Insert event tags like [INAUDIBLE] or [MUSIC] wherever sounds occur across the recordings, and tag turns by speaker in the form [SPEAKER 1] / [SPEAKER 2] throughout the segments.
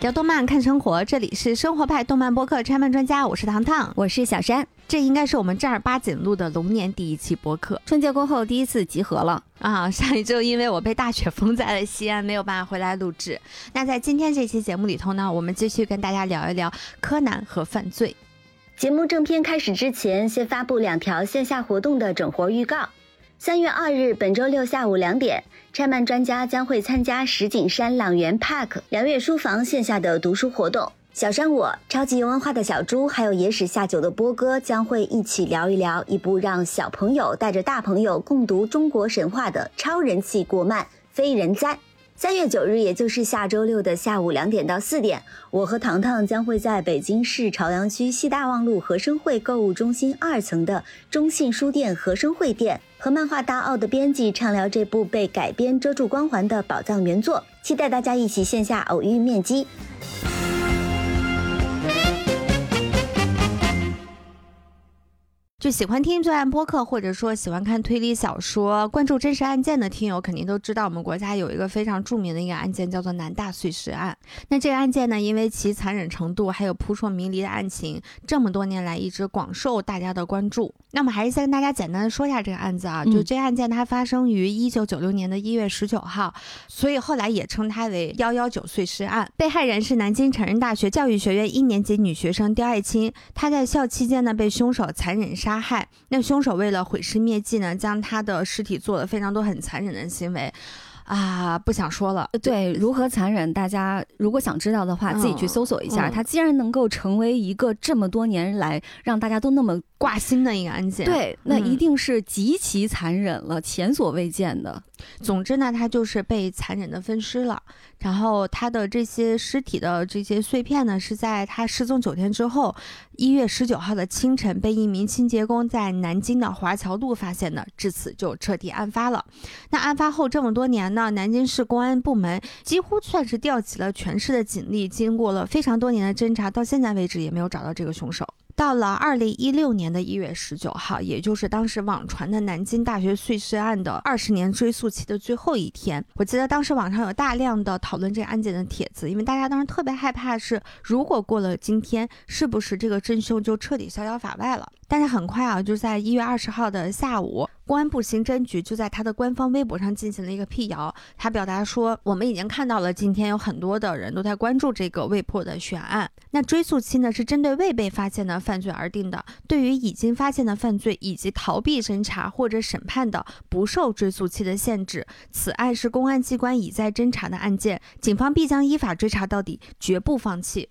[SPEAKER 1] 聊动漫看生活，这里是生活派动漫播客拆漫专家，我是糖糖，
[SPEAKER 2] 我是小山。
[SPEAKER 1] 这应该是我们正儿八经录的龙年第一期播客，
[SPEAKER 2] 春节过后第一次集合了
[SPEAKER 1] 啊！上一周因为我被大雪封在了西安，没有办法回来录制。那在今天这期节目里头呢，我们继续跟大家聊一聊柯南和犯罪。
[SPEAKER 3] 节目正片开始之前，先发布两条线下活动的整活预告。三月二日，本周六下午两点。拆漫专家将会参加石景山朗园 Park 梁月书房线下的读书活动。小山我、超级有文化的小猪，还有野史下酒的波哥将会一起聊一聊一部让小朋友带着大朋友共读中国神话的超人气国漫《非人哉》。三月九日，也就是下周六的下午两点到四点，我和糖糖将会在北京市朝阳区西大望路和生汇购物中心二层的中信书店和生汇店，和漫画大奥的编辑畅聊这部被改编遮住光环的宝藏原作，期待大家一起线下偶遇面基。
[SPEAKER 1] 就喜欢听罪案播客，或者说喜欢看推理小说、关注真实案件的听友，肯定都知道我们国家有一个非常著名的一个案件，叫做南大碎尸案。那这个案件呢，因为其残忍程度，还有扑朔迷离的案情，这么多年来一直广受大家的关注。那么还是先跟大家简单的说一下这个案子啊，就这案件它发生于一九九六年的一月十九号，所以后来也称它为幺幺九碎尸案。被害人是南京成人大学教育学院一年级女学生刁爱青，她在校期间呢被凶手残忍杀。杀害。那凶手为了毁尸灭迹呢，将他的尸体做了非常多很残忍的行为，啊，不想说了。
[SPEAKER 2] 对，如何残忍？大家如果想知道的话，自己去搜索一下。他既然能够成为一个这么多年来让大家都那么
[SPEAKER 1] 挂心的一个案件，
[SPEAKER 2] 对，那一定是极其残忍了，前所未见的。
[SPEAKER 1] 总之呢，他就是被残忍的分尸了。然后他的这些尸体的这些碎片呢，是在他失踪九天之后，一月十九号的清晨，被一名清洁工在南京的华侨路发现的。至此就彻底案发了。那案发后这么多年呢，南京市公安部门几乎算是调集了全市的警力，经过了非常多年的侦查，到现在为止也没有找到这个凶手。到了二零一六年的一月十九号，也就是当时网传的南京大学碎尸案的二十年追诉期的最后一天，我记得当时网上有大量的讨论这个案件的帖子，因为大家当时特别害怕是，如果过了今天，是不是这个真凶就彻底逍遥法外了？但是很快啊，就在一月二十号的下午，公安部刑侦局就在他的官方微博上进行了一个辟谣。他表达说：“我们已经看到了，今天有很多的人都在关注这个未破的悬案。那追诉期呢，是针对未被发现的犯罪而定的。对于已经发现的犯罪以及逃避侦查或者审判的，不受追诉期的限制。此案是公安机关已在侦查的案件，警方必将依法追查到底，绝不放弃。”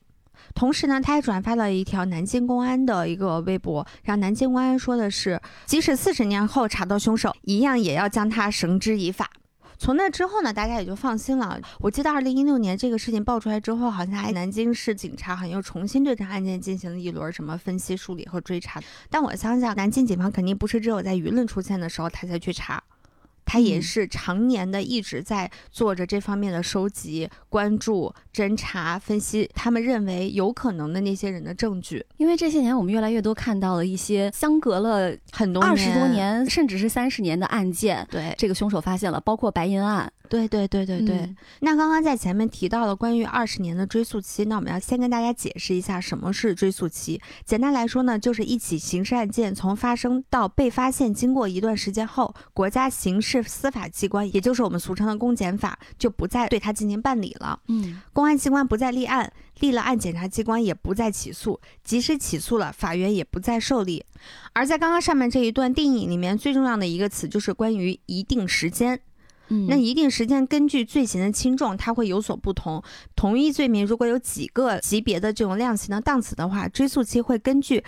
[SPEAKER 1] 同时呢，他还转发了一条南京公安的一个微博，让南京公安说的是，即使四十年后查到凶手，一样也要将他绳之以法。从那之后呢，大家也就放心了。我记得二零一六年这个事情爆出来之后，好像还南京市警察好像又重新对这案件进行了一轮什么分析梳理和追查。但我相信，南京警方肯定不是只有在舆论出现的时候他才去查。他也是常年的一直在做着这方面的收集、关注、侦查、分析，他们认为有可能的那些人的证据。
[SPEAKER 2] 因为这些年我们越来越多看到了一些相隔了
[SPEAKER 1] 很多
[SPEAKER 2] 二十多年，甚至是三十年的案件，
[SPEAKER 1] 对
[SPEAKER 2] 这个凶手发现了，包括白银案。
[SPEAKER 1] 对对对对对，那刚刚在前面提到了关于二十年的追诉期，那我们要先跟大家解释一下什么是追诉期。简单来说呢，就是一起刑事案件从发生到被发现，经过一段时间后，国家刑事司法机关，也就是我们俗称的公检法，就不再对它进行办理了。嗯，公安机关不再立案，立了案，检察机关也不再起诉，即使起诉了，法院也不再受理。而在刚刚上面这一段定义里面，最重要的一个词就是关于一定时间。那一定时间根据罪行的轻重，它会有所不同。同一罪名如果有几个级别的这种量刑的档次的话，追诉期会根据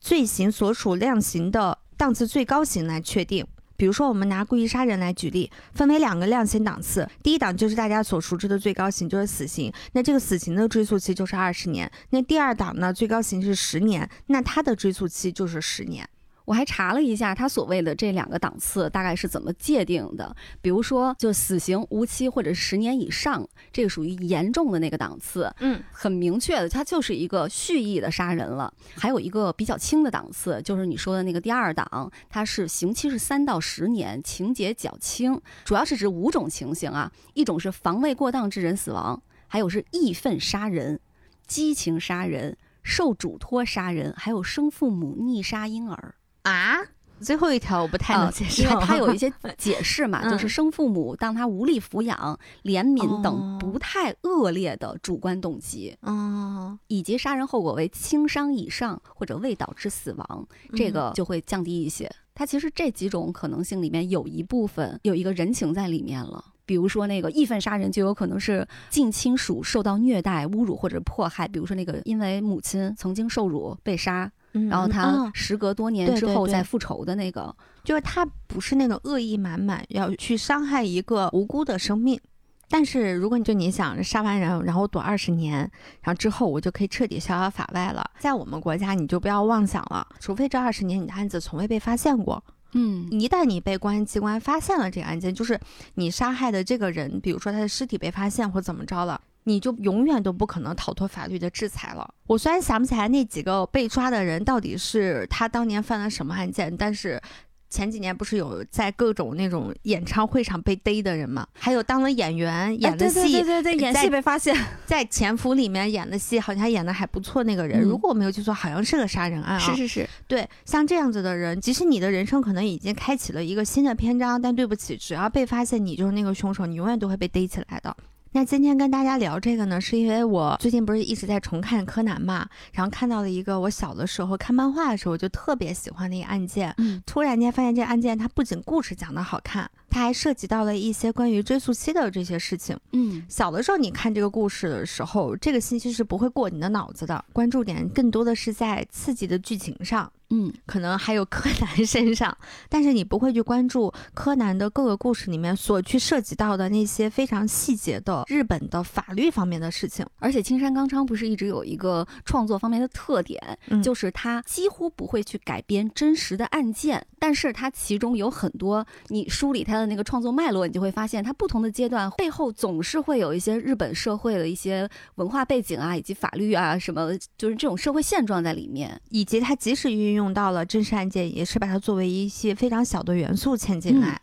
[SPEAKER 1] 罪行所属量刑的档次最高刑来确定。比如说，我们拿故意杀人来举例，分为两个量刑档次。第一档就是大家所熟知的最高刑，就是死刑。那这个死刑的追诉期就是二十年。那第二档呢，最高刑是十年，那它的追诉期就是十年。
[SPEAKER 2] 我还查了一下，他所谓的这两个档次大概是怎么界定的。比如说，就死刑、无期或者十年以上，这个属于严重的那个档次，嗯，很明确的，它就是一个蓄意的杀人了。还有一个比较轻的档次，就是你说的那个第二档，它是刑期是三到十年，情节较轻，主要是指五种情形啊，一种是防卫过当致人死亡。还有是义愤杀人、激情杀人、受嘱托杀人，还有生父母溺杀婴儿
[SPEAKER 1] 啊。最后一条我不太能接受，
[SPEAKER 2] 因为他有一些 [LAUGHS] 解释嘛，就是生父母当他无力抚养、怜悯等不太恶劣的主观动机，
[SPEAKER 1] 嗯，
[SPEAKER 2] 以及杀人后果为轻伤以上或者未导致死亡，这个就会降低一些。它其实这几种可能性里面有一部分有一个人情在里面了，比如说那个义愤杀人就有可能是近亲属受到虐待、侮辱或者迫害，比如说那个因为母亲曾经受辱被杀。然后他时隔多年之后再复仇的那个，
[SPEAKER 1] 就是他不是那种恶意满满要去伤害一个无辜的生命，但是如果你就你想杀完人，然后躲二十年，然后之后我就可以彻底逍遥法外了，在我们国家你就不要妄想了，除非这二十年你的案子从未被发现过。
[SPEAKER 2] 嗯，
[SPEAKER 1] 一旦你被公安机关发现了这个案件，就是你杀害的这个人，比如说他的尸体被发现或怎么着了。你就永远都不可能逃脱法律的制裁了。我虽然想不起来那几个被抓的人到底是他当年犯了什么案件，但是前几年不是有在各种那种演唱会上被逮的人吗？还有当了演员演的戏，
[SPEAKER 2] 对对对，演戏被发现，[LAUGHS]
[SPEAKER 1] 在潜伏里面演的戏好像演的还不错。那个人，如果我没有记错，好像是个杀人案啊。
[SPEAKER 2] 是是是，
[SPEAKER 1] 对，像这样子的人，即使你的人生可能已经开启了一个新的篇章，但对不起，只要被发现你就是那个凶手，你永远都会被逮起来的。那今天跟大家聊这个呢，是因为我最近不是一直在重看柯南嘛，然后看到了一个我小的时候看漫画的时候就特别喜欢的一个案件，
[SPEAKER 2] 嗯，
[SPEAKER 1] 突然间发现这个案件它不仅故事讲得好看，它还涉及到了一些关于追溯期的这些事情，
[SPEAKER 2] 嗯，
[SPEAKER 1] 小的时候你看这个故事的时候，这个信息是不会过你的脑子的，关注点更多的是在刺激的剧情上。
[SPEAKER 2] 嗯，
[SPEAKER 1] 可能还有柯南身上，但是你不会去关注柯南的各个故事里面所去涉及到的那些非常细节的日本的法律方面的事情。
[SPEAKER 2] 而且青山刚昌不是一直有一个创作方面的特点，就是他几乎不会去改编真实的案件，但是他其中有很多，你梳理他的那个创作脉络，你就会发现它不同的阶段背后总是会有一些日本社会的一些文化背景啊，以及法律啊什么，就是这种社会现状在里面，
[SPEAKER 1] 以及它即使运用。到了真实案件，也是把它作为一些非常小的元素嵌进来。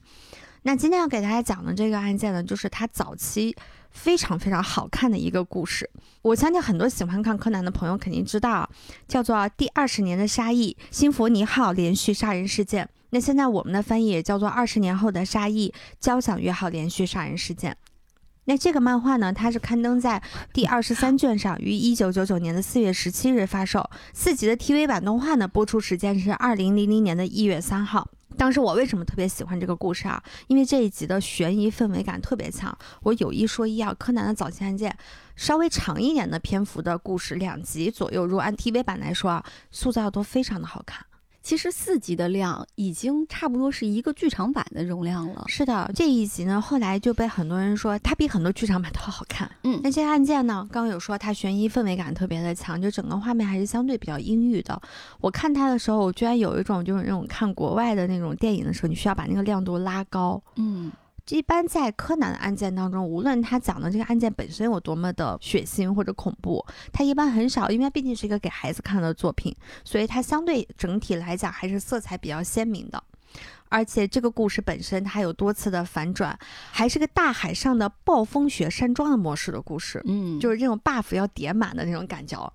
[SPEAKER 1] 那今天要给大家讲的这个案件呢，就是它早期非常非常好看的一个故事。我相信很多喜欢看柯南的朋友肯定知道，叫做《第二十年的杀意：新佛尼号连续杀人事件》。那现在我们的翻译也叫做《二十年后的杀意：交响乐号连续杀人事件》。那这个漫画呢，它是刊登在第二十三卷上，于一九九九年的四月十七日发售。四集的 TV 版动画呢，播出时间是二零零零年的一月三号。当时我为什么特别喜欢这个故事啊？因为这一集的悬疑氛围感特别强。我有一说一啊，柯南的早期案件，稍微长一点的篇幅的故事，两集左右，如果按 TV 版来说啊，塑造都非常的好看。
[SPEAKER 2] 其实四集的量已经差不多是一个剧场版的容量了。
[SPEAKER 1] 是的，这一集呢，后来就被很多人说它比很多剧场版都好看。
[SPEAKER 2] 嗯，
[SPEAKER 1] 那这个案件呢，刚刚有说它悬疑氛围感特别的强，就整个画面还是相对比较阴郁的。我看它的时候，我居然有一种就是那种看国外的那种电影的时候，你需要把那个亮度拉高。
[SPEAKER 2] 嗯。
[SPEAKER 1] 一般在柯南的案件当中，无论他讲的这个案件本身有多么的血腥或者恐怖，他一般很少，因为毕竟是一个给孩子看的作品，所以它相对整体来讲还是色彩比较鲜明的。而且这个故事本身它有多次的反转，还是个大海上的暴风雪山庄的模式的故事，
[SPEAKER 2] 嗯，
[SPEAKER 1] 就是这种 buff 要叠满的那种感觉，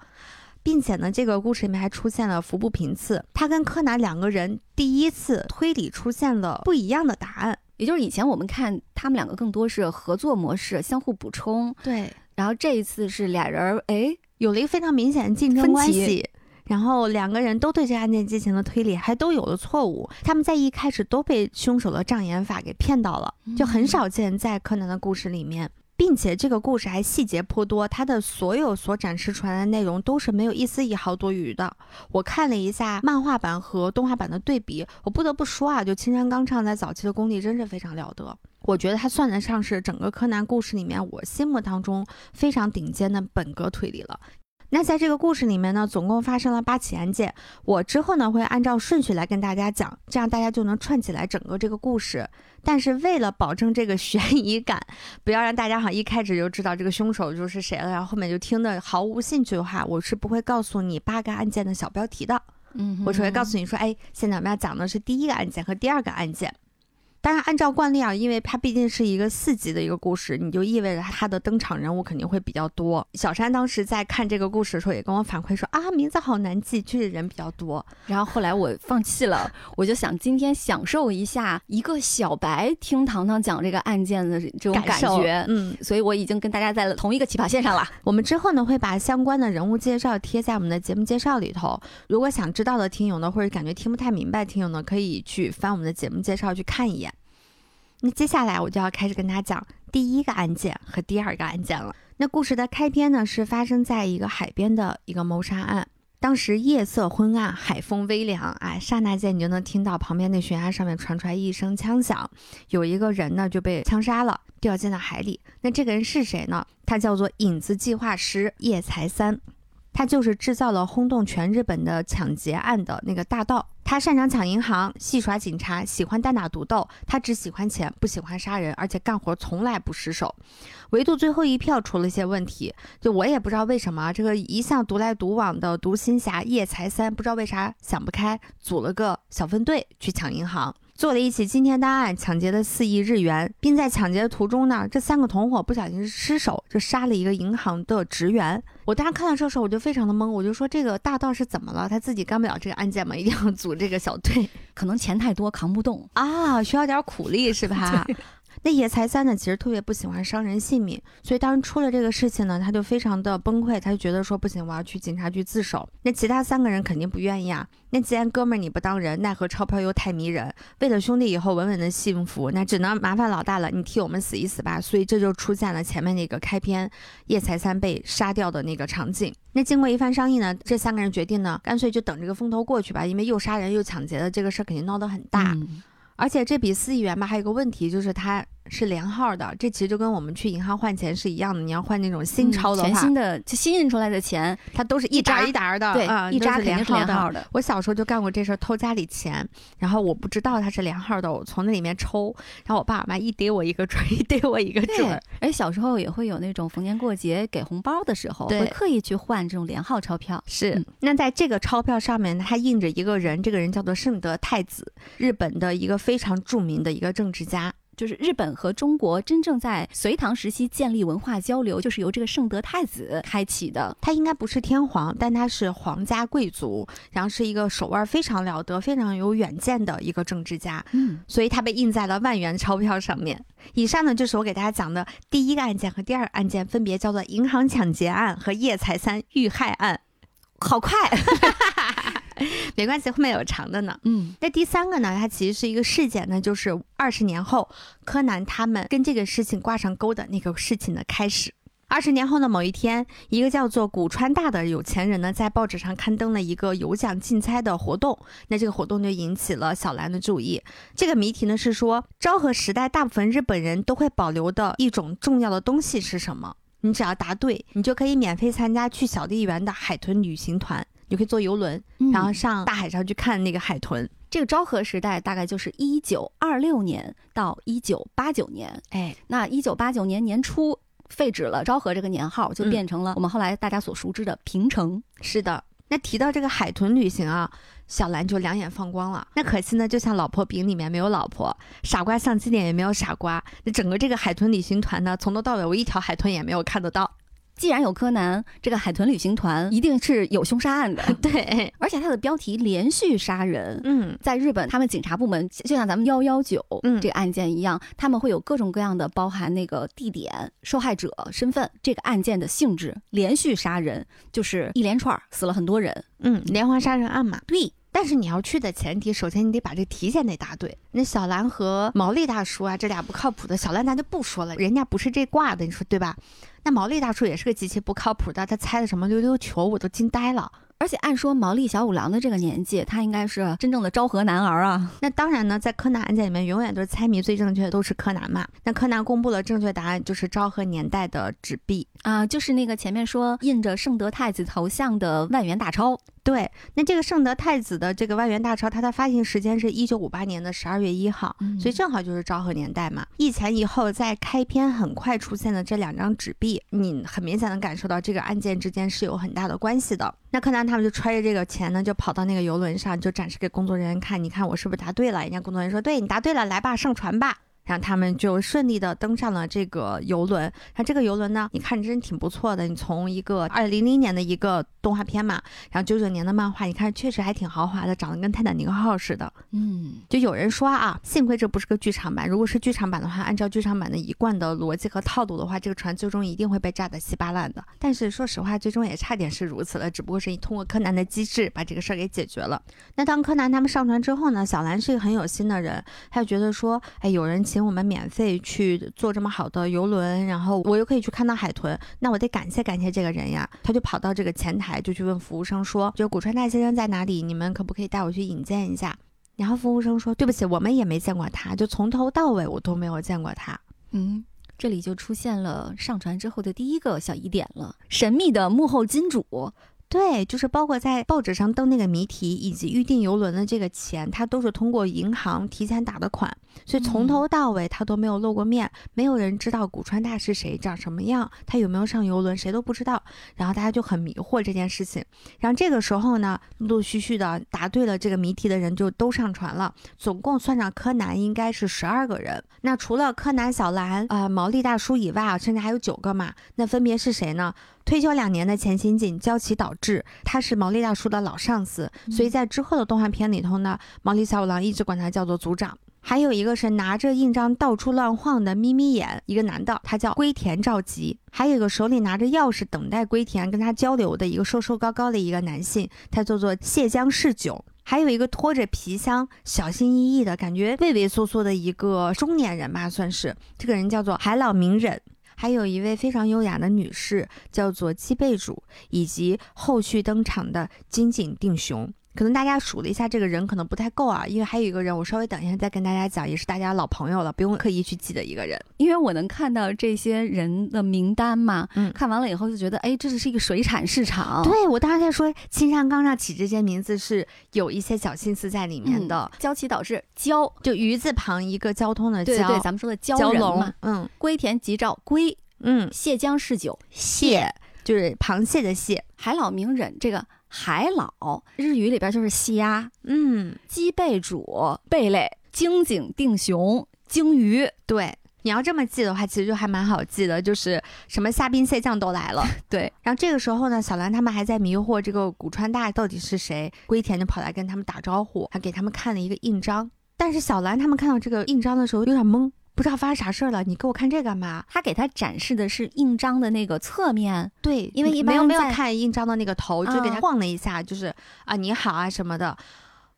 [SPEAKER 1] 并且呢，这个故事里面还出现了服部平次，他跟柯南两个人第一次推理出现了不一样的答案。
[SPEAKER 2] 也就是以前我们看他们两个更多是合作模式，相互补充。
[SPEAKER 1] 对，
[SPEAKER 2] 然后这一次是俩人哎
[SPEAKER 1] 有了一个非常明显的竞争关系，然后两个人都对这个案件进行了推理，还都有了错误。他们在一开始都被凶手的障眼法给骗到了，就很少见在柯南的故事里面。并且这个故事还细节颇多，它的所有所展示出来的内容都是没有一丝一毫多余的。我看了一下漫画版和动画版的对比，我不得不说啊，就青山刚昌在早期的功力真是非常了得。我觉得他算得上是整个柯南故事里面我心目当中非常顶尖的本格推理了。那在这个故事里面呢，总共发生了八起案件。我之后呢会按照顺序来跟大家讲，这样大家就能串起来整个这个故事。但是为了保证这个悬疑感，不要让大家好像一开始就知道这个凶手就是谁了，然后后面就听得毫无兴趣的话，我是不会告诉你八个案件的小标题的。
[SPEAKER 2] 嗯，
[SPEAKER 1] 我只会告诉你说，哎，现在我们要讲的是第一个案件和第二个案件。当然，按照惯例啊，因为它毕竟是一个四集的一个故事，你就意味着它的登场人物肯定会比较多。小山当时在看这个故事的时候，也跟我反馈说啊，名字好难记，确实人比较多。
[SPEAKER 2] 然后后来我放弃了，我就想今天享受一下一个小白听糖糖讲这个案件的这种感觉，嗯，所以我已经跟大家在了同一个起跑线上了。
[SPEAKER 1] 我们之后呢会把相关的人物介绍贴在我们的节目介绍里头，如果想知道的听友呢，或者感觉听不太明白听友呢，可以去翻我们的节目介绍去看一眼。那接下来我就要开始跟大家讲第一个案件和第二个案件了。那故事的开篇呢是发生在一个海边的一个谋杀案。当时夜色昏暗，海风微凉，哎，刹那间你就能听到旁边那悬崖上面传出来一声枪响，有一个人呢就被枪杀了，掉进了海里。那这个人是谁呢？他叫做影子计划师叶财三。他就是制造了轰动全日本的抢劫案的那个大盗。他擅长抢银行，戏耍警察，喜欢单打独斗。他只喜欢钱，不喜欢杀人，而且干活从来不失手。唯独最后一票出了些问题，就我也不知道为什么。这个一向独来独往的独行侠叶财三，不知道为啥想不开，组了个小分队去抢银行。做了一起惊天大案，抢劫了四亿日元，并在抢劫的途中呢，这三个同伙不小心失手，就杀了一个银行的职员。我当时看到这时候，我就非常的懵，我就说这个大盗是怎么了？他自己干不了这个案件吗？一定要组这个小队？[LAUGHS]
[SPEAKER 2] 可能钱太多扛不动
[SPEAKER 1] 啊，需要点苦力是吧？[LAUGHS] 那野财三呢，其实特别不喜欢伤人性命，所以当时出了这个事情呢，他就非常的崩溃，他就觉得说不行，我要去警察局自首。那其他三个人肯定不愿意啊。那既然哥们儿你不当人，奈何钞票又太迷人，为了兄弟以后稳稳的幸福，那只能麻烦老大了，你替我们死一死吧。所以这就出现了前面那个开篇叶财三被杀掉的那个场景。那经过一番商议呢，这三个人决定呢，干脆就等这个风头过去吧，因为又杀人又抢劫的这个事儿肯定闹得很大，而且这笔四亿元吧，还有个问题就是他。是连号的，这其实就跟我们去银行换钱是一样的。你要换那种新钞的话，
[SPEAKER 2] 全新的就新印出来的钱，
[SPEAKER 1] 它都是一沓一沓的，
[SPEAKER 2] 对，一扎
[SPEAKER 1] 是连
[SPEAKER 2] 号
[SPEAKER 1] 的。我小时候就干过这事儿，偷家里钱，然后我不知道它是连号的，我从那里面抽，然后我爸我妈一逮我一个准儿，一逮我一个准儿。
[SPEAKER 2] 哎，小时候也会有那种逢年过节给红包的时候，会刻意去换这种连号钞票。
[SPEAKER 1] 是，那在这个钞票上面，它印着一个人，这个人叫做圣德太子，日本的一个非常著名的一个政治家。
[SPEAKER 2] 就是日本和中国真正在隋唐时期建立文化交流，就是由这个圣德太子开启的。
[SPEAKER 1] 他应该不是天皇，但他是皇家贵族，然后是一个手腕非常了得、非常有远见的一个政治家。嗯，所以他被印在了万元钞票上面。以上呢，就是我给大家讲的第一个案件和第二个案件，分别叫做银行抢劫案和叶财三遇害案。
[SPEAKER 2] 好快。[LAUGHS] [LAUGHS]
[SPEAKER 1] 没关系，后面有长的呢。嗯，那第三个呢？它其实是一个事件呢，就是二十年后，柯南他们跟这个事情挂上钩的那个事情的开始。二十年后的某一天，一个叫做古川大的有钱人呢，在报纸上刊登了一个有奖竞猜的活动。那这个活动就引起了小兰的注意。这个谜题呢是说，昭和时代大部分日本人都会保留的一种重要的东西是什么？你只要答对，你就可以免费参加去小笠原的海豚旅行团。你可以坐游轮，然后上大海上去看那个海豚。
[SPEAKER 2] 这个昭和时代大概就是一九二六年到一九八九年。哎，那一九八九年年初废止了昭和这个年号，就变成了我们后来大家所熟知的平成。
[SPEAKER 1] 是的，那提到这个海豚旅行啊，小兰就两眼放光了。那可惜呢，就像老婆饼里面没有老婆，傻瓜相机里也没有傻瓜。那整个这个海豚旅行团呢，从头到尾我一条海豚也没有看得到。
[SPEAKER 2] 既然有柯南，这个海豚旅行团一定是有凶杀案的。[LAUGHS]
[SPEAKER 1] 对，
[SPEAKER 2] 而且它的标题连续杀人。嗯，在日本，他们警察部门就像咱们幺幺九这个案件一样，他们会有各种各样的包含那个地点、受害者身份、这个案件的性质。连续杀人就是一连串死了很多人。
[SPEAKER 1] 嗯，连环杀人案嘛。
[SPEAKER 2] 对。
[SPEAKER 1] 但是你要去的前提，首先你得把这题先得答对。那小兰和毛利大叔啊，这俩不靠谱的。小兰咱就不说了，人家不是这挂的，你说对吧？那毛利大叔也是个极其不靠谱的，他猜的什么溜溜球，我都惊呆了。
[SPEAKER 2] 而且按说毛利小五郎的这个年纪，他应该是真正的昭和男儿啊。
[SPEAKER 1] 那当然呢，在柯南案件里面，永远都是猜谜最正确的都是柯南嘛。那柯南公布了正确答案，就是昭和年代的纸币
[SPEAKER 2] 啊，就是那个前面说印着圣德太子头像的万元大钞。
[SPEAKER 1] 对，那这个圣德太子的这个万元大钞，它的发行时间是一九五八年的十二月一号，所以正好就是昭和年代嘛。一前一后，在开篇很快出现的这两张纸币，你很明显能感受到这个案件之间是有很大的关系的。那柯南他们就揣着这个钱呢，就跑到那个游轮上，就展示给工作人员看，你看我是不是答对了？人家工作人员说，对你答对了，来吧，上船吧。然后他们就顺利的登上了这个游轮。那这个游轮呢，你看真挺不错的。你从一个二零零零年的一个动画片嘛，然后九九年的漫画，你看确实还挺豪华的，长得跟泰坦尼克号似的。嗯，就有人说啊，幸亏这不是个剧场版。如果是剧场版的话，按照剧场版的一贯的逻辑和套路的话，这个船最终一定会被炸得稀巴烂的。但是说实话，最终也差点是如此了，只不过是通过柯南的机制把这个事儿给解决了。那当柯南他们上船之后呢，小兰是一个很有心的人，他就觉得说，哎，有人。请我们免费去坐这么好的游轮，然后我又可以去看到海豚，那我得感谢感谢这个人呀。他就跑到这个前台，就去问服务生说：“就古川大先生在哪里？你们可不可以带我去引荐一下？”然后服务生说：“对不起，我们也没见过他，就从头到尾我都没有见过他。”
[SPEAKER 2] 嗯，这里就出现了上船之后的第一个小疑点了：神秘的幕后金主。
[SPEAKER 1] 对，就是包括在报纸上登那个谜题，以及预定游轮的这个钱，他都是通过银行提前打的款，所以从头到尾他都没有露过面，没有人知道古川大是谁，长什么样，他有没有上游轮，谁都不知道。然后大家就很迷惑这件事情。然后这个时候呢，陆陆续续的答对了这个谜题的人就都上船了，总共算上柯南应该是十二个人。那除了柯南、小兰、呃毛利大叔以外啊，甚至还有九个嘛。那分别是谁呢？退休两年的前刑警焦崎导致，他是毛利大叔的老上司，所以在之后的动画片里头呢，毛利小五郎一直管他叫做组长。还有一个是拿着印章到处乱晃的眯眯眼，一个男的，他叫龟田照吉。还有一个手里拿着钥匙等待龟田跟他交流的一个瘦瘦高高的一个男性，他叫做蟹江世久。还有一个拖着皮箱、小心翼翼的感觉、畏畏缩缩的一个中年人吧，算是这个人叫做海老名忍。还有一位非常优雅的女士，叫做七贝主，以及后续登场的金井定雄。可能大家数了一下这个人，可能不太够啊，因为还有一个人，我稍微等一下再跟大家讲，也是大家老朋友了，不用刻意去记得一个人，
[SPEAKER 2] 因为我能看到这些人的名单嘛。嗯，看完了以后就觉得，哎，这是一个水产市场。
[SPEAKER 1] 对我当时在说青山刚上起这些名字是有一些小心思在里面的。
[SPEAKER 2] 交期导致交
[SPEAKER 1] 就鱼字旁一个交通的交，
[SPEAKER 2] 对对，咱们说的
[SPEAKER 1] 交
[SPEAKER 2] 龙
[SPEAKER 1] 嘛。嗯，
[SPEAKER 2] 龟田吉兆龟，
[SPEAKER 1] 嗯，
[SPEAKER 2] 蟹江市酒
[SPEAKER 1] 蟹就是螃蟹的蟹，
[SPEAKER 2] 海老名忍这个。海老日语里边就是虾，
[SPEAKER 1] 嗯，
[SPEAKER 2] 鸡贝煮贝类，鲸井定雄鲸鱼。
[SPEAKER 1] 对，你要这么记的话，其实就还蛮好记的，就是什么虾兵蟹将都来了。[LAUGHS]
[SPEAKER 2] 对，
[SPEAKER 1] 然后这个时候呢，小兰他们还在迷惑这个古川大到底是谁，龟田就跑来跟他们打招呼，还给他们看了一个印章。但是小兰他们看到这个印章的时候有点懵。不知道发生啥事儿了，你给我看这干嘛？
[SPEAKER 2] 他给他展示的是印章的那个侧面，
[SPEAKER 1] 对，
[SPEAKER 2] 因为
[SPEAKER 1] 没有没有看印章的那个头，就给他晃了一下，就是啊你好啊什么的。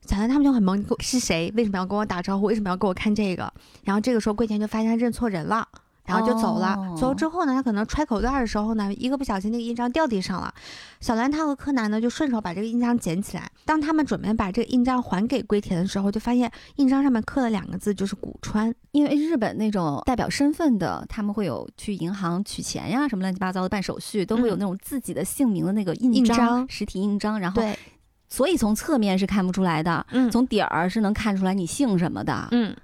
[SPEAKER 1] 小兰他们就很懵，是谁？为什么要跟我打招呼？为什么要给我看这个？然后这个时候桂田就发现他认错人了。然后就走了。走了之后呢，他可能揣口袋的时候呢，一个不小心那个印章掉地上了。小兰他和柯南呢就顺手把这个印章捡起来。当他们准备把这个印章还给龟田的时候，就发现印章上面刻了两个字，就是古川。
[SPEAKER 2] 因为日本那种代表身份的，他们会有去银行取钱呀，什么乱七八糟的办手续，都会有那种自己的姓名的那个印章，实体印章。然后，所以从侧面是看不出来的，嗯，从底儿是能看出来你姓什么的，
[SPEAKER 1] 嗯。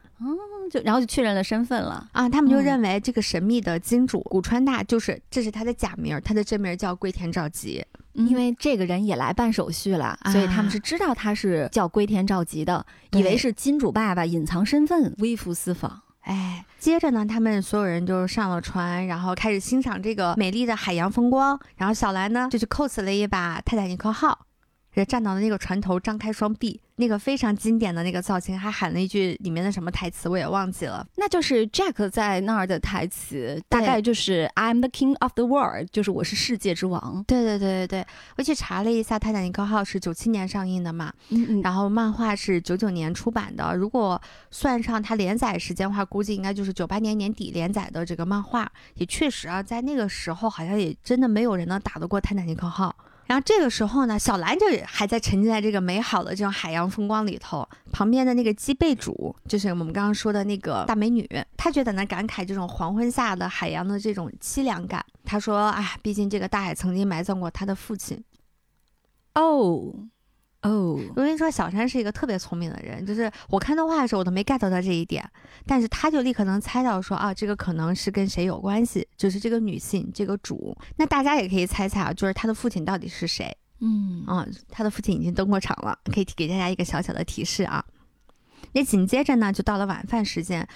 [SPEAKER 2] 就然后就确认了身份了
[SPEAKER 1] 啊！他们就认为这个神秘的金主古川大就是这是他的假名，他的真名叫龟田照吉。
[SPEAKER 2] 因为这个人也来办手续了，所以他们是知道他是叫龟田照吉的，以为是金主爸爸隐藏身份微服私访。
[SPEAKER 1] 哎，接着呢，他们所有人就上了船，然后开始欣赏这个美丽的海洋风光。然后小兰呢就去 cos 了一把泰坦尼克号。人站到了那个船头，张开双臂，那个非常经典的那个造型，还喊了一句里面的什么台词，我也忘记了。
[SPEAKER 2] 那就是 Jack 在那儿的台词，大概就是 I'm the king of the world，就是我是世界之王。
[SPEAKER 1] 对对对对对，我去查了一下，《泰坦尼克号》是九七年上映的嘛，嗯嗯，然后漫画是九九年出版的。如果算上它连载时间的话，估计应该就是九八年年底连载的这个漫画。也确实啊，在那个时候，好像也真的没有人能打得过《泰坦尼克号》。然后这个时候呢，小兰就还在沉浸在这个美好的这种海洋风光里头。旁边的那个鸡背主，就是我们刚刚说的那个大美女，她就在那感慨这种黄昏下的海洋的这种凄凉感。她说：“啊，毕竟这个大海曾经埋葬过她的父亲。”
[SPEAKER 2] 哦。哦，
[SPEAKER 1] 我跟你说，小山是一个特别聪明的人，就是我看动画的时候我都没 get 到这一点，但是他就立刻能猜到说啊，这个可能是跟谁有关系，就是这个女性这个主。那大家也可以猜猜啊，就是他的父亲到底是谁？
[SPEAKER 2] 嗯
[SPEAKER 1] 啊，他的父亲已经登过场了，可以给大家一个小小的提示啊。那紧接着呢，就到了晚饭时间，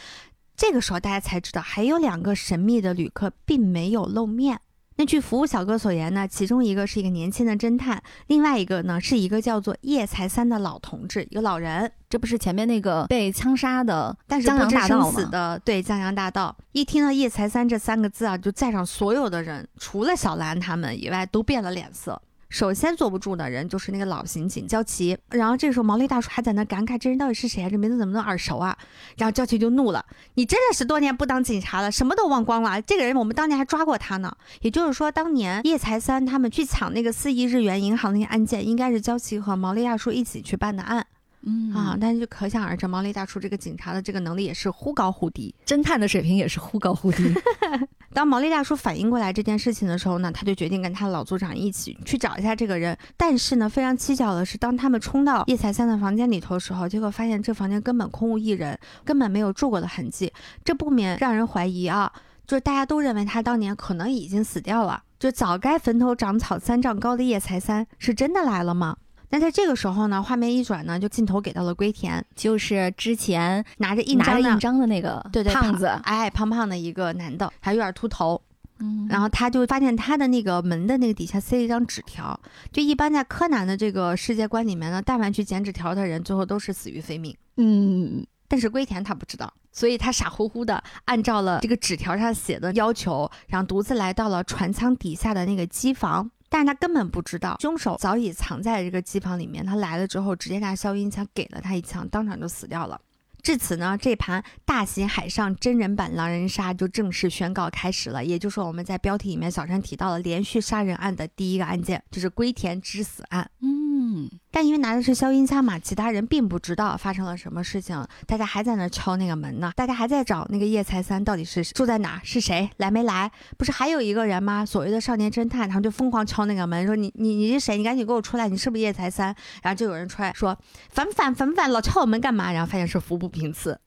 [SPEAKER 1] 这个时候大家才知道还有两个神秘的旅客并没有露面。那据服务小哥所言呢，其中一个是一个年轻的侦探，另外一个呢是一个叫做叶才三的老同志，一个老人。
[SPEAKER 2] 这不是前面那个被枪杀的，
[SPEAKER 1] 但是不知生死的，对江洋大盗。一听到叶才三这三个字啊，就在场所有的人，除了小兰他们以外，都变了脸色。首先坐不住的人就是那个老刑警焦奇，然后这时候毛利大叔还在那感慨，这人到底是谁啊？这名字怎么那么耳熟啊？然后焦奇就怒了：“你真的十多年不当警察了，什么都忘光了？这个人我们当年还抓过他呢。也就是说，当年叶才三他们去抢那个四亿日元银行那个案件，应该是焦奇和毛利大叔一起去办的案。”
[SPEAKER 2] 嗯
[SPEAKER 1] 啊，但是就可想而知，毛利大叔这个警察的这个能力也是忽高忽低，
[SPEAKER 2] 侦探的水平也是忽高忽低。[LAUGHS]
[SPEAKER 1] 当毛利大叔反应过来这件事情的时候呢，他就决定跟他老组长一起去找一下这个人。但是呢，非常蹊跷的是，当他们冲到叶才三的房间里头的时候，结果发现这房间根本空无一人，根本没有住过的痕迹。这不免让人怀疑啊，就是大家都认为他当年可能已经死掉了。就早该坟头长草三丈高的叶才三是真的来了吗？那在这个时候呢，画面一转呢，就镜头给到了龟田，
[SPEAKER 2] 就是之前
[SPEAKER 1] 拿着印章
[SPEAKER 2] 印章的那个
[SPEAKER 1] 对对
[SPEAKER 2] 胖子，
[SPEAKER 1] 矮矮胖胖的一个男的，还有点秃头。
[SPEAKER 2] 嗯，
[SPEAKER 1] 然后他就发现他的那个门的那个底下塞了一张纸条。就一般在柯南的这个世界观里面呢，但凡去捡纸条的人，最后都是死于非命。
[SPEAKER 2] 嗯，
[SPEAKER 1] 但是龟田他不知道，所以他傻乎乎的按照了这个纸条上写的要求，然后独自来到了船舱底下的那个机房。但是他根本不知道，凶手早已藏在这个机房里面。他来了之后，直接拿消音枪给了他一枪，当场就死掉了。至此呢，这盘大型海上真人版狼人杀就正式宣告开始了。也就是说，我们在标题里面小山提到了连续杀人案的第一个案件，就是龟田之死案。
[SPEAKER 2] 嗯。
[SPEAKER 1] 但因为拿的是消音枪嘛，其他人并不知道发生了什么事情，大家还在那敲那个门呢，大家还在找那个叶财三到底是住在哪，是谁来没来？不是还有一个人吗？所谓的少年侦探，他们就疯狂敲那个门，说你你你是谁？你赶紧给我出来，你是不是叶财三？然后就有人出来说烦不烦？烦不烦？老敲我门干嘛？然后发现是服部平次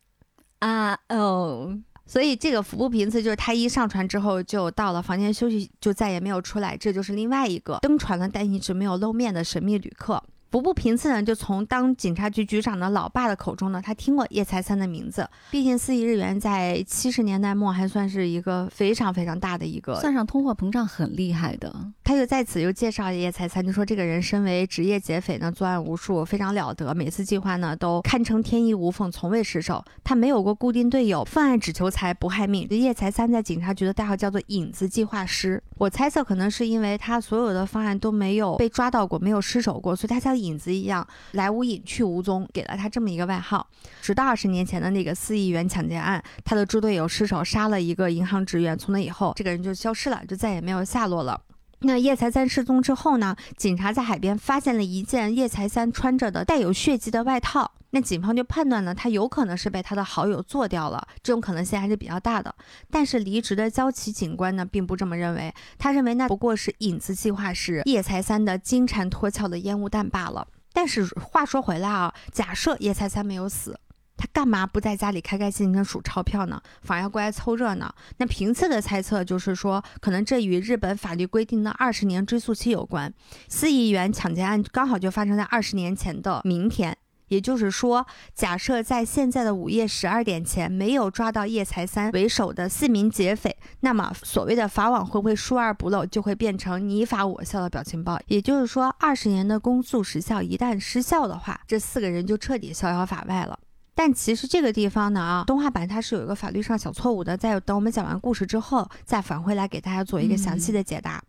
[SPEAKER 2] 啊哦，
[SPEAKER 1] 所以这个服部平次就是他一上船之后就到了房间休息，就再也没有出来，这就是另外一个登船了但一直没有露面的神秘旅客。服部平次呢，就从当警察局局长的老爸的口中呢，他听过叶财三的名字。毕竟四亿日元在七十年代末还算是一个非常非常大的一个，
[SPEAKER 2] 算上通货膨胀很厉害的。
[SPEAKER 1] 他就在此又介绍叶财三，就说这个人身为职业劫匪呢，作案无数，非常了得，每次计划呢都堪称天衣无缝，从未失手。他没有过固定队友，犯案只求财不害命。叶财三在警察局的代号叫做影子计划师。我猜测可能是因为他所有的方案都没有被抓到过，没有失手过，所以他影子一样来无影去无踪，给了他这么一个外号。直到二十年前的那个四亿元抢劫案，他的猪队友失手杀了一个银行职员，从那以后这个人就消失了，就再也没有下落了。那叶财三失踪之后呢？警察在海边发现了一件叶财三穿着的带有血迹的外套。那警方就判断呢，他有可能是被他的好友做掉了，这种可能性还是比较大的。但是离职的焦崎警官呢，并不这么认为，他认为那不过是影子计划是叶财三的金蝉脱壳的烟雾弹罢了。但是话说回来啊，假设叶财三没有死。他干嘛不在家里开开心心的数钞票呢？反而要过来凑热闹？那平次的猜测就是说，可能这与日本法律规定的二十年追诉期有关。四亿元抢劫案刚好就发生在二十年前的明天，也就是说，假设在现在的午夜十二点前没有抓到叶财三为首的四名劫匪，那么所谓的法网恢恢，疏而不漏，就会变成你法我效的表情包。也就是说，二十年的公诉时效一旦失效的话，这四个人就彻底逍遥法外了。但其实这个地方呢啊，动画版它是有一个法律上小错误的，在等我们讲完故事之后，再返回来给大家做一个详细的解答。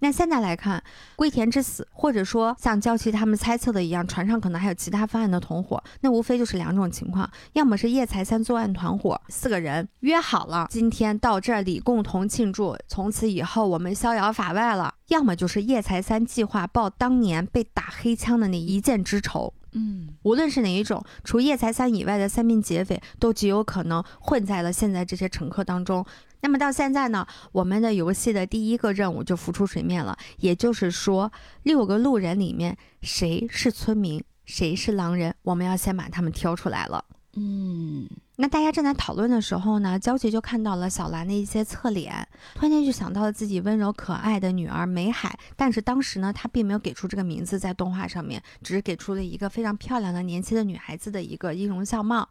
[SPEAKER 1] 那现在来看，龟田之死，或者说像娇妻他们猜测的一样，船上可能还有其他犯案的同伙，那无非就是两种情况：要么是叶财三作案团伙四个人约好了今天到这里共同庆祝，从此以后我们逍遥法外了；要么就是叶财三计划报当年被打黑枪的那一箭之仇。
[SPEAKER 2] 嗯，
[SPEAKER 1] 无论是哪一种，除叶财三以外的三名劫匪都极有可能混在了现在这些乘客当中。那么到现在呢，我们的游戏的第一个任务就浮出水面了，也就是说，六个路人里面谁是村民，谁是狼人，我们要先把他们挑出来了。
[SPEAKER 2] 嗯，
[SPEAKER 1] 那大家正在讨论的时候呢，焦急就看到了小兰的一些侧脸，突然间就想到了自己温柔可爱的女儿美海，但是当时呢，他并没有给出这个名字在动画上面，只是给出了一个非常漂亮的年轻的女孩子的一个音容笑貌。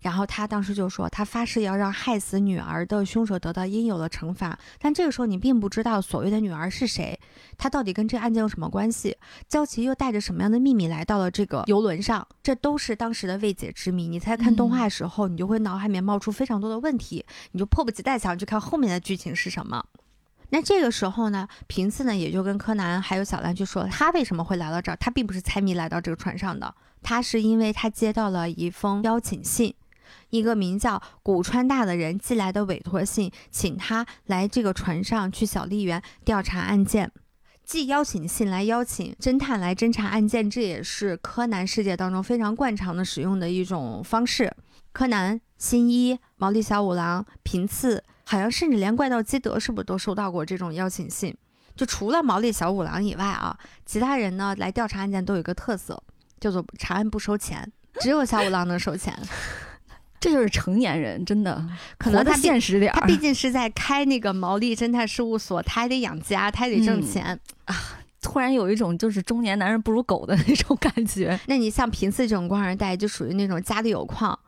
[SPEAKER 1] 然后他当时就说，他发誓要让害死女儿的凶手得到应有的惩罚。但这个时候你并不知道所谓的女儿是谁，她到底跟这个案件有什么关系？焦琪又带着什么样的秘密来到了这个游轮上？这都是当时的未解之谜。你在看动画的时候，你就会脑海里面冒出非常多的问题，你就迫不及待想去看后面的剧情是什么。那这个时候呢，平次呢也就跟柯南还有小兰去说，他为什么会来到这儿？他并不是猜谜来到这个船上的，他是因为他接到了一封邀请信。一个名叫古川大的人寄来的委托信，请他来这个船上去小笠原调查案件，寄邀请信来邀请侦探来侦查案件，这也是柯南世界当中非常惯常的使用的一种方式。柯南、新一、毛利小五郎、平次，好像甚至连怪盗基德是不是都收到过这种邀请信？就除了毛利小五郎以外啊，其他人呢来调查案件都有一个特色，叫做查案不收钱，只有小五郎能收钱。
[SPEAKER 2] 这就是成年人，真的
[SPEAKER 1] 可能他
[SPEAKER 2] 现实点儿
[SPEAKER 1] 他毕竟是在开那个毛利侦探事务所，他还得养家，他还得挣钱
[SPEAKER 2] 啊！突然有一种就是中年男人不如狗的那种感觉。[LAUGHS]
[SPEAKER 1] 那你像平次这种官二代，就属于那种家里有矿，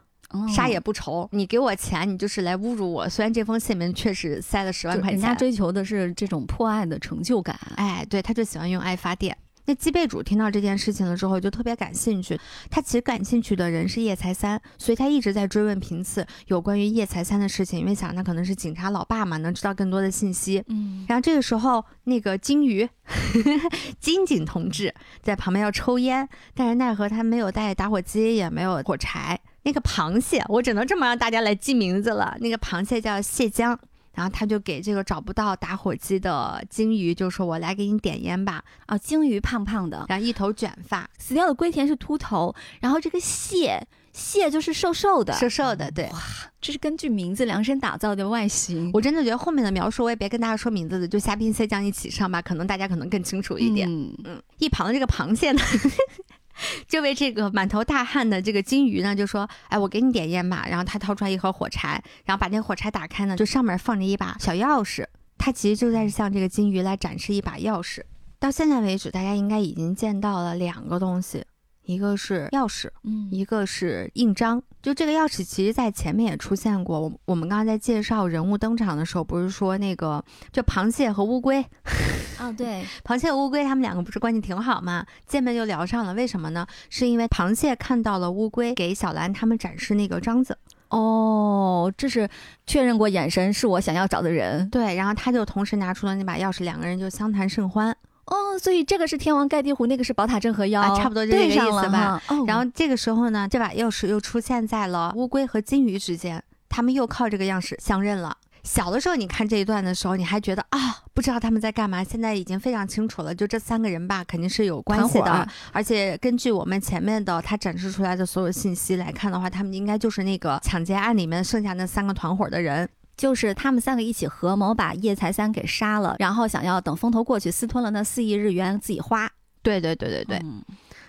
[SPEAKER 1] 啥也不愁。你给我钱，你就是来侮辱我。虽然这封信里面确实塞了十万块钱，
[SPEAKER 2] 人家追求的是这种破案的成就感。
[SPEAKER 1] 哎，对，他就喜欢用爱发电。那鸡背主听到这件事情了之后，就特别感兴趣。他其实感兴趣的人是叶财三，所以他一直在追问平次有关于叶财三的事情，因为想他可能是警察老爸嘛，能知道更多的信息。
[SPEAKER 2] 嗯，
[SPEAKER 1] 然后这个时候，那个金鱼 [LAUGHS] 金井同志在旁边要抽烟，但是奈何他没有带打火机，也没有火柴。那个螃蟹，我只能这么让大家来记名字了。那个螃蟹叫蟹江。然后他就给这个找不到打火机的鲸鱼就说：“我来给你点烟吧。”
[SPEAKER 2] 啊，鲸鱼胖胖的，
[SPEAKER 1] 然后一头卷发，
[SPEAKER 2] 死掉的龟田是秃头，然后这个蟹蟹就是瘦瘦的，
[SPEAKER 1] 瘦瘦的，对，
[SPEAKER 2] 哇，这是根据名字量身打造的外形。
[SPEAKER 1] 我真的觉得后面的描述我也别跟大家说名字的，就虾兵蟹将一起上吧，可能大家可能更清楚一点。
[SPEAKER 2] 嗯
[SPEAKER 1] 嗯，一旁的这个螃蟹呢？这位这个满头大汗的这个金鱼呢，就说：“哎，我给你点烟吧。”然后他掏出来一盒火柴，然后把那火柴打开呢，就上面放着一把小钥匙。他其实就在向这个金鱼来展示一把钥匙。到现在为止，大家应该已经见到了两个东西。一个是钥匙，
[SPEAKER 2] 嗯，
[SPEAKER 1] 一个是印章。就这个钥匙，其实在前面也出现过。我我们刚刚在介绍人物登场的时候，不是说那个就螃蟹和乌龟？
[SPEAKER 2] 啊，对，[LAUGHS]
[SPEAKER 1] 螃蟹和乌龟他们两个不是关系挺好嘛？见面就聊上了。为什么呢？是因为螃蟹看到了乌龟给小兰他们展示那个章子。
[SPEAKER 2] 哦，这是确认过眼神是我想要找的人。
[SPEAKER 1] 对，然后他就同时拿出了那把钥匙，两个人就相谈甚欢。
[SPEAKER 2] 哦，所以这个是天王盖地虎，那个是宝塔镇河妖，
[SPEAKER 1] 差不多就这个意思吧。
[SPEAKER 2] 哦，
[SPEAKER 1] 然后这个时候呢，这把钥匙又出现在了乌龟和金鱼之间，他们又靠这个钥匙相认了。小的时候你看这一段的时候，你还觉得啊，不知道他们在干嘛。现在已经非常清楚了，就这三个人吧，肯定是有关系的。而且根据我们前面的他展示出来的所有信息来看的话，他们应该就是那个抢劫案里面剩下那三个团伙的人。
[SPEAKER 2] 就是他们三个一起合谋把叶财三给杀了，然后想要等风头过去，私吞了那四亿日元自己花。
[SPEAKER 1] 对对对对对。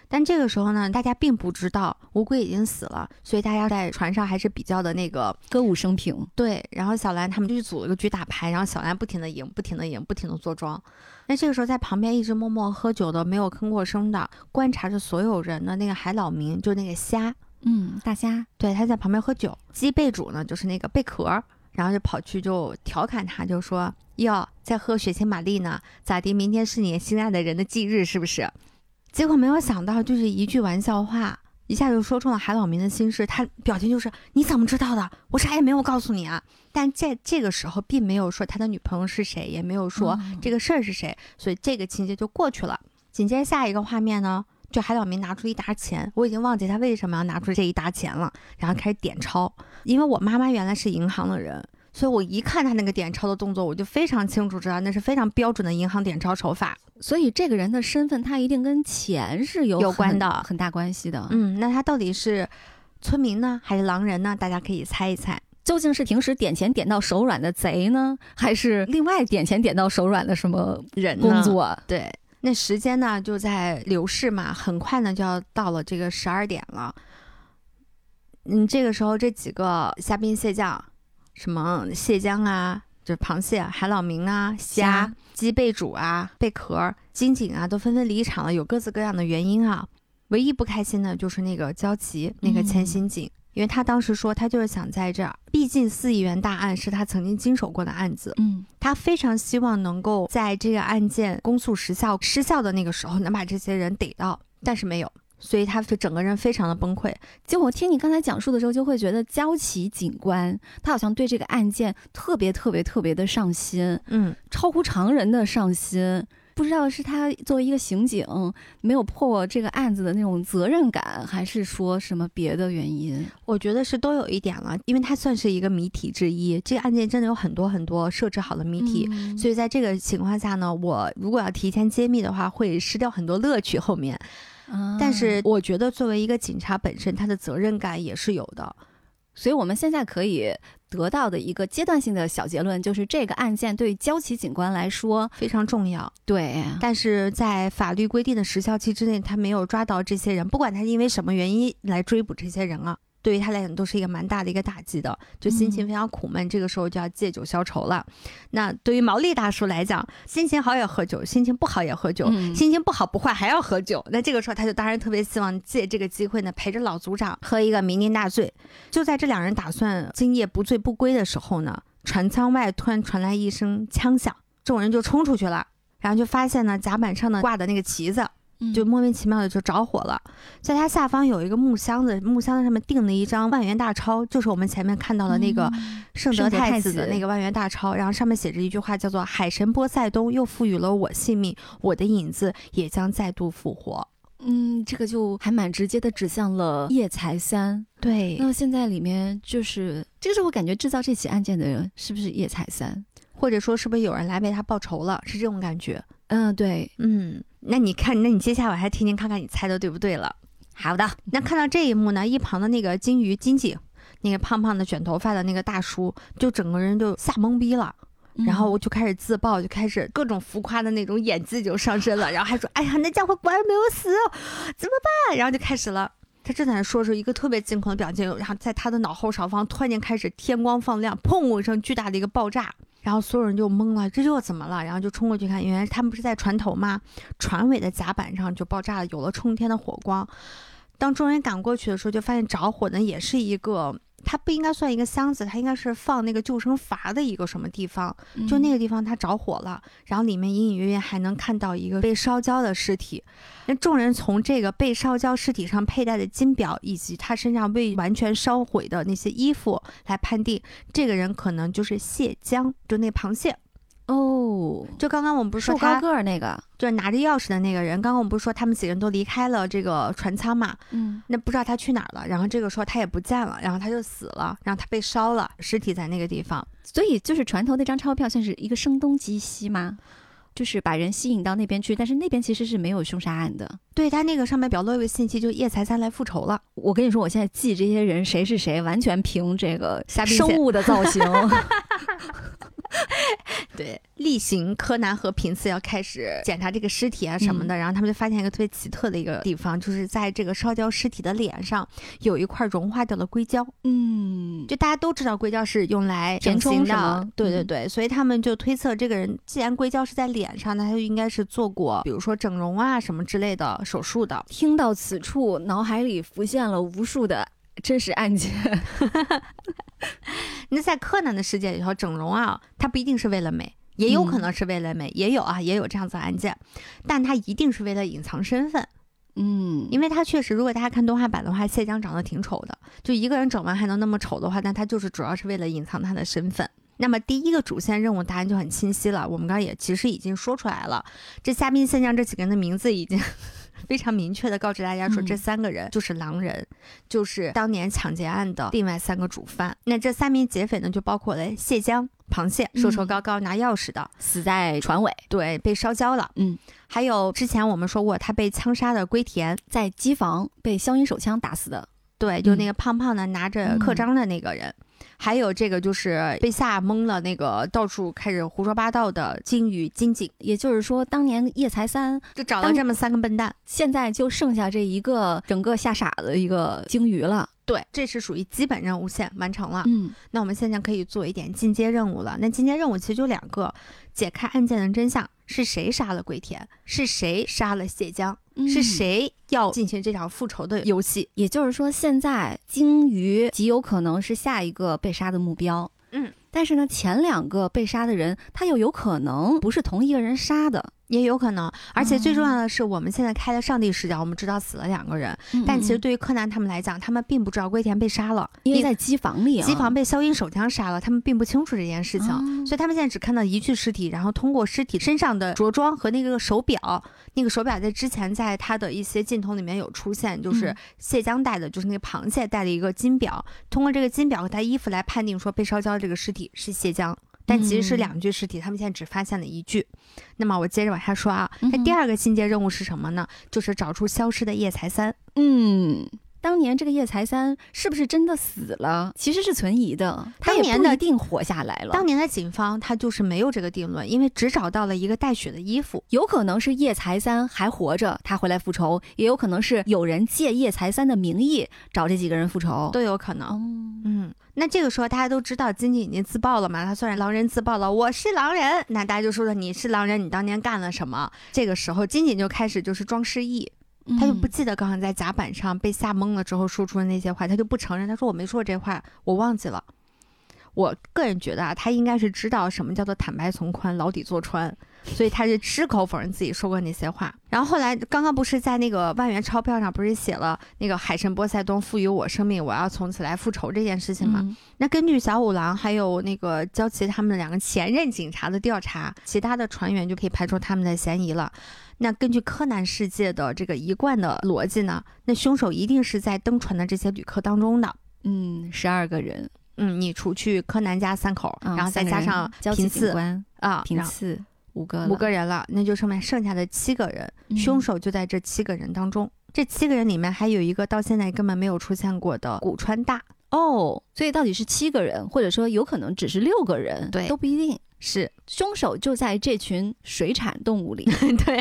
[SPEAKER 1] 但这个时候呢，大家并不知道乌龟已经死了，所以大家在船上还是比较的那个
[SPEAKER 2] 歌舞升平。
[SPEAKER 1] 对，然后小兰他们就去组了个局打牌，然后小兰不停的赢，不停的赢，不停的坐庄。那这个时候在旁边一直默默喝酒的，没有吭过声的，观察着所有人的那个海老明，就是那个虾，
[SPEAKER 2] 嗯，大虾，
[SPEAKER 1] 对，他在旁边喝酒。鸡贝主呢，就是那个贝壳。然后就跑去就调侃他，就说：“哟，在喝血清玛丽呢，咋的？明天是你心爱的人的忌日，是不是？”结果没有想到，就是一句玩笑话，一下就说中了海老明的心事。他表情就是：“你怎么知道的？我啥也没有告诉你啊！”但在这个时候，并没有说他的女朋友是谁，也没有说这个事儿是谁，所以这个情节就过去了。紧接着下一个画面呢？就海岛民拿出一沓钱，我已经忘记他为什么要拿出这一沓钱了，然后开始点钞。因为我妈妈原来是银行的人，所以我一看他那个点钞的动作，我就非常清楚知道那是非常标准的银行点钞手法。
[SPEAKER 2] 所以这个人的身份，他一定跟钱是有
[SPEAKER 1] 有关的，
[SPEAKER 2] 很大关系的。
[SPEAKER 1] 嗯，那他到底是村民呢，还是狼人呢？大家可以猜一猜。
[SPEAKER 2] 究竟是平时点钱点到手软的贼呢，还是另外点钱点到手软的什么
[SPEAKER 1] 人
[SPEAKER 2] 工作？
[SPEAKER 1] 对，那时间呢就在流逝嘛，很快呢就要到了这个十二点了。嗯，这个时候这几个虾兵蟹将，什么蟹将啊，就是螃蟹、海老名啊、虾、鸡贝煮啊、贝壳、金井啊，都纷纷离场了，有各自各样的原因啊。唯一不开心的就是那个焦琪，那个千心井。因为他当时说，他就是想在这儿，毕竟四亿元大案是他曾经经手过的案子，
[SPEAKER 2] 嗯，
[SPEAKER 1] 他非常希望能够在这个案件公诉时效失效的那个时候，能把这些人逮到，但是没有，所以他就整个人非常的崩溃。
[SPEAKER 2] 就我听你刚才讲述的时候，就会觉得焦启警官他好像对这个案件特别特别特别的上心，
[SPEAKER 1] 嗯，
[SPEAKER 2] 超乎常人的上心。不知道是他作为一个刑警没有破这个案子的那种责任感，还是说什么别的原因？
[SPEAKER 1] 我觉得是都有一点了，因为它算是一个谜题之一。这个案件真的有很多很多设置好的谜题，所以在这个情况下呢，我如果要提前揭秘的话，会失掉很多乐趣。后面，但是我觉得作为一个警察本身，他的责任感也是有的。
[SPEAKER 2] 所以我们现在可以。得到的一个阶段性的小结论就是，这个案件对焦旗警官来说
[SPEAKER 1] 非常重要。
[SPEAKER 2] 对，
[SPEAKER 1] 但是在法律规定的时效期之内，他没有抓到这些人，不管他因为什么原因来追捕这些人啊。对于他来讲都是一个蛮大的一个打击的，就心情非常苦闷。这个时候就要借酒消愁了。那对于毛利大叔来讲，心情好也喝酒，心情不好也喝酒，心情不好不坏还要喝酒。那这个时候他就当然特别希望借这个机会呢，陪着老组长喝一个酩酊大醉。就在这两人打算今夜不醉不归的时候呢，船舱外突然传来一声枪响，众人就冲出去了，然后就发现呢甲板上呢挂的那个旗子。就莫名其妙的就着火了，在它下方有一个木箱子，木箱子上面钉了一张万元大钞，就是我们前面看到的那个圣德太子的那个万元大钞，然后上面写着一句话，叫做“海神波塞冬又赋予了我性命，我的影子也将再度复活。”
[SPEAKER 2] 嗯，这个就还蛮直接的指向了叶财三。
[SPEAKER 1] 对，
[SPEAKER 2] 那现在里面就是这个时候，我感觉制造这起案件的人是不是叶财三，
[SPEAKER 1] 或者说是不是有人来为他报仇了？是这种感觉。
[SPEAKER 2] 嗯，对，
[SPEAKER 1] 嗯。那你看，那你接下来我还听听看看你猜的对不对了。
[SPEAKER 2] 好的，
[SPEAKER 1] 那看到这一幕呢，一旁的那个金鱼金井，那个胖胖的卷头发的那个大叔，就整个人就吓懵逼了，然后我就开始自爆，就开始各种浮夸的那种演技就上身了，[LAUGHS] 然后还说：“哎呀，那家伙果然没有死，怎么办？”然后就开始了，他正在说出一个特别惊恐的表情，然后在他的脑后上方突然间开始天光放亮，砰一声巨大的一个爆炸。然后所有人就懵了，这又怎么了？然后就冲过去看，原来他们不是在船头吗？船尾的甲板上就爆炸了，有了冲天的火光。当众人赶过去的时候，就发现着火的也是一个。它不应该算一个箱子，它应该是放那个救生筏的一个什么地方？就那个地方它着火了，然后里面隐隐约约还能看到一个被烧焦的尸体。那众人从这个被烧焦尸体上佩戴的金表，以及他身上未完全烧毁的那些衣服来判定，这个人可能就是蟹江，就那螃蟹。
[SPEAKER 2] 哦，
[SPEAKER 1] 就刚刚我们不是说
[SPEAKER 2] 高个儿那个，
[SPEAKER 1] 就是拿着钥匙的那个人。刚刚我们不是说他们几个人都离开了这个船舱嘛？
[SPEAKER 2] 嗯，
[SPEAKER 1] 那不知道他去哪儿了。然后这个时候他也不见了，然后他就死了，然后他被烧了，尸体在那个地方。
[SPEAKER 2] 所以就是船头那张钞票算是一个声东击西吗？就是把人吸引到那边去，但是那边其实是没有凶杀案的。
[SPEAKER 1] 对他那个上面表露一个信息，就叶财三来复仇了。
[SPEAKER 2] 我跟你说，我现在记这些人谁是谁，完全凭这个生物的造型。[LAUGHS] [LAUGHS] [LAUGHS]
[SPEAKER 1] 对，例行柯南和平次要开始检查这个尸体啊什么的，然后他们就发现一个特别奇特的一个地方，就是在这个烧焦尸体的脸上有一块融化掉的硅胶。
[SPEAKER 2] 嗯，
[SPEAKER 1] 就大家都知道硅胶是用来填充的，对对对，所以他们就推测这个人既然硅胶是在脸上，那他就应该是做过，比如说整容啊什么之类的手术的。
[SPEAKER 2] 听到此处，脑海里浮现了无数的真实案件。[LAUGHS]
[SPEAKER 1] 那在柯南的世界里头，整容啊，它不一定是为了美，也有可能是为了美，也有啊，也有这样子案件，但它一定是为了隐藏身份。
[SPEAKER 2] 嗯，
[SPEAKER 1] 因为他确实，如果大家看动画版的话，谢江长得挺丑的，就一个人整完还能那么丑的话，那他就是主要是为了隐藏他的身份。那么第一个主线任务答案就很清晰了，我们刚刚也其实已经说出来了，这虾兵蟹将这几个人的名字已经。非常明确的告知大家说，这三个人就是狼人，就是当年抢劫案的另外三个主犯。那这三名劫匪呢，就包括了谢江、螃蟹，瘦瘦高高拿钥匙的，
[SPEAKER 2] 死在船尾，
[SPEAKER 1] 对，被烧焦了。
[SPEAKER 2] 嗯，
[SPEAKER 1] 还有之前我们说过他被枪杀的龟田，
[SPEAKER 2] 在机房被消音手枪打死的，
[SPEAKER 1] 对，就那个胖胖的拿着刻章的那个人。还有这个就是被吓懵了，那个到处开始胡说八道的金鱼金井，
[SPEAKER 2] 也就是说，当年叶财三
[SPEAKER 1] 就找了这么三个笨蛋，
[SPEAKER 2] 现在就剩下这一个整个吓傻的一个鲸鱼了。
[SPEAKER 1] 对，这是属于基本任务线完成了。
[SPEAKER 2] 嗯，
[SPEAKER 1] 那我们现在可以做一点进阶任务了。那进阶任务其实就两个：解开案件的真相，是谁杀了龟田？是谁杀了谢江？是谁要进行这场复仇的游戏？
[SPEAKER 2] 也就是说，现在鲸鱼极有可能是下一个被杀的目标。
[SPEAKER 1] 嗯，
[SPEAKER 2] 但是呢，前两个被杀的人，他又有可能不是同一个人杀的。
[SPEAKER 1] 也有可能，而且最重要的是，我们现在开的上帝视角，我们知道死了两个人，但其实对于柯南他们来讲，他们并不知道龟田被杀了，
[SPEAKER 2] 因为在机房里，
[SPEAKER 1] 机房被消音手枪杀了，他们并不清楚这件事情，所以他们现在只看到一具尸体，然后通过尸体身上的着装和那个手表，那个手表在之前在他的一些镜头里面有出现，就是谢江戴的，就是那个螃蟹戴的一个金表，通过这个金表和他衣服来判定说被烧焦的这个尸体是谢江。但其实是两具尸体，他们现在只发现了一具。那么我接着往下说啊，那第二个进阶任务是什么呢？就是找出消失的叶财三。
[SPEAKER 2] 嗯。当年这个叶财三是不是真的死了？其实是存疑的，他也不一定活下来了。
[SPEAKER 1] 当年的警方他就是没有这个定论，因为只找到了一个带血的衣服，
[SPEAKER 2] 有可能是叶财三还活着，他回来复仇，也有可能是有人借叶财三的名义找这几个人复仇，
[SPEAKER 1] 都有可能。嗯，那这个时候大家都知道金井已经自爆了嘛？他算是狼人自爆了，我是狼人。那大家就说了，你是狼人，你当年干了什么？这个时候金井就开始就是装失忆。他就不记得刚刚在甲板上被吓懵了之后说出的那些话，他就不承认。他说我没说这话，我忘记了。我个人觉得啊，他应该是知道什么叫做坦白从宽，牢底坐穿，所以他就矢口否认自己说过那些话。然后后来刚刚不是在那个万元钞票上不是写了那个海神波塞冬赋予我生命，我要从此来复仇这件事情吗？那根据小五郎还有那个娇琪他们两个前任警察的调查，其他的船员就可以排除他们的嫌疑了。那根据柯南世界的这个一贯的逻辑呢，那凶手一定是在登船的这些旅客当中的。
[SPEAKER 2] 嗯，十二个人。
[SPEAKER 1] 嗯，你除去柯南家三口，然后再加上平次啊，
[SPEAKER 2] 平次五个
[SPEAKER 1] 五个人了，那就剩下剩下的七个人，凶手就在这七个人当中。这七个人里面还有一个到现在根本没有出现过的古川大
[SPEAKER 2] 哦，所以到底是七个人，或者说有可能只是六个人，
[SPEAKER 1] 对，
[SPEAKER 2] 都不一定。
[SPEAKER 1] 是
[SPEAKER 2] 凶手就在这群水产动物里，[LAUGHS]
[SPEAKER 1] 对，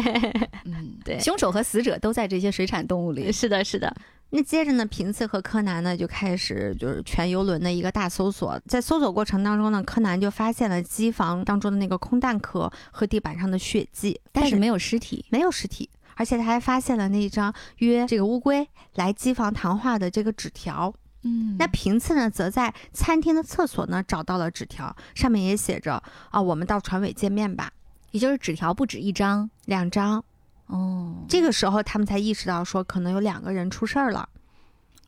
[SPEAKER 2] 嗯，
[SPEAKER 1] 对，
[SPEAKER 2] 凶手和死者都在这些水产动物里。
[SPEAKER 1] 是的，是的。那接着呢，平次和柯南呢就开始就是全游轮的一个大搜索。在搜索过程当中呢，柯南就发现了机房当中的那个空弹壳和地板上的血迹，
[SPEAKER 2] 但是没有尸体，
[SPEAKER 1] 没有尸体。而且他还发现了那一张约这个乌龟来机房谈话的这个纸条。
[SPEAKER 2] 嗯，
[SPEAKER 1] 那平次呢，则在餐厅的厕所呢找到了纸条，上面也写着啊，我们到船尾见面吧。
[SPEAKER 2] 也就是纸条不止一张，
[SPEAKER 1] 两张。
[SPEAKER 2] 哦，
[SPEAKER 1] 这个时候他们才意识到说，可能有两个人出事儿了。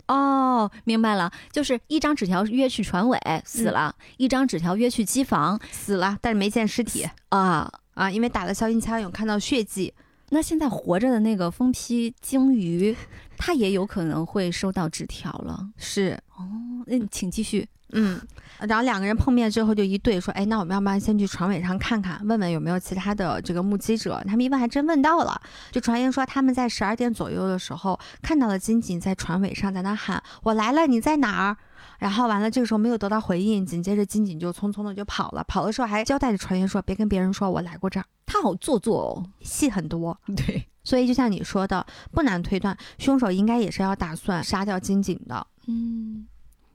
[SPEAKER 2] 哦，明白了，就是一张纸条约去船尾死了，一张纸条约去机房
[SPEAKER 1] 死了，但是没见尸体
[SPEAKER 2] 啊
[SPEAKER 1] 啊，因为打了消音枪有看到血迹。
[SPEAKER 2] 那现在活着的那个疯批鲸鱼，它也有可能会收到纸条了。
[SPEAKER 1] 是
[SPEAKER 2] 哦，那请继续。
[SPEAKER 1] 嗯，然后两个人碰面之后就一对说：“哎，那我们要不然先去船尾上看看，问问有没有其他的这个目击者？”他们一问还真问到了，就传言说他们在十二点左右的时候看到了金井在船尾上在那喊：“我来了，你在哪儿？”然后完了，这个时候没有得到回应，紧接着金井就匆匆的就跑了。跑的时候还交代着船员说：“别跟别人说我来过这儿。”
[SPEAKER 2] 他好做作哦，
[SPEAKER 1] 戏很多。
[SPEAKER 2] 对，[LAUGHS]
[SPEAKER 1] 所以就像你说的，不难推断，凶手应该也是要打算杀掉金井的。
[SPEAKER 2] 嗯，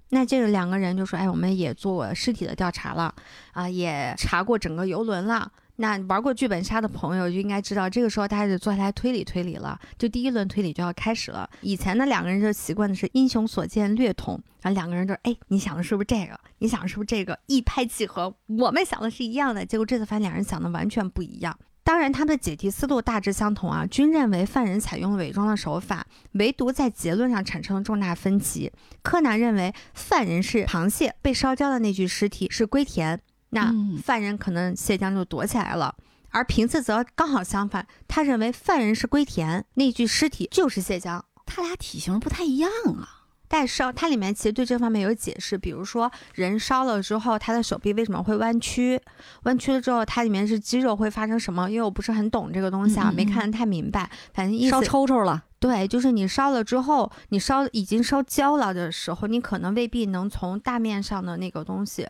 [SPEAKER 1] 那这个两个人就说：“哎，我们也做尸体的调查了，啊，也查过整个游轮了。”那玩过剧本杀的朋友就应该知道，这个时候大家就坐下来推理推理了，就第一轮推理就要开始了。以前的两个人就习惯的是英雄所见略同，然后两个人就哎，你想的是不是这个？你想的是不是这个？一拍即合，我们想的是一样的。结果这次发现两人想的完全不一样。当然，他们的解题思路大致相同啊，均认为犯人采用了伪装的手法，唯独在结论上产生了重大分歧。柯南认为犯人是螃蟹，被烧焦的那具尸体是龟田。那犯人可能蟹江就躲起来了，而平次则刚好相反，他认为犯人是龟田，那具尸体就是蟹江，
[SPEAKER 2] 他俩体型不太一样啊。
[SPEAKER 1] 带烧，它里面其实对这方面有解释，比如说人烧了之后，他的手臂为什么会弯曲？弯曲了之后，它里面是肌肉会发生什么？因为我不是很懂这个东西啊，没看得太明白。反正意思
[SPEAKER 2] 烧抽抽了，
[SPEAKER 1] 对，就是你烧了之后，你烧已经烧焦了的时候，你可能未必能从大面上的那个东西。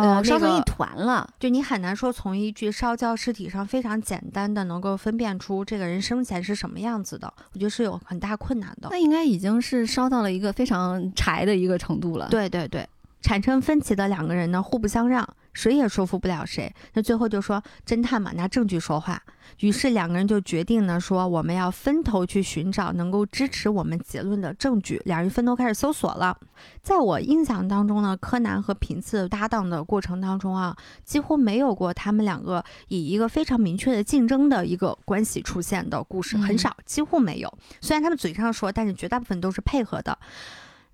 [SPEAKER 2] 呃，烧成一团了，
[SPEAKER 1] 就你很难说从一具烧焦尸体上非常简单的能够分辨出这个人生前是什么样子的，我觉得是有很大困难的。
[SPEAKER 2] 那应该已经是烧到了一个非常柴的一个程度了。
[SPEAKER 1] 对对对。产生分歧的两个人呢，互不相让，谁也说服不了谁。那最后就说侦探嘛，拿证据说话。于是两个人就决定呢，说我们要分头去寻找能够支持我们结论的证据。两人分头开始搜索了。在我印象当中呢，柯南和平次搭档的过程当中啊，几乎没有过他们两个以一个非常明确的竞争的一个关系出现的故事，很少，几乎没有。虽然他们嘴上说，但是绝大部分都是配合的。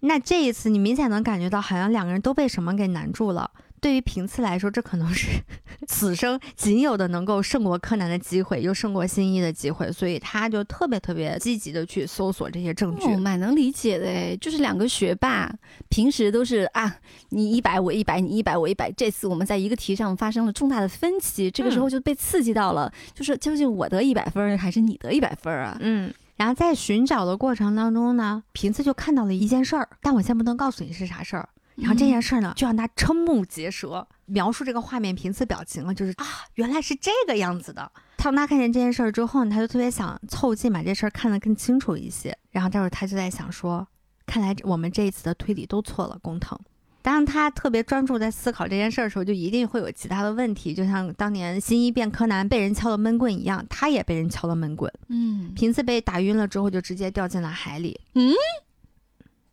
[SPEAKER 1] 那这一次，你明显能感觉到，好像两个人都被什么给难住了。对于平次来说，这可能是 [LAUGHS] 此生仅有的能够胜过柯南的机会，又胜过新一的机会，所以他就特别特别积极的去搜索这些证据。
[SPEAKER 2] 蛮能理解的哎，就是两个学霸，平时都是啊，你一百我一百，你一百我一百。这次我们在一个题上发生了重大的分歧，这个时候就被刺激到了，就是究竟我得一百分还是你得一百分啊？
[SPEAKER 1] 嗯。然后在寻找的过程当中呢，平次就看到了一件事儿，但我先不能告诉你是啥事儿。然后这件事儿呢，就让他瞠目结舌，描述这个画面，平次表情啊，就是啊，原来是这个样子的。当他看见这件事儿之后呢，他就特别想凑近把这事儿看得更清楚一些。然后这会儿他就在想说，看来我们这一次的推理都错了，工藤。当他特别专注在思考这件事的时候，就一定会有其他的问题，就像当年新一变柯南被人敲了闷棍一样，他也被人敲了闷棍。嗯，平次被打晕了之后，就直接掉进了海里。
[SPEAKER 2] 嗯，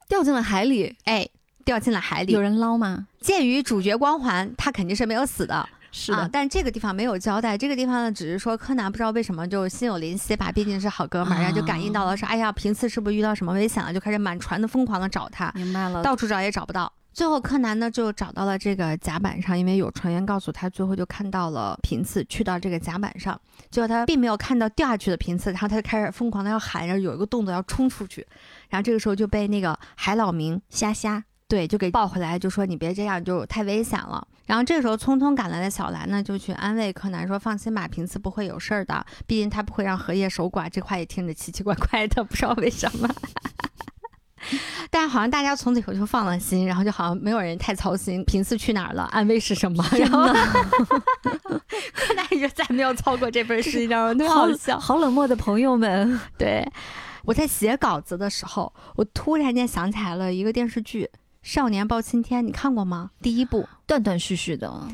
[SPEAKER 2] 掉进了海里，
[SPEAKER 1] 哎，掉进了海里。
[SPEAKER 2] 有人捞吗？
[SPEAKER 1] 鉴于主角光环，他肯定是没有死的。
[SPEAKER 2] 是的，
[SPEAKER 1] 但这个地方没有交代。这个地方呢，只是说柯南不知道为什么就心有灵犀吧，毕竟是好哥们儿，然后就感应到了，说哎呀，平次是不是遇到什么危险了？就开始满船的疯狂的找他。
[SPEAKER 2] 明白了，
[SPEAKER 1] 到处找也找不到。最后，柯南呢就找到了这个甲板上，因为有船员告诉他，最后就看到了平次去到这个甲板上。结果他并没有看到掉下去的平次，然后他就开始疯狂的要喊，然后有一个动作要冲出去。然后这个时候就被那个海老名
[SPEAKER 2] 虾虾
[SPEAKER 1] 对就给抱回来，就说你别这样，就太危险了。然后这个时候匆匆赶来的小兰呢就去安慰柯南说：“放心吧，平次不会有事儿的，毕竟他不会让荷叶守寡。”这话也听着奇奇怪怪的，不知道为什么。[LAUGHS] 但是好像大家从此以后就放了心，然后就好像没有人太操心平次去哪儿了，安慰是什么，然后 [LAUGHS] 柯南就再没有操过这份心，然后好笑，
[SPEAKER 2] 好冷漠的朋友们。[LAUGHS]
[SPEAKER 1] 对，我在写稿子的时候，我突然间想起来了一个电视剧《少年包青天》，你看过吗？第一部，
[SPEAKER 2] 断断续续的。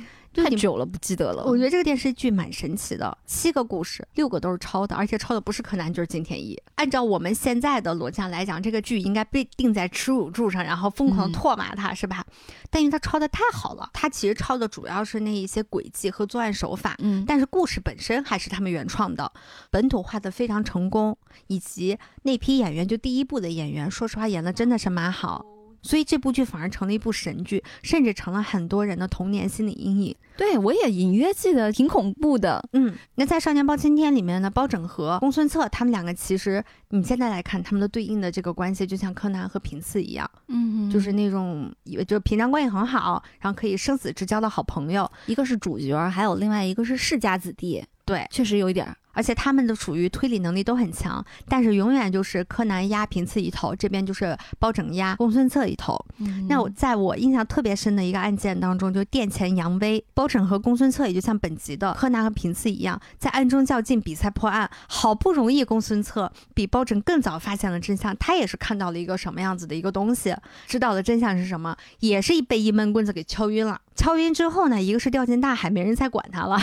[SPEAKER 2] 太久了，不记得了。
[SPEAKER 1] 我觉得这个电视剧蛮神奇的，七个故事，六个都是抄的，而且抄的不是柯南就是金田一。按照我们现在的逻辑来讲，这个剧应该被定在耻辱柱上，然后疯狂唾骂他，是吧？但因为他抄的太好了，他其实抄的主要是那一些轨迹和作案手法，嗯，但是故事本身还是他们原创的，本土化的非常成功，以及那批演员，就第一部的演员，说实话演的真的是蛮好。所以这部剧反而成了一部神剧，甚至成了很多人的童年心理阴影。
[SPEAKER 2] 对我也隐约记得挺恐怖的。
[SPEAKER 1] 嗯，那在《少年包青天》里面呢，包拯和公孙策他们两个其实你现在来看他们的对应的这个关系，就像柯南和平次一样，嗯，就是那种就是平常关系很好，然后可以生死之交的好朋友。
[SPEAKER 2] 一个是主角，还有另外一个是世家子弟。
[SPEAKER 1] 对，
[SPEAKER 2] 确实有一点儿。
[SPEAKER 1] 而且他们的属于推理能力都很强，但是永远就是柯南压平次一头，这边就是包拯压公孙策一头。那我在我印象特别深的一个案件当中，就殿前扬威，包拯和公孙策也就像本集的柯南和平次一样，在暗中较劲比赛破案。好不容易公孙策比包拯更早发现了真相，他也是看到了一个什么样子的一个东西，知道的真相是什么，也是被一闷棍子给敲晕了。敲晕之后呢，一个是掉进大海，没人再管他了。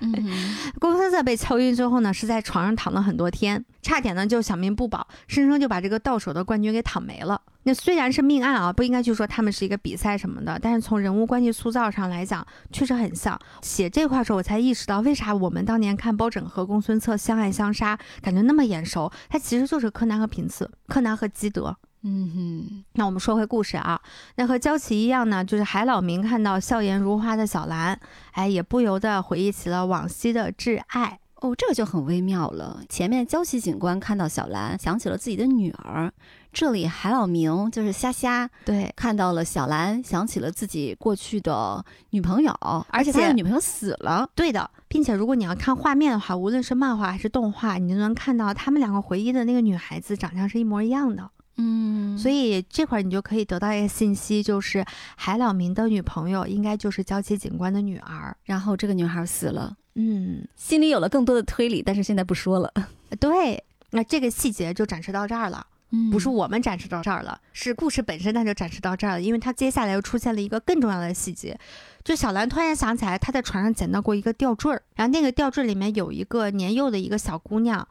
[SPEAKER 1] 嗯公孙策被敲晕之后呢，是在床上躺了很多天，差点呢就小命不保，生生就把这个到手的冠军给躺没了。那虽然是命案啊，不应该去说他们是一个比赛什么的，但是从人物关系塑造上来讲，确实很像。写这块时候，我才意识到为啥我们当年看包拯和公孙策相爱相杀，感觉那么眼熟，他其实就是柯南和平次，柯南和基德。嗯哼，那我们说回故事啊，那和娇琪一样呢，就是海老明看到笑颜如花的小兰，哎，也不由得回忆起了往昔的挚爱。
[SPEAKER 2] 哦，这个就很微妙了。前面娇琪警官看到小兰，想起了自己的女儿。这里海老明就是虾虾，
[SPEAKER 1] 对，
[SPEAKER 2] 看到了小兰，想起了自己过去的女朋友，而且他的女朋友死了。
[SPEAKER 1] 对的，并且如果你要看画面的话，无论是漫画还是动画，你就能看到他们两个回忆的那个女孩子长相是一模一样的。
[SPEAKER 2] 嗯，
[SPEAKER 1] 所以这块你就可以得到一个信息，就是海老明的女朋友应该就是焦琪警官的女儿，
[SPEAKER 2] 然后这个女孩死了。
[SPEAKER 1] 嗯，
[SPEAKER 2] 心里有了更多的推理，但是现在不说了。[LAUGHS]
[SPEAKER 1] 对，那这个细节就展示到这儿了。嗯不是我们展示到这儿了，是故事本身它就展示到这儿了，因为它接下来又出现了一个更重要的细节，就小兰突然想起来，她在船上捡到过一个吊坠儿，然后那个吊坠里面有一个年幼的一个小姑娘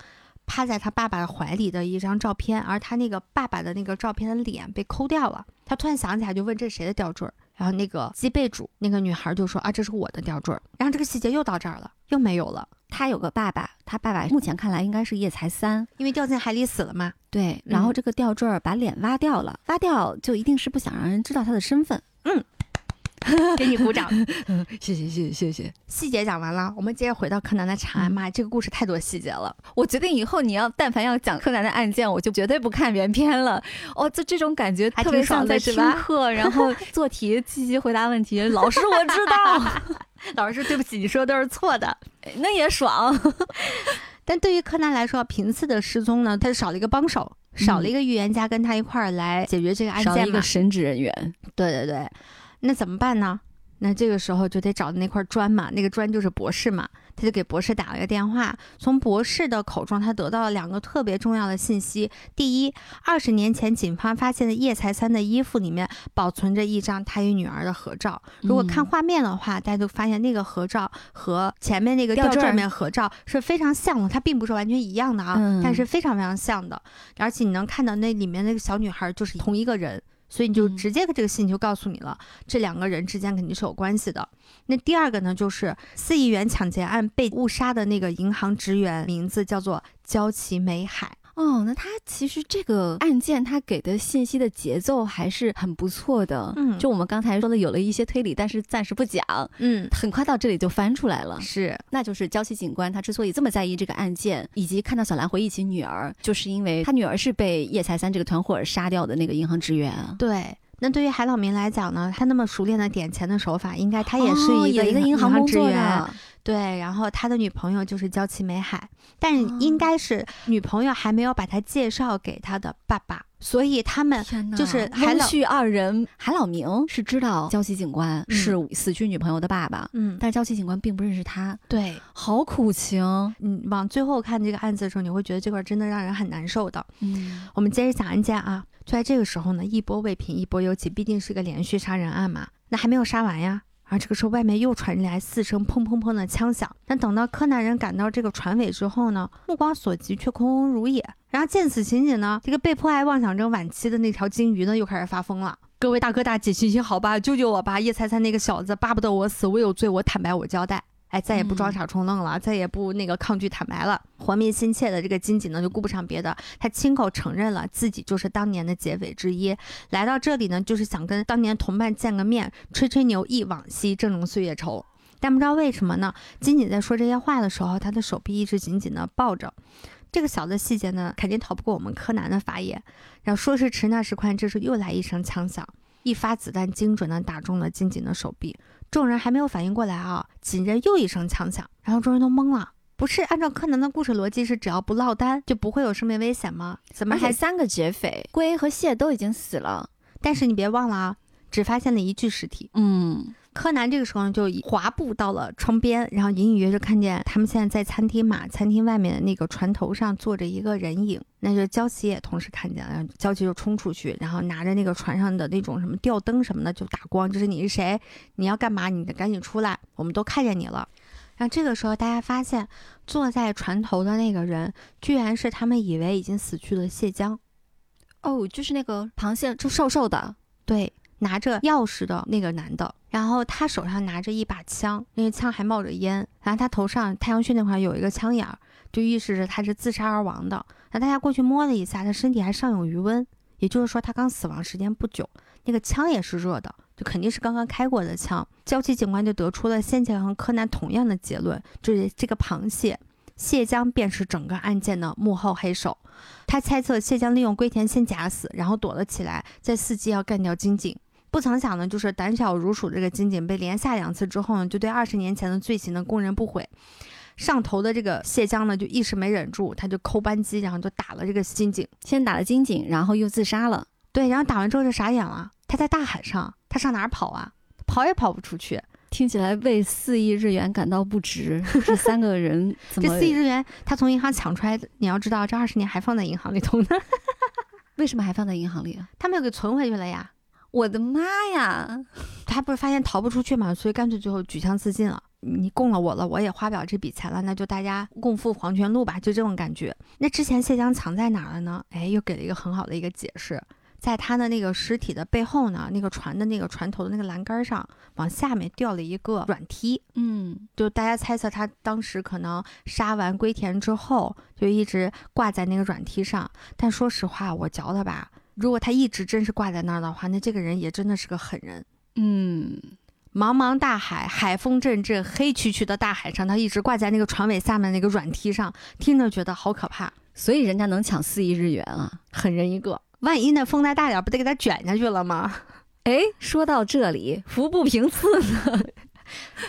[SPEAKER 1] 趴在他爸爸的怀里的一张照片，而他那个爸爸的那个照片的脸被抠掉了，他突然想起来就问这是谁的吊坠儿，然后那个鸡背主那个女孩就说啊这是我的吊坠儿，然后这个细节又到这儿了，又没有了。
[SPEAKER 2] 他有个爸爸，他爸爸目前看来应该是叶才三，
[SPEAKER 1] 因为掉进海里死了嘛。
[SPEAKER 2] 对，然后这个吊坠儿把脸挖掉了，挖掉就一定是不想让人知道他的身份。
[SPEAKER 1] 嗯，[LAUGHS] 给你鼓掌。[LAUGHS]
[SPEAKER 2] 谢谢谢谢谢谢。
[SPEAKER 1] 细节讲完了，我们接着回到柯南的查案。妈，这个故事太多细节了。
[SPEAKER 2] 我决定以后你要但凡要讲柯南的案件，我就绝对不看原片了。哦，就这种感觉，
[SPEAKER 1] 特别爽
[SPEAKER 2] 的，是吧？课，然后 [LAUGHS] 做题，积极回答问题。老师，我知道。
[SPEAKER 1] 老师，对不起，你说的都是错的，
[SPEAKER 2] 那也爽。
[SPEAKER 1] 但对于柯南来说，频次的失踪呢，他少了一个帮手，少了一个预言家跟他一块儿来解决这个案件
[SPEAKER 2] 嘛，一个神职人员。
[SPEAKER 1] 对对对，那怎么办呢？那这个时候就得找的那块砖嘛，那个砖就是博士嘛。他就给博士打了个电话，从博士的口中，他得到了两个特别重要的信息。第一，二十年前警方发现的叶财三的衣服里面保存着一张他与女儿的合照。如果看画面的话，大家都发现那个合照和前面那个吊坠里面合照是非常像的，它并不是完全一样的啊，但是非常非常像的。而且你能看到那里面那个小女孩就是同一个人。所以你就直接这个信就告诉你了，这两个人之间肯定是有关系的。那第二个呢，就是四亿元抢劫案被误杀的那个银行职员，名字叫做焦其美海。
[SPEAKER 2] 哦，那他其实这个案件他给的信息的节奏还是很不错的。
[SPEAKER 1] 嗯，
[SPEAKER 2] 就我们刚才说的，有了一些推理，但是暂时不讲。
[SPEAKER 1] 嗯，
[SPEAKER 2] 很快到这里就翻出来了。
[SPEAKER 1] 是，
[SPEAKER 2] 那就是娇妻警官他之所以这么在意这个案件，以及看到小兰回忆起女儿，就是因为他女儿是被叶财三这个团伙杀掉的那个银行职员。
[SPEAKER 1] 对。那对于海老明来讲呢，他那么熟练的点钱的手法，应该他也是一
[SPEAKER 2] 个
[SPEAKER 1] 银
[SPEAKER 2] 行
[SPEAKER 1] 职员。对，然后他的女朋友就是娇妻美海，但是应该是女朋友还没有把他介绍给他的爸爸，所以他们就是海老
[SPEAKER 2] 旭二人。海老明是知道娇妻警官是死去女朋友的爸爸，
[SPEAKER 1] 嗯，
[SPEAKER 2] 但是娇妻警官并不认识他。
[SPEAKER 1] 对，
[SPEAKER 2] 好苦情。
[SPEAKER 1] 嗯，往最后看这个案子的时候，你会觉得这块真的让人很难受的。
[SPEAKER 2] 嗯，
[SPEAKER 1] 我们接着讲案件啊。就在这个时候呢，一波未平一波又起，毕竟是个连续杀人案嘛。那还没有杀完呀，而这个时候外面又传来四声砰砰砰的枪响。但等到柯南人赶到这个船尾之后呢，目光所及却空空如也。然后见此情景呢，这个被迫害妄想症晚期的那条金鱼呢，又开始发疯了。各位大哥大姐，行行好吧，救救我吧！叶菜菜那个小子巴不得我死，我有罪，我坦白，我交代。哎，再也不装傻充愣了，再也不那个抗拒坦白了。活命心切的这个金井呢，就顾不上别的，他亲口承认了自己就是当年的劫匪之一。来到这里呢，就是想跟当年同伴见个面，吹吹牛，忆往昔，峥嵘岁月稠。但不知道为什么呢，金井在说这些话的时候，他的手臂一直紧紧的抱着。这个小的细节呢，肯定逃不过我们柯南的法眼。然后说时迟，那时快，这时又来一声枪响，一发子弹精准的打中了金井的手臂。众人还没有反应过来啊，紧着又一声枪响，然后众人都懵了。不是按照柯南的故事逻辑，是只要不落单就不会有生命危险吗？怎么还
[SPEAKER 2] 三个劫匪？龟和蟹都已经死了，
[SPEAKER 1] 但是你别忘了啊，只发现了一具尸体。
[SPEAKER 2] 嗯。
[SPEAKER 1] 柯南这个时候呢，就滑步到了窗边，然后隐隐约约看见他们现在在餐厅嘛，餐厅外面的那个船头上坐着一个人影，那就焦琪也同时看见了，焦琪就冲出去，然后拿着那个船上的那种什么吊灯什么的就打光，就是你是谁，你要干嘛，你赶紧出来，我们都看见你了。然后这个时候大家发现坐在船头的那个人，居然是他们以为已经死去的蟹江，
[SPEAKER 2] 哦，就是那个螃蟹，就瘦瘦的，
[SPEAKER 1] 对。拿着钥匙的那个男的，然后他手上拿着一把枪，那个枪还冒着烟，然后他头上太阳穴那块有一个枪眼儿，就预示着他是自杀而亡的。那大家过去摸了一下，他身体还尚有余温，也就是说他刚死亡时间不久，那个枪也是热的，就肯定是刚刚开过的枪。交期警官就得出了先前和柯南同样的结论，就是这个螃蟹谢江便是整个案件的幕后黑手。他猜测谢江利用龟田先假死，然后躲了起来，在伺机要干掉金井。不曾想呢，就是胆小如鼠这个金井被连下两次之后呢，就对二十年前的罪行呢供认不讳。上头的这个谢江呢，就一时没忍住，他就扣扳机，然后就打了这个金井，
[SPEAKER 2] 先打了金井，然后又自杀了。
[SPEAKER 1] 对，然后打完之后就傻眼了，他在大海上，他上哪儿跑啊？跑也跑不出去。
[SPEAKER 2] 听起来为四亿日元感到不值。这三个人，
[SPEAKER 1] 这四亿日元他从银行抢出来的，你要知道，这二十年还放在银行里头呢。[LAUGHS]
[SPEAKER 2] 为什么还放在银行里？
[SPEAKER 1] 他没有给存回去了呀！
[SPEAKER 2] 我的妈呀！
[SPEAKER 1] 他不是发现逃不出去嘛，所以干脆最后举枪自尽了。你供了我了，我也花不了这笔钱了，那就大家共赴黄泉路吧，就这种感觉。那之前谢江藏在哪儿了呢？哎，又给了一个很好的一个解释。在他的那个尸体的背后呢，那个船的那个船头的那个栏杆上，往下面掉了一个软梯。
[SPEAKER 2] 嗯，
[SPEAKER 1] 就大家猜测他当时可能杀完龟田之后，就一直挂在那个软梯上。但说实话，我觉得吧，如果他一直真是挂在那儿的话，那这个人也真的是个狠人。
[SPEAKER 2] 嗯，
[SPEAKER 1] 茫茫大海，海风阵阵，黑黢黢的大海上，他一直挂在那个船尾下面那个软梯上，听着觉得好可怕。
[SPEAKER 2] 所以人家能抢四亿日元啊，
[SPEAKER 1] 狠人一个。万一那风再大点，不得给他卷下去了吗？
[SPEAKER 2] 哎，说到这里，服不平次呢？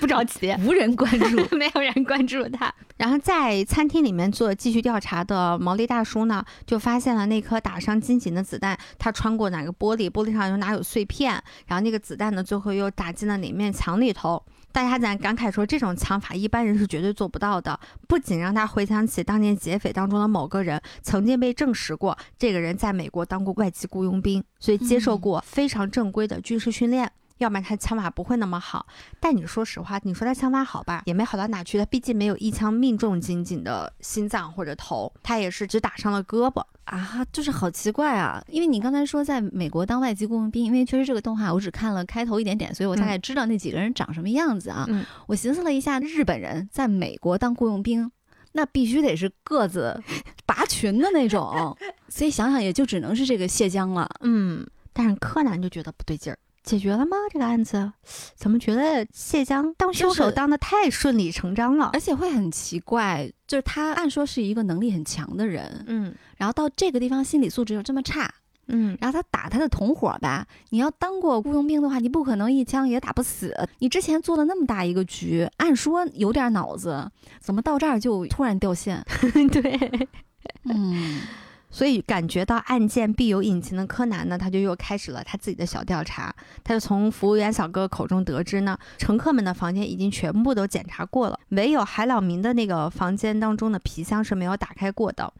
[SPEAKER 1] 不着急，[LAUGHS]
[SPEAKER 2] 无人关注，[LAUGHS]
[SPEAKER 1] 没有人关注他。然后在餐厅里面做继续调查的毛利大叔呢，就发现了那颗打伤金井的子弹，他穿过哪个玻璃，玻璃上有哪有碎片，然后那个子弹呢，最后又打进了哪面墙里头。大家在感慨说，这种枪法一般人是绝对做不到的。不仅让他回想起当年劫匪当中的某个人，曾经被证实过，这个人在美国当过外籍雇佣兵，所以接受过非常正规的军事训练。要不然他枪法不会那么好。但你说实话，你说他枪法好吧，也没好到哪去。他毕竟没有一枪命中金井的心脏或者头，他也是只打伤了胳膊
[SPEAKER 2] 啊，就是好奇怪啊。因为你刚才说在美国当外籍雇佣兵，因为确实这个动画我只看了开头一点点，所以我大概知道那几个人长什么样子啊。我寻思了一下，日本人在美国当雇佣兵，那必须得是个子拔群的那种，[LAUGHS] 所以想想也就只能是这个谢江了。
[SPEAKER 1] 嗯，但是柯南就觉得不对劲儿。解决了吗？这个案子怎么觉得谢江当凶手当的太顺理成章了？
[SPEAKER 2] 而且会很奇怪，就是他按说是一个能力很强的人，
[SPEAKER 1] 嗯，
[SPEAKER 2] 然后到这个地方心理素质又这么差，
[SPEAKER 1] 嗯，
[SPEAKER 2] 然后他打他的同伙吧，你要当过雇佣兵的话，你不可能一枪也打不死。你之前做了那么大一个局，按说有点脑子，怎么到这儿就突然掉线？[LAUGHS]
[SPEAKER 1] 对，
[SPEAKER 2] 嗯。[LAUGHS]
[SPEAKER 1] 所以感觉到案件必有隐情的柯南呢，他就又开始了他自己的小调查。他就从服务员小哥口中得知呢，乘客们的房间已经全部都检查过了，唯有海老明的那个房间当中的皮箱是没有打开过的。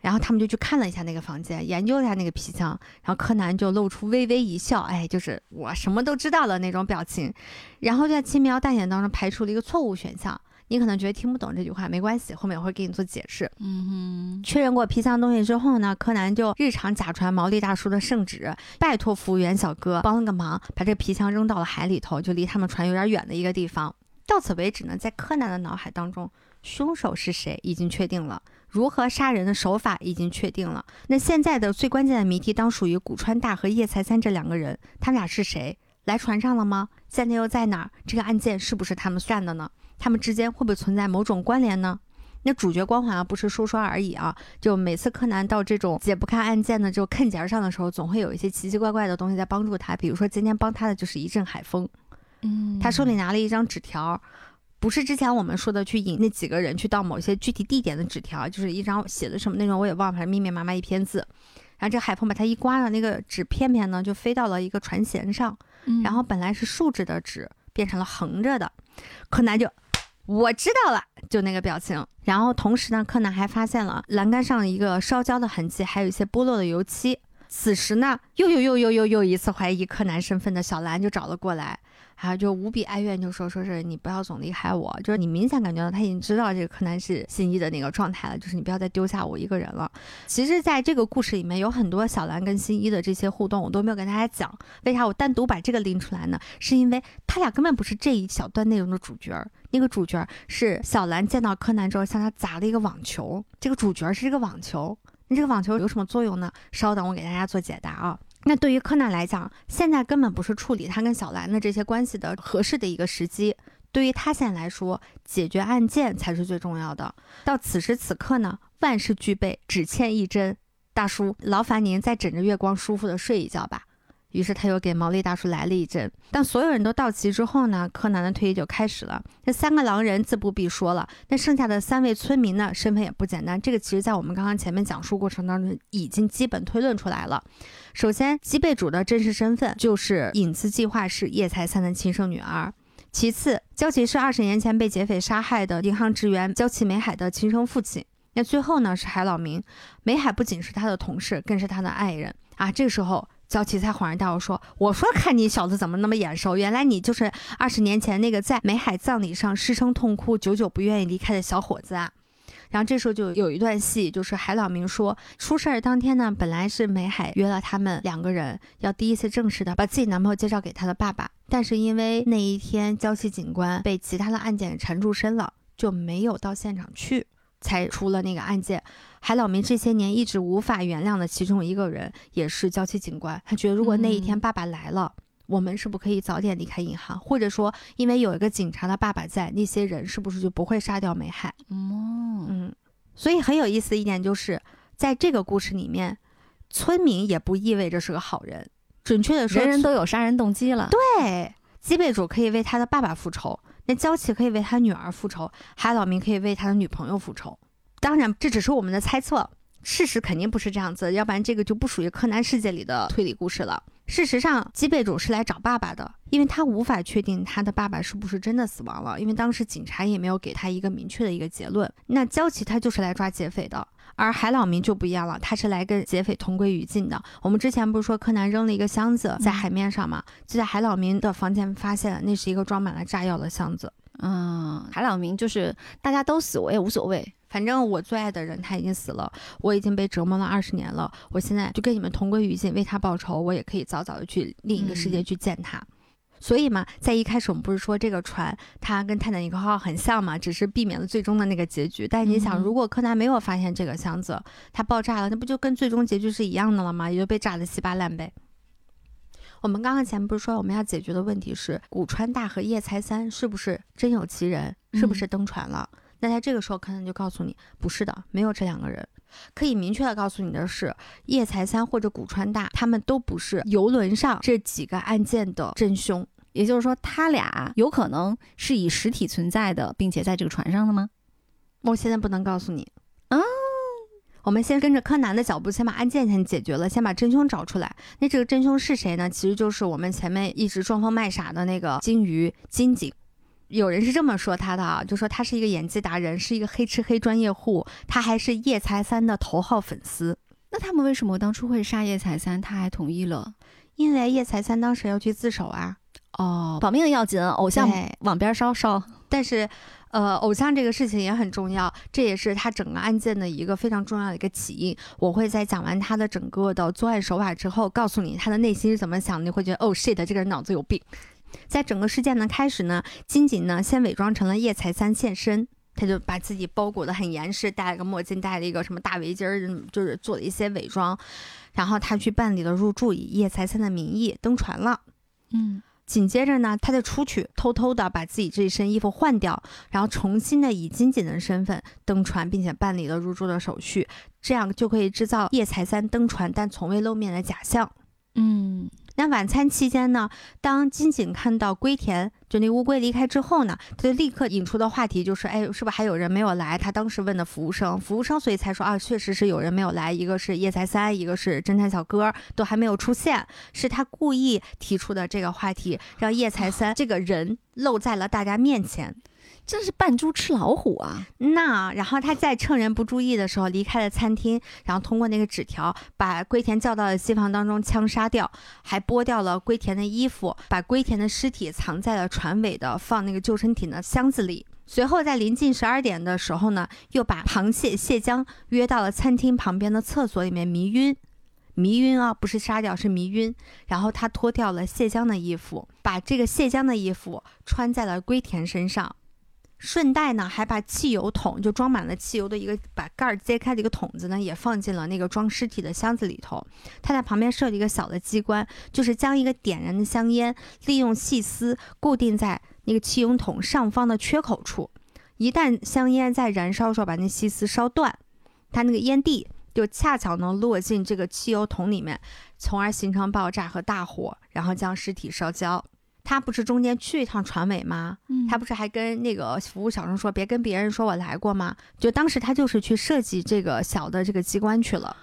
[SPEAKER 1] 然后他们就去看了一下那个房间，研究一下那个皮箱。然后柯南就露出微微一笑，哎，就是我什么都知道了那种表情。然后就在轻描淡写当中排除了一个错误选项。你可能觉得听不懂这句话，没关系，后面我会给你做解释。
[SPEAKER 2] 嗯
[SPEAKER 1] 哼，确认过皮箱东西之后呢，柯南就日常假传毛利大叔的圣旨，拜托服务员小哥帮了个忙，把这个皮箱扔到了海里头，就离他们船有点远的一个地方。到此为止呢，在柯南的脑海当中，凶手是谁已经确定了，如何杀人的手法已经确定了。那现在的最关键的谜题当属于古川大和叶才三这两个人，他们俩是谁？来船上了吗？现在又在哪儿？这个案件是不是他们干的呢？他们之间会不会存在某种关联呢？那主角光环啊，不是说说而已啊。就每次柯南到这种解不开案件的这种坑节上的时候，总会有一些奇奇怪怪的东西在帮助他。比如说今天帮他的就是一阵海风，
[SPEAKER 2] 嗯，
[SPEAKER 1] 他手里拿了一张纸条，不是之前我们说的去引那几个人去到某些具体地点的纸条，就是一张写的什么内容我也忘了，密密麻麻一篇字。然后这海风把它一刮了，那个纸片片呢就飞到了一个船舷上，然后本来是竖着的纸变成了横着的，柯南就。我知道了，就那个表情。然后同时呢，柯南还发现了栏杆上一个烧焦的痕迹，还有一些剥落的油漆。此时呢，又又又又又又一次怀疑柯南身份的小兰就找了过来。还有就无比哀怨，就说说是你不要总离开我，就是你明显感觉到他已经知道这个柯南是新一的那个状态了，就是你不要再丢下我一个人了。其实，在这个故事里面有很多小兰跟新一的这些互动，我都没有跟大家讲。为啥我单独把这个拎出来呢？是因为他俩根本不是这一小段内容的主角，那个主角是小兰见到柯南之后向他砸了一个网球，这个主角是这个网球。那这个网球有什么作用呢？稍等，我给大家做解答啊。那对于柯南来讲，现在根本不是处理他跟小兰的这些关系的合适的一个时机。对于他现在来说，解决案件才是最重要的。到此时此刻呢，万事俱备，只欠一针。大叔，劳烦您再枕着月光舒服的睡一觉吧。于是他又给毛利大叔来了一针。当所有人都到齐之后呢，柯南的推理就开始了。这三个狼人自不必说了，那剩下的三位村民呢，身份也不简单。这个其实在我们刚刚前面讲述过程当中已经基本推论出来了。首先，吉贝主的真实身份就是影子计划是叶财三的亲生女儿。其次，焦崎是二十年前被劫匪杀害的银行职员焦崎美海的亲生父亲。那最后呢，是海老明。美海不仅是他的同事，更是他的爱人啊。这个时候。焦琪才恍然大悟，说：“我说看你小子怎么那么眼熟，原来你就是二十年前那个在美海葬礼上失声痛哭、久久不愿意离开的小伙子啊！”然后这时候就有一段戏，就是海老明说，出事儿当天呢，本来是美海约了他们两个人要第一次正式的把自己男朋友介绍给他的爸爸，但是因为那一天焦琪警官被其他的案件缠住身了，就没有到现场去。才出了那个案件，海老民这些年一直无法原谅的其中一个人，也是娇妻警官。他觉得如果那一天爸爸来了，我们是不可以早点离开银行，或者说因为有一个警察的爸爸在，那些人是不是就不会杀掉梅海？
[SPEAKER 2] 哦，
[SPEAKER 1] 嗯，所以很有意思的一点就是，在这个故事里面，村民也不意味着是个好人。准确的说，
[SPEAKER 2] 人人都有杀人动机了。
[SPEAKER 1] 对，基贝主可以为他的爸爸复仇。那娇妻可以为他女儿复仇，海老明可以为他的女朋友复仇。当然，这只是我们的猜测，事实肯定不是这样子，要不然这个就不属于柯南世界里的推理故事了。事实上，基贝种是来找爸爸的，因为他无法确定他的爸爸是不是真的死亡了，因为当时警察也没有给他一个明确的一个结论。那娇妻他就是来抓劫匪的。而海老明就不一样了，他是来跟劫匪同归于尽的。我们之前不是说柯南扔了一个箱子在海面上吗？就在海老明的房间发现了，那是一个装满了炸药的箱子。
[SPEAKER 2] 嗯，海老明就是大家都死我也无所谓，
[SPEAKER 1] 反正我最爱的人他已经死了，我已经被折磨了二十年了，我现在就跟你们同归于尽，为他报仇，我也可以早早的去另一个世界去见他。所以嘛，在一开始我们不是说这个船它跟泰坦尼克号很像嘛，只是避免了最终的那个结局。但你想，如果柯南没有发现这个箱子，它爆炸了，那不就跟最终结局是一样的了吗？也就被炸得稀巴烂呗。我们刚刚前不是说我们要解决的问题是古川大和叶才三是不是真有其人，是不是登船了？那在这个时候，柯南就告诉你，不是的，没有这两个人。可以明确的告诉你的是，叶财三或者古川大，他们都不是游轮上这几个案件的真凶。
[SPEAKER 2] 也就是说，他俩有可能是以实体存在的，并且在这个船上的吗？
[SPEAKER 1] 我现在不能告诉你
[SPEAKER 2] 啊。
[SPEAKER 1] 我们先跟着柯南的脚步，先把案件先解决了，先把真凶找出来。那这个真凶是谁呢？其实就是我们前面一直装疯卖傻的那个金鱼金井。有人是这么说他的啊，就说他是一个演技达人，是一个黑吃黑专业户，他还是叶财三的头号粉丝。
[SPEAKER 2] 那他们为什么当初会杀叶财三？他还同意了，
[SPEAKER 1] 因为叶财三当时要去自首啊。
[SPEAKER 2] 哦，保命要紧，偶像往边烧烧。[LAUGHS]
[SPEAKER 1] 但是，呃，偶像这个事情也很重要，这也是他整个案件的一个非常重要的一个起因。我会在讲完他的整个的作案手法之后，告诉你他的内心是怎么想，你会觉得哦，shit，这个人脑子有病。在整个事件的开始呢，金井呢先伪装成了叶财三现身，他就把自己包裹得很严实，戴了个墨镜，戴了一个什么大围巾儿，就是做了一些伪装，然后他去办理了入住，以叶财三的名义登船了。
[SPEAKER 2] 嗯。
[SPEAKER 1] 紧接着呢，他再出去偷偷的把自己这一身衣服换掉，然后重新的以金井的身份登船，并且办理了入住的手续，这样就可以制造叶财三登船但从未露面的假象。
[SPEAKER 2] 嗯。
[SPEAKER 1] 那晚餐期间呢，当金井看到龟田就那乌龟离开之后呢，他就立刻引出的话题就是，哎，是不是还有人没有来？他当时问的服务生，服务生所以才说啊，确实是有人没有来，一个是叶财三，一个是侦探小哥，都还没有出现，是他故意提出的这个话题，让叶财三这个人露在了大家面前。
[SPEAKER 2] 真是扮猪吃老虎啊！
[SPEAKER 1] 那然后他在趁人不注意的时候离开了餐厅，然后通过那个纸条把龟田叫到了机房当中枪杀掉，还剥掉了龟田的衣服，把龟田的尸体藏在了船尾的放那个救生艇的箱子里。随后在临近十二点的时候呢，又把螃蟹蟹江约到了餐厅旁边的厕所里面迷晕，迷晕啊，不是杀掉是迷晕。然后他脱掉了蟹江的衣服，把这个蟹江的衣服穿在了龟田身上。顺带呢还把汽油桶就装满了汽油的一个把盖儿揭开的一个桶子呢也放进了那个装尸体的箱子里头。他在旁边设了一个小的机关，就是将一个点燃的香烟利用细丝固定在那个汽油桶上方的缺口处，一旦香烟在燃烧时候把那细丝烧断，它那个烟蒂就恰巧能落进这个汽油桶里面，从而形成爆炸和大火，然后将尸体烧焦。他不是中间去一趟船尾吗？他不是还跟那个服务小生说别跟别人说我来过吗？就当时他就是去设计这个小的这个机关去了。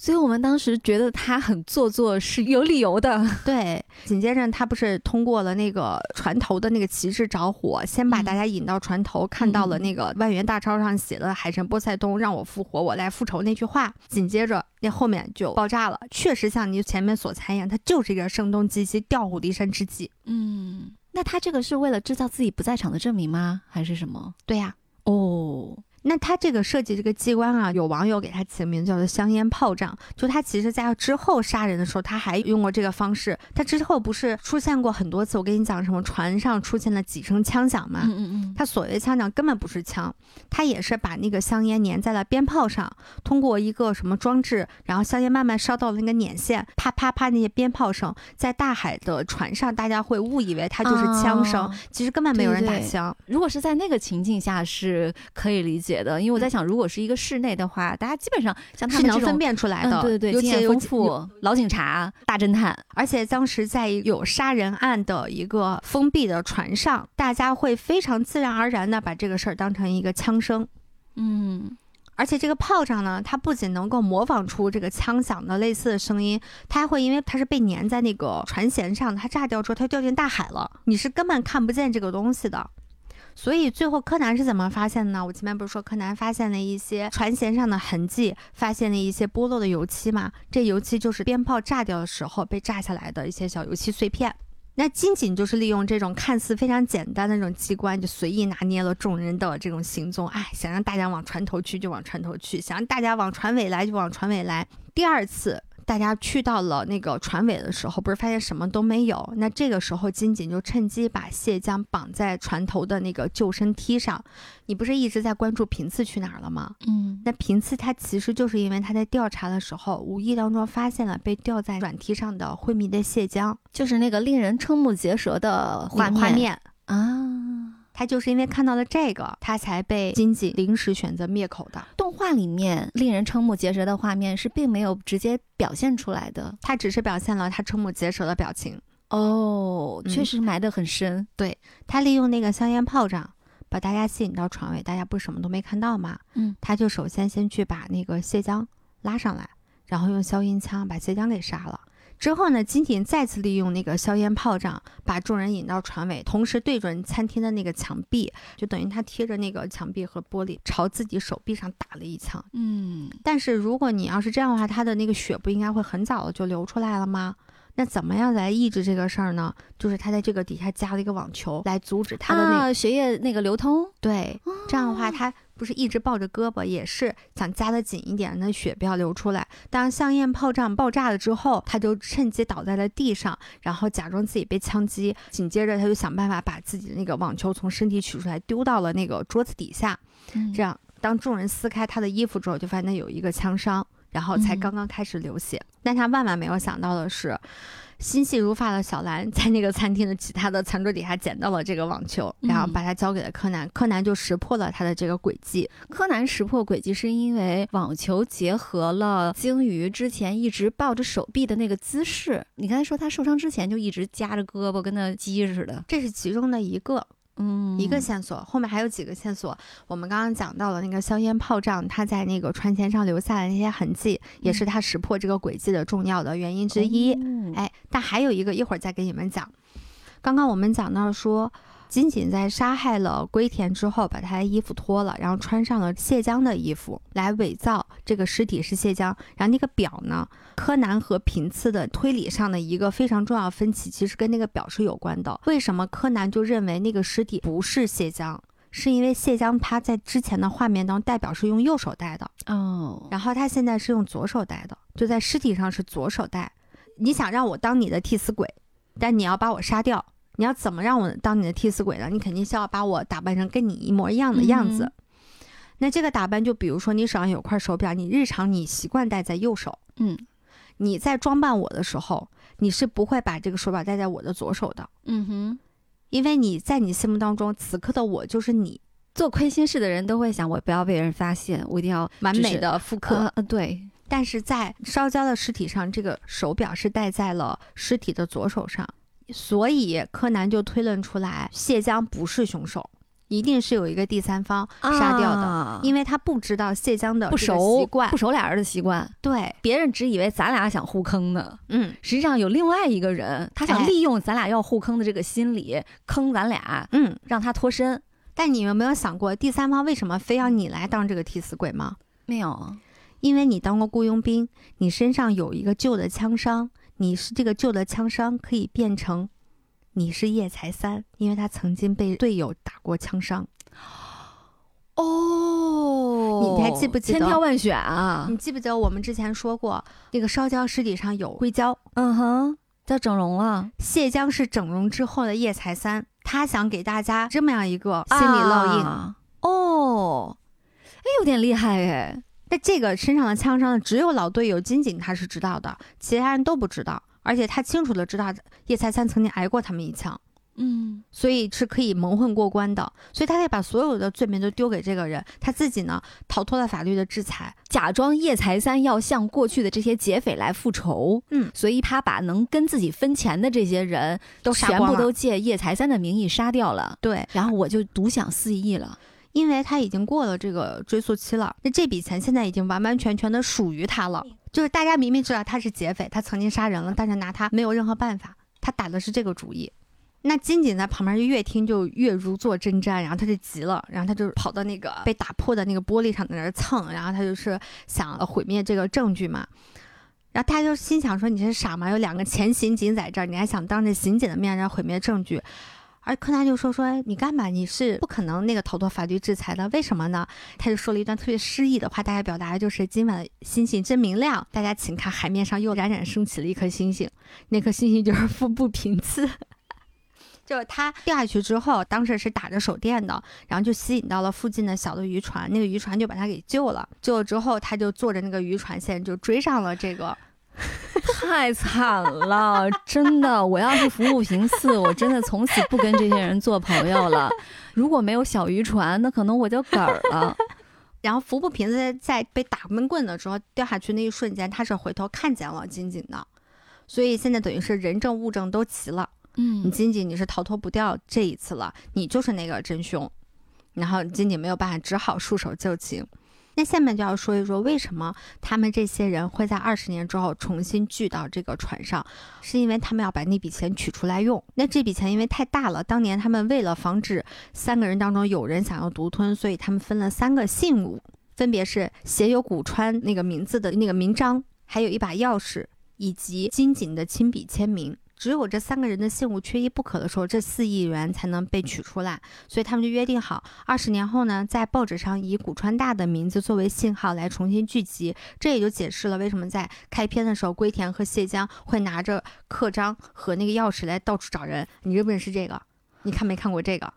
[SPEAKER 2] 所以我们当时觉得他很做作是有理由的。[LAUGHS]
[SPEAKER 1] 对，紧接着他不是通过了那个船头的那个旗帜着火，先把大家引到船头，看到了那个万元大钞上写的“海神波塞冬让我复活，我来复仇”那句话。紧接着那后面就爆炸了，确实像你前面所猜一样，他就是一个声东击西、调虎离山之计。
[SPEAKER 2] 嗯，那他这个是为了制造自己不在场的证明吗？还是什么？
[SPEAKER 1] 对呀。
[SPEAKER 2] 哦。
[SPEAKER 1] 那他这个设计这个机关啊，有网友给他起名叫做“香烟炮仗”。就他其实在之后杀人的时候，他还用过这个方式。他之后不是出现过很多次？我跟你讲，什么船上出现了几声枪响吗？
[SPEAKER 2] 嗯嗯嗯。
[SPEAKER 1] 他所谓枪响根本不是枪，他也是把那个香烟粘在了鞭炮上，通过一个什么装置，然后香烟慢慢烧到了那个捻线，啪啪啪那些鞭炮声，在大海的船上，大家会误以为它就是枪声，其实根本没有人打枪。
[SPEAKER 2] 如果是在那个情境下是可以理解的，因为我在想。如果是一个室内的话，大家基本上像他们
[SPEAKER 1] 能分辨出来的，
[SPEAKER 2] 对对对，经验丰富，老警察、大侦探。
[SPEAKER 1] 而且当时在有杀人案的一个封闭的船上，大家会非常自然而然的把这个事儿当成一个枪声。
[SPEAKER 2] 嗯，
[SPEAKER 1] 而且这个炮仗呢，它不仅能够模仿出这个枪响的类似的声音，它还会因为它是被粘在那个船舷上，它炸掉之后它掉进大海了，你是根本看不见这个东西的。所以最后柯南是怎么发现的呢？我前面不是说柯南发现了一些船舷上的痕迹，发现了一些剥落的油漆吗？这油漆就是鞭炮炸掉的时候被炸下来的一些小油漆碎片。那金井就是利用这种看似非常简单的这种机关，就随意拿捏了众人的这种行踪。哎，想让大家往船头去就往船头去，想让大家往船尾来就往船尾来。第二次。大家去到了那个船尾的时候，不是发现什么都没有？那这个时候金井就趁机把谢江绑在船头的那个救生梯上。你不是一直在关注平次去哪儿了吗？
[SPEAKER 2] 嗯，
[SPEAKER 1] 那平次他其实就是因为他在调查的时候，无意当中发现了被吊在软梯上的昏迷的谢江，
[SPEAKER 2] 就是那个令人瞠目结舌的画
[SPEAKER 1] 面
[SPEAKER 2] 啊。
[SPEAKER 1] 他就是因为看到了这个，他才被金井临时选择灭口的。
[SPEAKER 2] 动画里面令人瞠目结舌的画面是并没有直接表现出来的，
[SPEAKER 1] 他只是表现了他瞠目结舌的表情。
[SPEAKER 2] 哦，确实埋得很深。
[SPEAKER 1] 对他利用那个香烟炮仗把大家吸引到床尾，大家不是什么都没看到吗？
[SPEAKER 2] 嗯，
[SPEAKER 1] 他就首先先去把那个谢江拉上来，然后用消音枪把谢江给杀了。之后呢，金井再次利用那个硝烟炮仗把众人引到船尾，同时对准餐厅的那个墙壁，就等于他贴着那个墙壁和玻璃，朝自己手臂上打了一枪。
[SPEAKER 2] 嗯，
[SPEAKER 1] 但是如果你要是这样的话，他的那个血不应该会很早的就流出来了吗？那怎么样来抑制这个事儿呢？就是他在这个底下加了一个网球来阻止他的那个
[SPEAKER 2] 血液那个流通。
[SPEAKER 1] 对，这样的话他。不是一直抱着胳膊，也是想夹得紧一点，那血不要流出来。当香烟炮仗爆炸了之后，他就趁机倒在了地上，然后假装自己被枪击。紧接着，他就想办法把自己的那个网球从身体取出来，丢到了那个桌子底下。这样，当众人撕开他的衣服之后，就发现有一个枪伤，然后才刚刚开始流血。但他万万没有想到的是。心细如发的小兰在那个餐厅的其他的餐桌底下捡到了这个网球，然后把它交给了柯南。柯南就识破了他的这个诡计。
[SPEAKER 2] 柯南识破诡计是因为网球结合了鲸鱼之前一直抱着手臂的那个姿势。你刚才说他受伤之前就一直夹着胳膊，跟那鸡似的，
[SPEAKER 1] 这是其中的一个。
[SPEAKER 2] 嗯，
[SPEAKER 1] 一个线索，后面还有几个线索。我们刚刚讲到了那个硝烟炮仗，它在那个船舷上留下的那些痕迹，也是他识破这个轨迹的重要的原因之一。哎，但还有一个，一会儿再给你们讲。刚刚我们讲到说。仅仅在杀害了龟田之后，把他的衣服脱了，然后穿上了谢江的衣服，来伪造这个尸体是谢江。然后那个表呢，柯南和平次的推理上的一个非常重要分歧，其实跟那个表是有关的。为什么柯南就认为那个尸体不是谢江？是因为谢江他在之前的画面当中代表是用右手戴的
[SPEAKER 2] 哦，
[SPEAKER 1] 然后他现在是用左手戴的，就在尸体上是左手戴。你想让我当你的替死鬼，但你要把我杀掉。你要怎么让我当你的替死鬼呢？你肯定是要把我打扮成跟你一模一样的样子。那这个打扮就比如说你手上有块手表，你日常你习惯戴在右手，
[SPEAKER 2] 嗯，
[SPEAKER 1] 你在装扮我的时候，你是不会把这个手表戴在我的左手的，
[SPEAKER 2] 嗯哼，
[SPEAKER 1] 因为你在你心目当中，此刻的我就是你。
[SPEAKER 2] 做亏心事的人都会想，我不要被人发现，我一定要
[SPEAKER 1] 完美的复刻。
[SPEAKER 2] 呃，对。
[SPEAKER 1] 但是在烧焦的尸体上，这个手表是戴在了尸体的左手上，所以柯南就推论出来，谢江不是凶手。一定是有一个第三方杀掉的，因为他不知道谢江的
[SPEAKER 2] 不熟
[SPEAKER 1] 习惯，
[SPEAKER 2] 不熟俩人的习惯。
[SPEAKER 1] 对，
[SPEAKER 2] 别人只以为咱俩想互坑呢，
[SPEAKER 1] 嗯，
[SPEAKER 2] 实际上有另外一个人，他想利用咱俩要互坑的这个心理坑咱俩，
[SPEAKER 1] 嗯，
[SPEAKER 2] 让他脱身。
[SPEAKER 1] 但你有没有想过，第三方为什么非要你来当这个替死鬼吗？
[SPEAKER 2] 没有，
[SPEAKER 1] 因为你当过雇佣兵，你身上有一个旧的枪伤，你是这个旧的枪伤可以变成。你是叶才三，因为他曾经被队友打过枪伤。
[SPEAKER 2] 哦，
[SPEAKER 1] 你还记不记
[SPEAKER 2] 得？千挑万选啊！
[SPEAKER 1] 你记不记得我们之前说过，那个烧焦尸体上有硅胶？
[SPEAKER 2] 嗯哼，叫整容了。
[SPEAKER 1] 谢江是整容之后的叶才三，他想给大家这么样一个心理烙印。
[SPEAKER 2] 哦，哎，有点厉害哎。
[SPEAKER 1] 那这个身上的枪伤，只有老队友金井他是知道的，其他人都不知道。而且他清楚的知道叶才三曾经挨过他们一枪，
[SPEAKER 2] 嗯，
[SPEAKER 1] 所以是可以蒙混过关的，所以他可以把所有的罪名都丢给这个人，他自己呢逃脱了法律的制裁，
[SPEAKER 2] 假装叶才三要向过去的这些劫匪来复仇，
[SPEAKER 1] 嗯，
[SPEAKER 2] 所以他把能跟自己分钱的这些人
[SPEAKER 1] 都
[SPEAKER 2] 全部都借叶才三的名义杀掉了，
[SPEAKER 1] 对，
[SPEAKER 2] 然后我就独享四亿了，
[SPEAKER 1] 因为他已经过了这个追诉期了，那这笔钱现在已经完完全全的属于他了。就是大家明明知道他是劫匪，他曾经杀人了，但是拿他没有任何办法。他打的是这个主意。那金锦在旁边就越听就越如坐针毡，然后他就急了，然后他就跑到那个被打破的那个玻璃上在那儿蹭，然后他就是想毁灭这个证据嘛。然后他就心想说：“你是傻吗？有两个前刑警在这儿，你还想当着刑警的面然后毁灭证据？”而柯南就说：“说你干嘛？你是不可能那个逃脱法律制裁的，为什么呢？”他就说了一段特别诗意的话，大概表达的就是今晚的星星真明亮。大家请看，海面上又冉冉升起了一颗星星，那颗星星就是腹部平次。[LAUGHS] 就是他掉下去之后，当时是打着手电的，然后就吸引到了附近的小的渔船，那个渔船就把他给救了。救了之后，他就坐着那个渔船线就追上了这个。[LAUGHS]
[SPEAKER 2] 太惨了，真的！我要是服部平次，我真的从此不跟这些人做朋友了。如果没有小渔船，那可能我就嗝儿了。[LAUGHS]
[SPEAKER 1] 然后服部平次在被打闷棍的时候掉下去那一瞬间，他是回头看见了金井的，所以现在等于是人证物证都齐了。
[SPEAKER 2] 嗯，
[SPEAKER 1] 你金井你是逃脱不掉这一次了，你就是那个真凶。然后金井没有办法，只好束手就擒。那下面就要说一说，为什么他们这些人会在二十年之后重新聚到这个船上，是因为他们要把那笔钱取出来用。那这笔钱因为太大了，当年他们为了防止三个人当中有人想要独吞，所以他们分了三个信物，分别是写有古川那个名字的那个名章，还有一把钥匙，以及金井的亲笔签名。只有这三个人的信物缺一不可的时候，这四亿元才能被取出来。所以他们就约定好，二十年后呢，在报纸上以古川大的名字作为信号来重新聚集。这也就解释了为什么在开篇的时候，龟田和谢江会拿着刻章和那个钥匙来到处找人。你认不认识这个？你看没看过这个？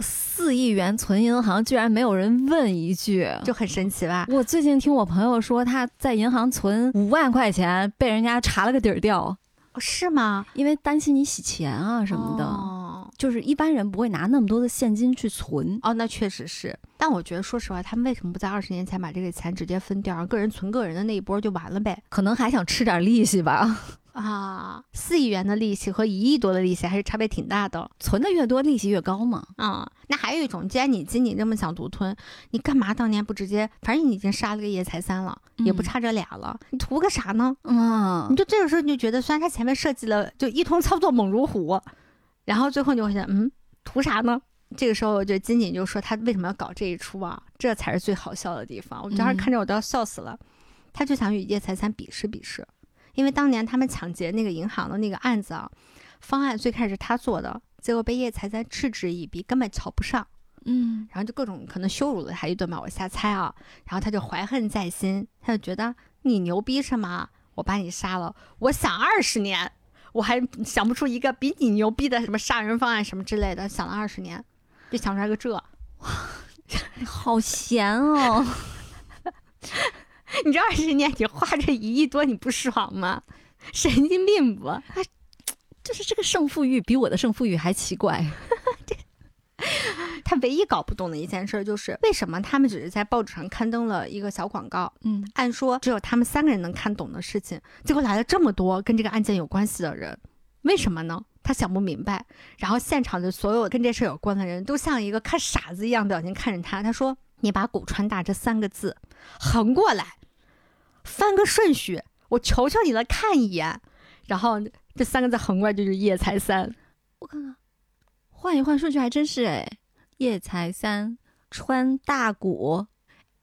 [SPEAKER 2] 四亿元存银行，居然没有人问一句，
[SPEAKER 1] 就很神奇吧？
[SPEAKER 2] 我最近听我朋友说，他在银行存五万块钱，被人家查了个底儿掉。
[SPEAKER 1] 是吗？
[SPEAKER 2] 因为担心你洗钱啊什么的，就是一般人不会拿那么多的现金去存。
[SPEAKER 1] 哦，那确实是。但我觉得，说实话，他们为什么不在二十年前把这个钱直接分掉，个人存个人的那一波就完了呗？
[SPEAKER 2] 可能还想吃点利息吧。
[SPEAKER 1] 啊，四亿元的利息和一亿多的利息还是差别挺大的。
[SPEAKER 2] 存的越多，利息越高嘛。
[SPEAKER 1] 啊，那还有一种，既然你仅仅这么想独吞，你干嘛当年不直接？反正你已经杀了个叶财三了，也不差这俩了，你图个啥呢？
[SPEAKER 2] 嗯，
[SPEAKER 1] 你就这个时候你就觉得，虽然他前面设计了就一通操作猛如虎，然后最后你会想，嗯，图啥呢？这个时候我觉得金井就说他为什么要搞这一出啊？这才是最好笑的地方。我当时看着我都要笑死了，他就想与叶财三比试比试。因为当年他们抢劫那个银行的那个案子啊，方案最开始是他做的，结果被叶财三嗤之以鼻，根本瞧不上。
[SPEAKER 2] 嗯，
[SPEAKER 1] 然后就各种可能羞辱了他一顿吧，我瞎猜啊。然后他就怀恨在心，他就觉得你牛逼是吗？我把你杀了，我想二十年，我还想不出一个比你牛逼的什么杀人方案什么之类的，想了二十年，就想出来个这，哇，[LAUGHS]
[SPEAKER 2] 好闲哦！[LAUGHS] [LAUGHS]
[SPEAKER 1] 你这二十年你花这一亿多，你不爽吗？神经病不？
[SPEAKER 2] 就是这个胜负欲比我的胜负欲还奇怪。[LAUGHS]
[SPEAKER 1] 他唯一搞不懂的一件事就是，为什么他们只是在报纸上刊登了一个小广告？嗯，按说只有他们三个人能看懂的事情，结果来了这么多跟这个案件有关系的人，为什么呢？他想不明白。然后现场的所有跟这事有关的人都像一个看傻子一样表情看着他。他说：“你把‘古川大’这三个字横过来，翻个顺序，我求求你了，看一眼。然后这三个字横过来就是叶才三。
[SPEAKER 2] 我看看。”换一换顺序还真是哎，叶才三穿大鼓，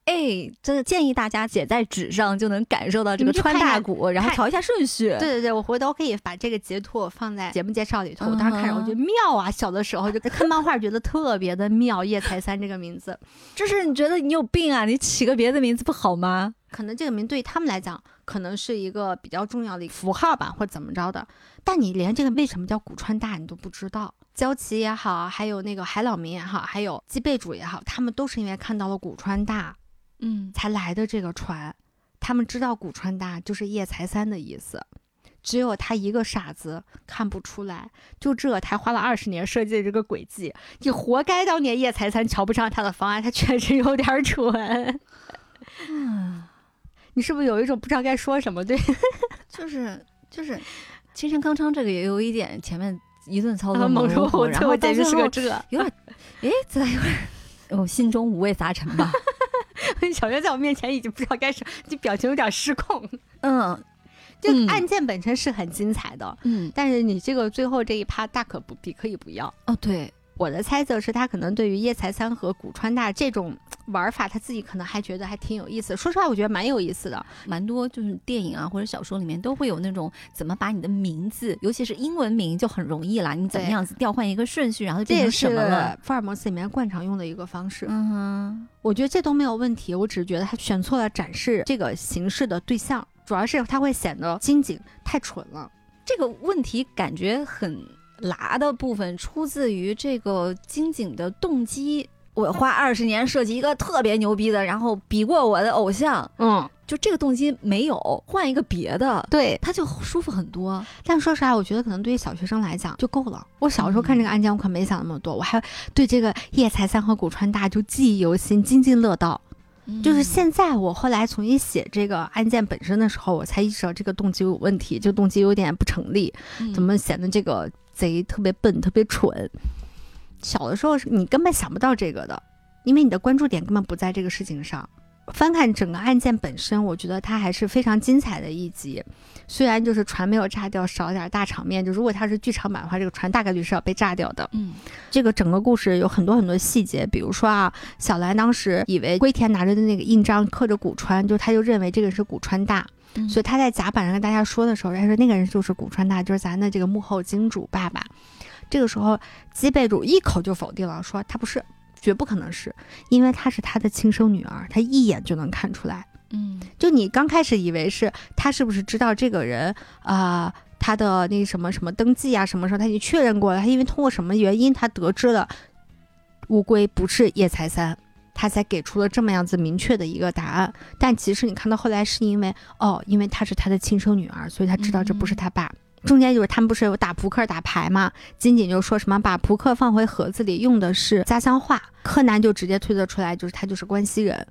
[SPEAKER 2] 哎，真的建议大家写在纸上就能感受到这个穿大鼓，然后调一下顺序。
[SPEAKER 1] 对对对，我回头可以把这个截图放在节目介绍里头。我当时看着我觉得妙啊，小的时候就看漫画觉得特别的妙。叶才三这个名字，[LAUGHS]
[SPEAKER 2] 就是你觉得你有病啊？你起个别的名字不好吗？
[SPEAKER 1] 可能这个名对他们来讲可能是一个比较重要的符号吧，或怎么着的。但你连这个为什么叫古川大你都不知道。交齐也好，还有那个海老名也好，还有基贝主也好，他们都是因为看到了古川大，嗯，才来的这个船。他们知道古川大就是叶财三的意思，只有他一个傻子看不出来。就这，才花了二十年设计的这个轨迹，你活该当年叶财三瞧不上他的方案，他确实有点蠢。嗯，[LAUGHS] 你是不是有一种不知道该说什么？对，[LAUGHS]
[SPEAKER 2] 就是就是，青山康昌这个也有一点前面。一顿操作猛如虎，然后
[SPEAKER 1] 简直是个这，
[SPEAKER 2] 有点，哎，这有点，我心中五味杂陈吧。[LAUGHS]
[SPEAKER 1] 小月在我面前已经不知道该说，就表情有点失控。嗯，就案件本身是很精彩的，嗯，但是你这个最后这一趴大可不必，可以不要。
[SPEAKER 2] 哦，对。
[SPEAKER 1] 我的猜测是他可能对于叶财三和古川大这种玩法，他自己可能还觉得还挺有意思。说实话，我觉得蛮有意思的，
[SPEAKER 2] 蛮多就是电影啊或者小说里面都会有那种怎么把你的名字，尤其是英文名就很容易啦，你怎么样子调换一个顺序，然后变成什么了？
[SPEAKER 1] 福尔摩斯里面惯常用的一个方式。嗯哼，我觉得这都没有问题，我只是觉得他选错了展示这个形式的对象，主要是他会显得金井太蠢了。
[SPEAKER 2] 这个问题感觉很。拉的部分出自于这个金井的动机，我花二十年设计一个特别牛逼的，然后比过我的偶像，嗯，就这个动机没有，换一个别的，
[SPEAKER 1] 对，
[SPEAKER 2] 他就舒服很多。
[SPEAKER 1] 但说实话，我觉得可能对于小学生来讲就够了。我小时候看这个案件，我可没想那么多，我还对这个叶财三和古川大就记忆犹新，津津乐道。就是现在，我后来重新写这个案件本身的时候，我才意识到这个动机有问题，这个动机有点不成立，怎么显得这个贼特别笨、特别蠢？小的时候是你根本想不到这个的，因为你的关注点根本不在这个事情上。翻看整个案件本身，我觉得它还是非常精彩的一集。虽然就是船没有炸掉，少点大场面。就如果它是剧场版的话，这个船大概率是要被炸掉的。嗯，这个整个故事有很多很多细节，比如说啊，小兰当时以为龟田拿着的那个印章刻着古川，就他就认为这个是古川大，所以他在甲板上跟大家说的时候，他说那个人就是古川大，就是咱的这个幕后金主爸爸。这个时候基贝主一口就否定了，说他不是。绝不可能是，因为她是他的亲生女儿，他一眼就能看出来。嗯，就你刚开始以为是他是不是知道这个人啊，他的那什么什么登记啊，什么时候他已经确认过了，他因为通过什么原因他得知了乌龟不是叶才三，他才给出了这么样子明确的一个答案。但其实你看到后来是因为哦，因为她是他的亲生女儿，所以他知道这不是他爸。中间就是他们不是有打扑克打牌嘛？金锦就说什么把扑克放回盒子里，用的是家乡话。柯南就直接推测出来，就是他就是关西人。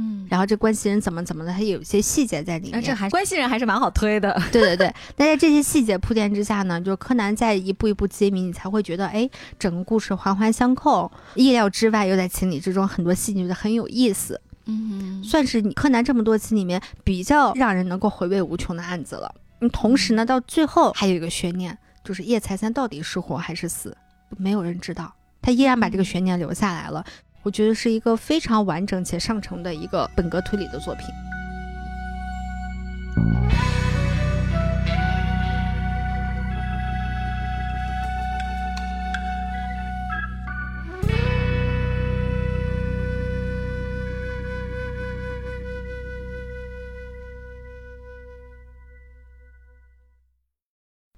[SPEAKER 1] 嗯，然后这关系人怎么怎么的，他有一些细节在里面。
[SPEAKER 2] 这还关系人还是蛮好推的。[LAUGHS]
[SPEAKER 1] 对对对，但在这些细节铺垫之下呢，就是柯南在一步一步揭秘，你才会觉得，哎，整个故事环环相扣，意料之外又在情理之中，很多细节觉得很有意思。嗯，算是你柯南这么多期里面比较让人能够回味无穷的案子了。嗯，同时呢，到最后还有一个悬念，就是叶财三到底是活还是死，没有人知道。他依然把这个悬念留下来了。我觉得是一个非常完整且上乘的一个本格推理的作品。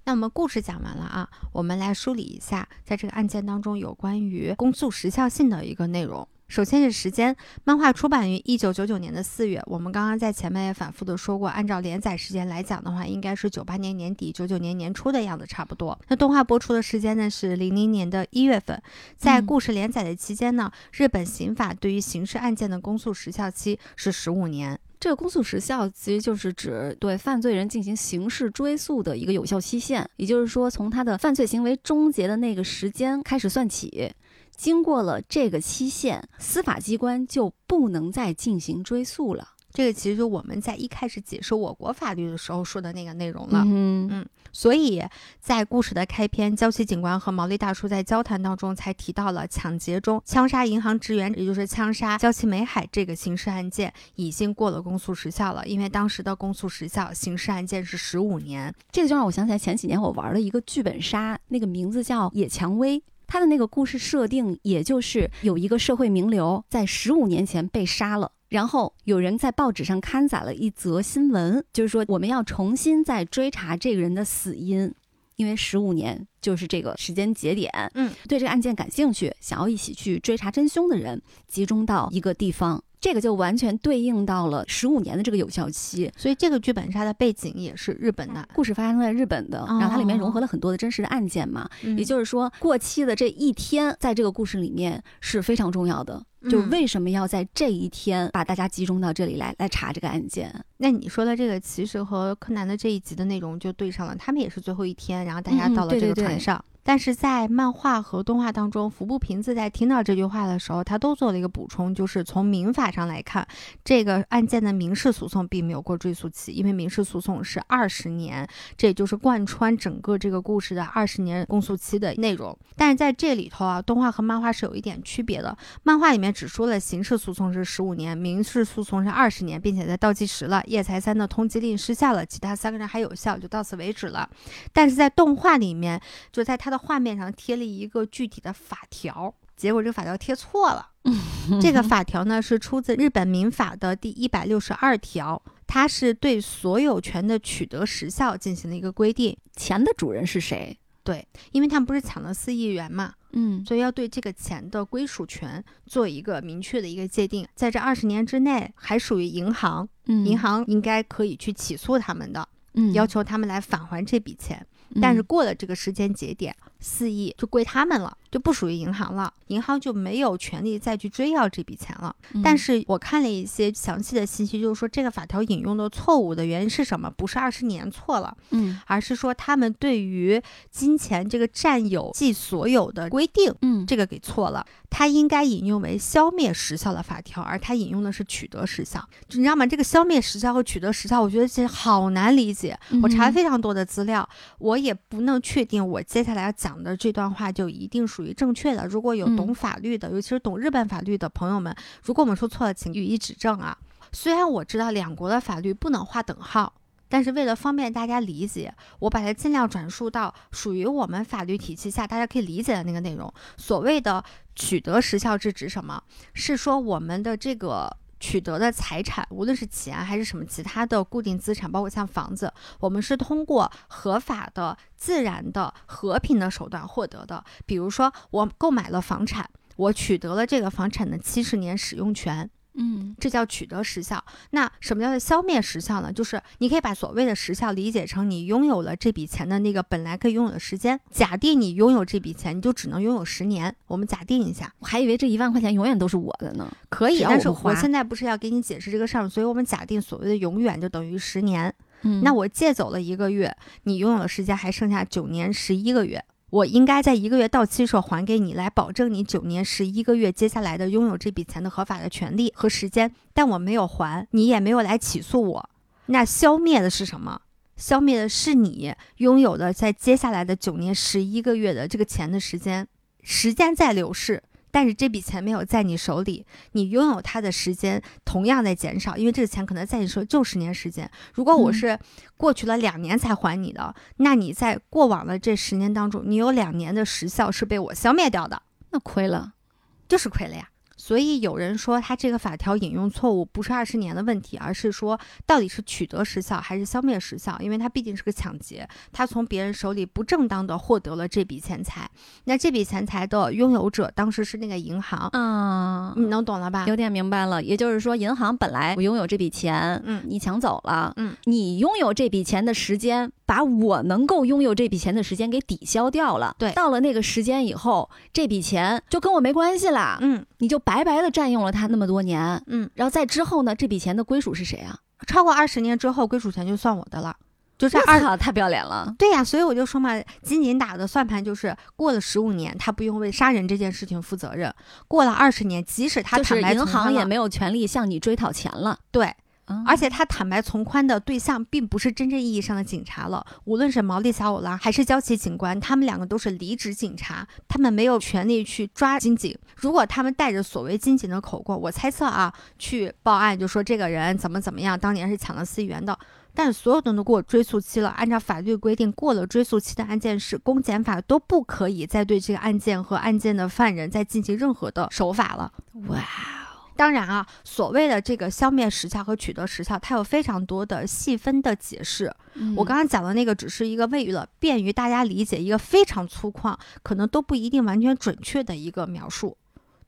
[SPEAKER 1] 那我们故事讲完了啊我们来梳理一下在这个案件当中有关于公诉时效性的一个内容。首先是时间漫画出版于一九九九年的四月我们刚刚在前面也反复的说过按照连载时间来讲的话应该是九八年年底九九年年初的样子差不多。那动画播出的时间呢是零零年的一月份在故事连载的期间呢日本刑法对于刑事案件的公诉时效期是十五年。
[SPEAKER 2] 这个公诉时效其实就是指对犯罪人进行刑事追诉的一个有效期限，也就是说，从他的犯罪行为终结的那个时间开始算起。经过了这个期限，司法机关就不能再进行追诉了。
[SPEAKER 1] 这个其实就我们在一开始解释我国法律的时候说的那个内容了。嗯嗯，所以在故事的开篇，娇妻警官和毛利大叔在交谈当中才提到了抢劫中枪杀银行职员，也就是枪杀娇妻美海这个刑事案件已经过了公诉时效了，因为当时的公诉时效刑事案件是十五年。
[SPEAKER 2] 这个就让我想起来前几年我玩了一个剧本杀，那个名字叫野蔷薇。他的那个故事设定，也就是有一个社会名流在十五年前被杀了，然后有人在报纸上刊载了一则新闻，就是说我们要重新再追查这个人的死因，因为十五年就是这个时间节点。嗯，对这个案件感兴趣，想要一起去追查真凶的人，集中到一个地方。这个就完全对应到了十五年的这个有效期，
[SPEAKER 1] 所以这个剧本杀的背景也是日本的
[SPEAKER 2] 故事发生在日本的，然后它里面融合了很多的真实的案件嘛，也就是说过期的这一天在这个故事里面是非常重要的，就为什么要在这一天把大家集中到这里来来查这个案件？
[SPEAKER 1] 那你说的这个其实和柯南的这一集的内容就对上了，他们也是最后一天，然后大家到了这个船上。但是在漫画和动画当中，服部平子在听到这句话的时候，他都做了一个补充，就是从民法上来看，这个案件的民事诉讼并没有过追诉期，因为民事诉讼是二十年，这也就是贯穿整个这个故事的二十年公诉期的内容。但是在这里头啊，动画和漫画是有一点区别的，漫画里面只说了刑事诉讼是十五年，民事诉讼是二十年，并且在倒计时了，叶财三的通缉令失效了，其他三个人还有效，就到此为止了。但是在动画里面，就在他。的画面上贴了一个具体的法条，结果这个法条贴错了。[LAUGHS] 这个法条呢是出自日本民法的第一百六十二条，它是对所有权的取得时效进行了一个规定。
[SPEAKER 2] 钱的主人是谁？
[SPEAKER 1] 对，因为他们不是抢了四亿元嘛，嗯，所以要对这个钱的归属权做一个明确的一个界定。在这二十年之内还属于银行，银行应该可以去起诉他们的，嗯，要求他们来返还这笔钱。但是过了这个时间节点，四亿就归他们了。就不属于银行了，银行就没有权利再去追要这笔钱了。但是我看了一些详细的信息，就是说这个法条引用的错误的原因是什么？不是二十年错了，嗯，而是说他们对于金钱这个占有即所有的规定，嗯，这个给错了。他应该引用为消灭时效的法条，而他引用的是取得时效。你知道吗？这个消灭时效和取得时效，我觉得其实好难理解。我查了非常多的资料，我也不能确定我接下来要讲的这段话就一定属。属于正确的。如果有懂法律的，尤其是懂日本法律的朋友们，如果我们说错了，请予以指正啊。虽然我知道两国的法律不能划等号，但是为了方便大家理解，我把它尽量转述到属于我们法律体系下大家可以理解的那个内容。所谓的取得时效是指什么？是说我们的这个。取得的财产，无论是钱还是什么其他的固定资产，包括像房子，我们是通过合法的、自然的、和平的手段获得的。比如说，我购买了房产，我取得了这个房产的七十年使用权。嗯，这叫取得时效。那什么叫做消灭时效呢？就是你可以把所谓的时效理解成你拥有了这笔钱的那个本来可以拥有的时间。假定你拥有这笔钱，你就只能拥有十年。我们假定一下，
[SPEAKER 2] 我还以为这一万块钱永远都是我的呢。
[SPEAKER 1] 可以，但是我现在不是要给你解释这个事儿，所以我们假定所谓的永远就等于十年。嗯，那我借走了一个月，你拥有的时间还剩下九年十一个月。我应该在一个月到期时候还给你，来保证你九年十一个月接下来的拥有这笔钱的合法的权利和时间。但我没有还，你也没有来起诉我，那消灭的是什么？消灭的是你拥有的在接下来的九年十一个月的这个钱的时间。时间在流逝。但是这笔钱没有在你手里，你拥有它的时间同样在减少，因为这个钱可能在你手里就十年时间。如果我是过去了两年才还你的，那你在过往的这十年当中，你有两年的时效是被我消灭掉的，
[SPEAKER 2] 那亏了，
[SPEAKER 1] 就是亏了呀。所以有人说他这个法条引用错误，不是二十年的问题，而是说到底是取得时效还是消灭时效？因为他毕竟是个抢劫，他从别人手里不正当的获得了这笔钱财。那这笔钱财的拥有者当时是那个银行，
[SPEAKER 2] 嗯，
[SPEAKER 1] 你能懂了吧？
[SPEAKER 2] 有点明白了。也就是说，银行本来我拥有这笔钱，
[SPEAKER 1] 嗯，
[SPEAKER 2] 你抢走了，
[SPEAKER 1] 嗯，
[SPEAKER 2] 你拥有这笔钱的时间，把我能够拥有这笔钱的时间给抵消掉了。
[SPEAKER 1] 对，
[SPEAKER 2] 到了那个时间以后，这笔钱就跟我没关系了，
[SPEAKER 1] 嗯，
[SPEAKER 2] 你就白白的占用了他那么多年，
[SPEAKER 1] 嗯，
[SPEAKER 2] 然后在之后呢，这笔钱的归属是谁啊？
[SPEAKER 1] 超过二十年之后，归属权就算我的了。就是
[SPEAKER 2] 二太不要脸了。
[SPEAKER 1] 对呀，所以我就说嘛，金锦打的算盘就是过了十五年，他不用为杀人这件事情负责任；过了二十年，即使他
[SPEAKER 2] 就是银行也没有权利向你追讨钱了。
[SPEAKER 1] 对。而且他坦白从宽的对象并不是真正意义上的警察了，无论是毛利小五郎还是交崎警官，他们两个都是离职警察，他们没有权利去抓金井。如果他们带着所谓金井的口供，我猜测啊，去报案就说这个人怎么怎么样，当年是抢了四亿元的，但是所有的都过追诉期了，按照法律规定，过了追诉期的案件是公检法都不可以再对这个案件和案件的犯人再进行任何的手法了。
[SPEAKER 2] 哇。
[SPEAKER 1] 当然啊，所谓的这个消灭时效和取得时效，它有非常多的细分的解释。我刚刚讲的那个只是一个为了便于大家理解，一个非常粗犷，可能都不一定完全准确的一个描述。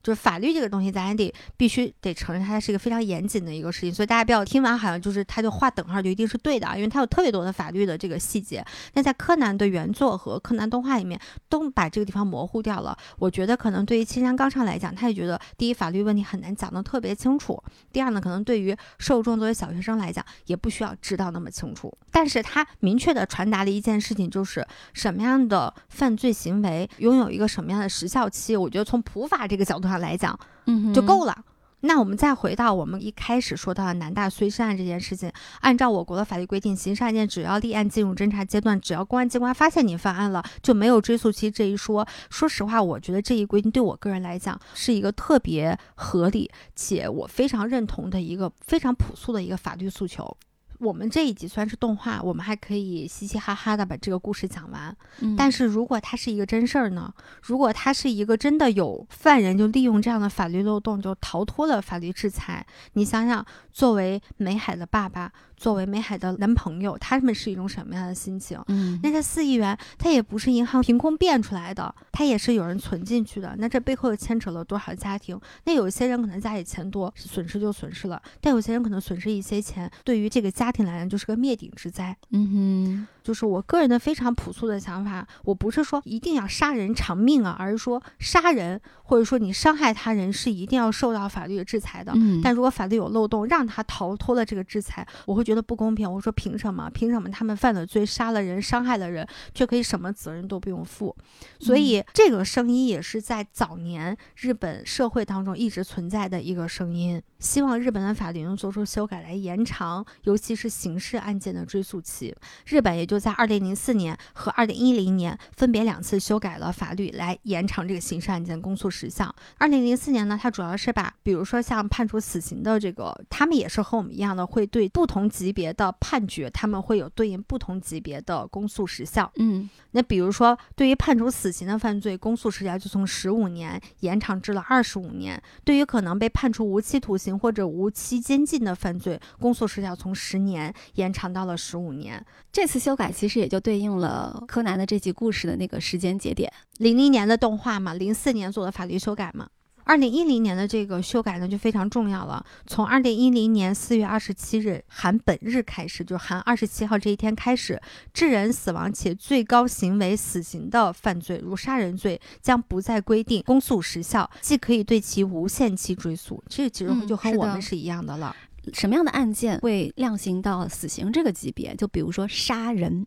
[SPEAKER 1] 就是法律这个东西，咱也得必须得承认，它是一个非常严谨的一个事情。所以大家不要听完好像就是它就划等号就一定是对的，因为它有特别多的法律的这个细节。那在柯南的原作和柯南动画里面都把这个地方模糊掉了。我觉得可能对于青山刚昌来讲，他也觉得第一法律问题很难讲得特别清楚；第二呢，可能对于受众作为小学生来讲，也不需要知道那么清楚。但是他明确的传达了一件事情，就是什么样的犯罪行为拥有一个什么样的时效期。我觉得从普法这个角度上。来讲，
[SPEAKER 2] 嗯，
[SPEAKER 1] 就够了。那我们再回到我们一开始说到的南大碎尸案这件事情，按照我国的法律规定，刑事案件只要立案进入侦查阶段，只要公安机关发现你犯案了，就没有追诉期这一说。说实话，我觉得这一规定对我个人来讲是一个特别合理且我非常认同的一个非常朴素的一个法律诉求。我们这一集算是动画，我们还可以嘻嘻哈哈的把这个故事讲完。但是如果它是一个真事儿呢？如果它是一个真的有犯人就利用这样的法律漏洞就逃脱了法律制裁，你想想，作为美海的爸爸。作为美海的男朋友，他们是一种什么样的心情？
[SPEAKER 2] 嗯，
[SPEAKER 1] 那这四亿元，它也不是银行凭空变出来的，它也是有人存进去的。那这背后又牵扯了多少家庭？那有些人可能家里钱多，损失就损失了；但有些人可能损失一些钱，对于这个家庭来讲就是个灭顶之灾。
[SPEAKER 2] 嗯哼。
[SPEAKER 1] 就是我个人的非常朴素的想法，我不是说一定要杀人偿命啊，而是说杀人或者说你伤害他人是一定要受到法律的制裁的。
[SPEAKER 2] 嗯，
[SPEAKER 1] 但如果法律有漏洞，让他逃脱了这个制裁，我会觉得不公平。我说凭什么？凭什么他们犯了罪，杀了人，伤害了人，却可以什么责任都不用负？所以这个声音也是在早年日本社会当中一直存在的一个声音。希望日本的法律能做出修改来延长，尤其是刑事案件的追诉期。日本也就在二零零四年和二零一零年分别两次修改了法律来延长这个刑事案件公诉时效。二零零四年呢，它主要是把，比如说像判处死刑的这个，他们也是和我们一样的，会对不同级别的判决，他们会有对应不同级别的公诉时效。
[SPEAKER 2] 嗯，
[SPEAKER 1] 那比如说对于判处死刑的犯罪，公诉时效就从十五年延长至了二十五年；对于可能被判处无期徒刑。或者无期监禁的犯罪，公诉时效从十年延长到了十五年。
[SPEAKER 2] 这次修改其实也就对应了柯南的这集故事的那个时间节点，
[SPEAKER 1] 零零年的动画嘛，零四年做的法律修改嘛。二零一零年的这个修改呢，就非常重要了。从二零一零年四月二十七日含本日开始，就含二十七号这一天开始，致人死亡且最高刑为死刑的犯罪，如杀人罪，将不再规定公诉时效，既可以对其无限期追诉。这其实就和我们是一样的了。
[SPEAKER 2] 什么样的案件会量刑到死刑这个级别？就比如说杀人、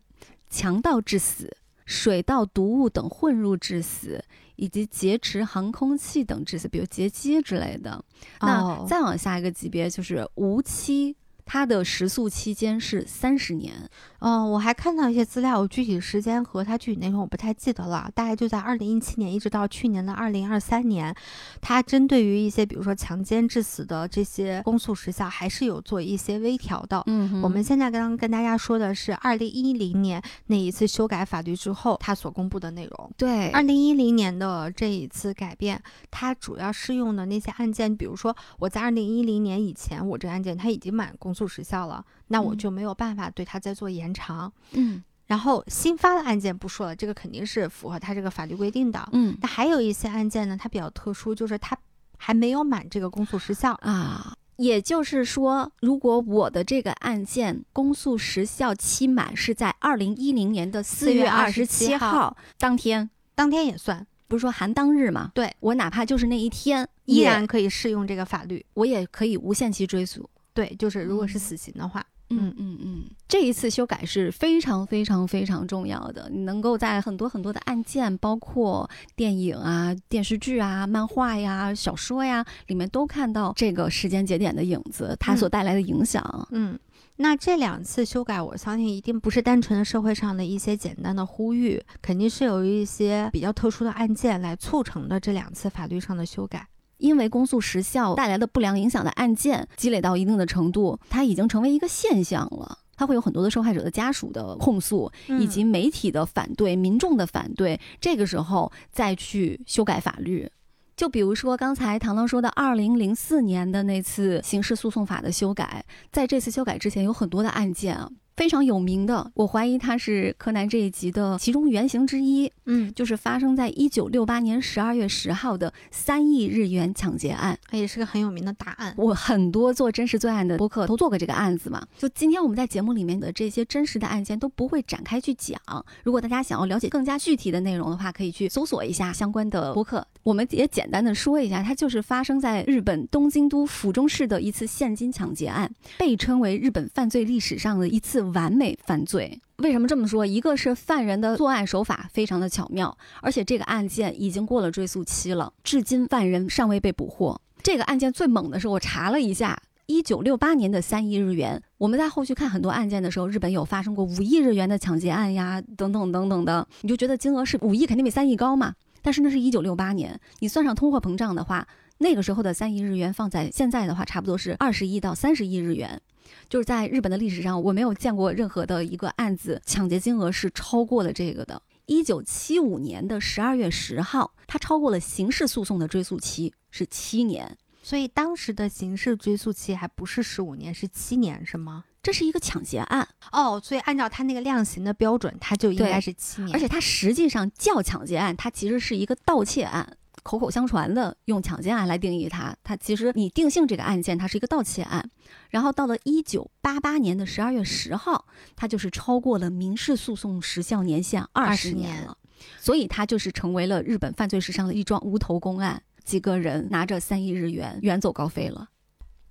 [SPEAKER 2] 强盗致死、水稻毒物等混入致死。以及劫持航空器等致死，比如劫机之类的。那再往下一个级别就是无期，它的时速期间是三十年。
[SPEAKER 1] 嗯，我还看到一些资料，具体时间和它具体内容我不太记得了，大概就在二零一七年一直到去年的二零二三年，它针对于一些比如说强奸致死的这些公诉时效，还是有做一些微调的。
[SPEAKER 2] 嗯，
[SPEAKER 1] 我们现在刚刚跟大家说的是二零一零年那一次修改法律之后，它所公布的内容。
[SPEAKER 2] 对，
[SPEAKER 1] 二零一零年的这一次改变，它主要适用的那些案件，比如说我在二零一零年以前，我这个案件它已经满公诉时效了。那我就没有办法对他再做延长，
[SPEAKER 2] 嗯，
[SPEAKER 1] 然后新发的案件不说了，这个肯定是符合他这个法律规定的，
[SPEAKER 2] 嗯，
[SPEAKER 1] 那还有一些案件呢，它比较特殊，就是它还没有满这个公诉时效
[SPEAKER 2] 啊，也就是说，如果我的这个案件公诉时效期满是在二零一零年的四月二十七号当天，
[SPEAKER 1] 当天也算，
[SPEAKER 2] 不是说含当日吗？
[SPEAKER 1] 对
[SPEAKER 2] 我哪怕就是那一天，
[SPEAKER 1] 依然可以适用这个法律，
[SPEAKER 2] 我也可以无限期追诉。
[SPEAKER 1] 对，就是如果是死刑的话。
[SPEAKER 2] 嗯嗯嗯，这一次修改是非常非常非常重要的。你能够在很多很多的案件，包括电影啊、电视剧啊、漫画呀、小说呀，里面都看到这个时间节点的影子，它所带来的影响。
[SPEAKER 1] 嗯，那这两次修改，我相信一定不是单纯的社会上的一些简单的呼吁，肯定是有一些比较特殊的案件来促成的这两次法律上的修改。
[SPEAKER 2] 因为公诉时效带来的不良影响的案件积累到一定的程度，它已经成为一个现象了。它会有很多的受害者的家属的控诉，以及媒体的反对、民众的反对。这个时候再去修改法律，就比如说刚才唐唐说的，二零零四年的那次刑事诉讼法的修改，在这次修改之前，有很多的案件啊。非常有名的，我怀疑他是柯南这一集的其中原型之一。
[SPEAKER 1] 嗯，
[SPEAKER 2] 就是发生在一九六八年十二月十号的三亿日元抢劫案，
[SPEAKER 1] 也是个很有名的大案。
[SPEAKER 2] 我很多做真实罪案的播客都做过这个案子嘛。就今天我们在节目里面的这些真实的案件都不会展开去讲。如果大家想要了解更加具体的内容的话，可以去搜索一下相关的播客。我们也简单的说一下，它就是发生在日本东京都府中市的一次现金抢劫案，被称为日本犯罪历史上的一次。完美犯罪，为什么这么说？一个是犯人的作案手法非常的巧妙，而且这个案件已经过了追诉期了，至今犯人尚未被捕获。这个案件最猛的是，我查了一下，一九六八年的三亿日元。我们在后续看很多案件的时候，日本有发生过五亿日元的抢劫案呀，等等等等的，你就觉得金额是五亿肯定比三亿高嘛？但是那是一九六八年，你算上通货膨胀的话，那个时候的三亿日元放在现在的话，差不多是二十亿到三十亿日元。就是在日本的历史上，我没有见过任何的一个案子抢劫金额是超过了这个的。一九七五年的十二月十号，它超过了刑事诉讼的追诉期是七年，
[SPEAKER 1] 所以当时的刑事追诉期还不是十五年，是七年，是吗？
[SPEAKER 2] 这是一个抢劫案
[SPEAKER 1] 哦，所以按照他那个量刑的标准，他就应该是七年，
[SPEAKER 2] 而且他实际上叫抢劫案，它其实是一个盗窃案。口口相传的用抢劫案来定义它，它其实你定性这个案件，它是一个盗窃案。然后到了一九八八年的十二月十号，它就是超过了民事诉讼时效年限二十年了，所以它就是成为了日本犯罪史上的一桩无头公案，几个人拿着三亿日元远走高飞了。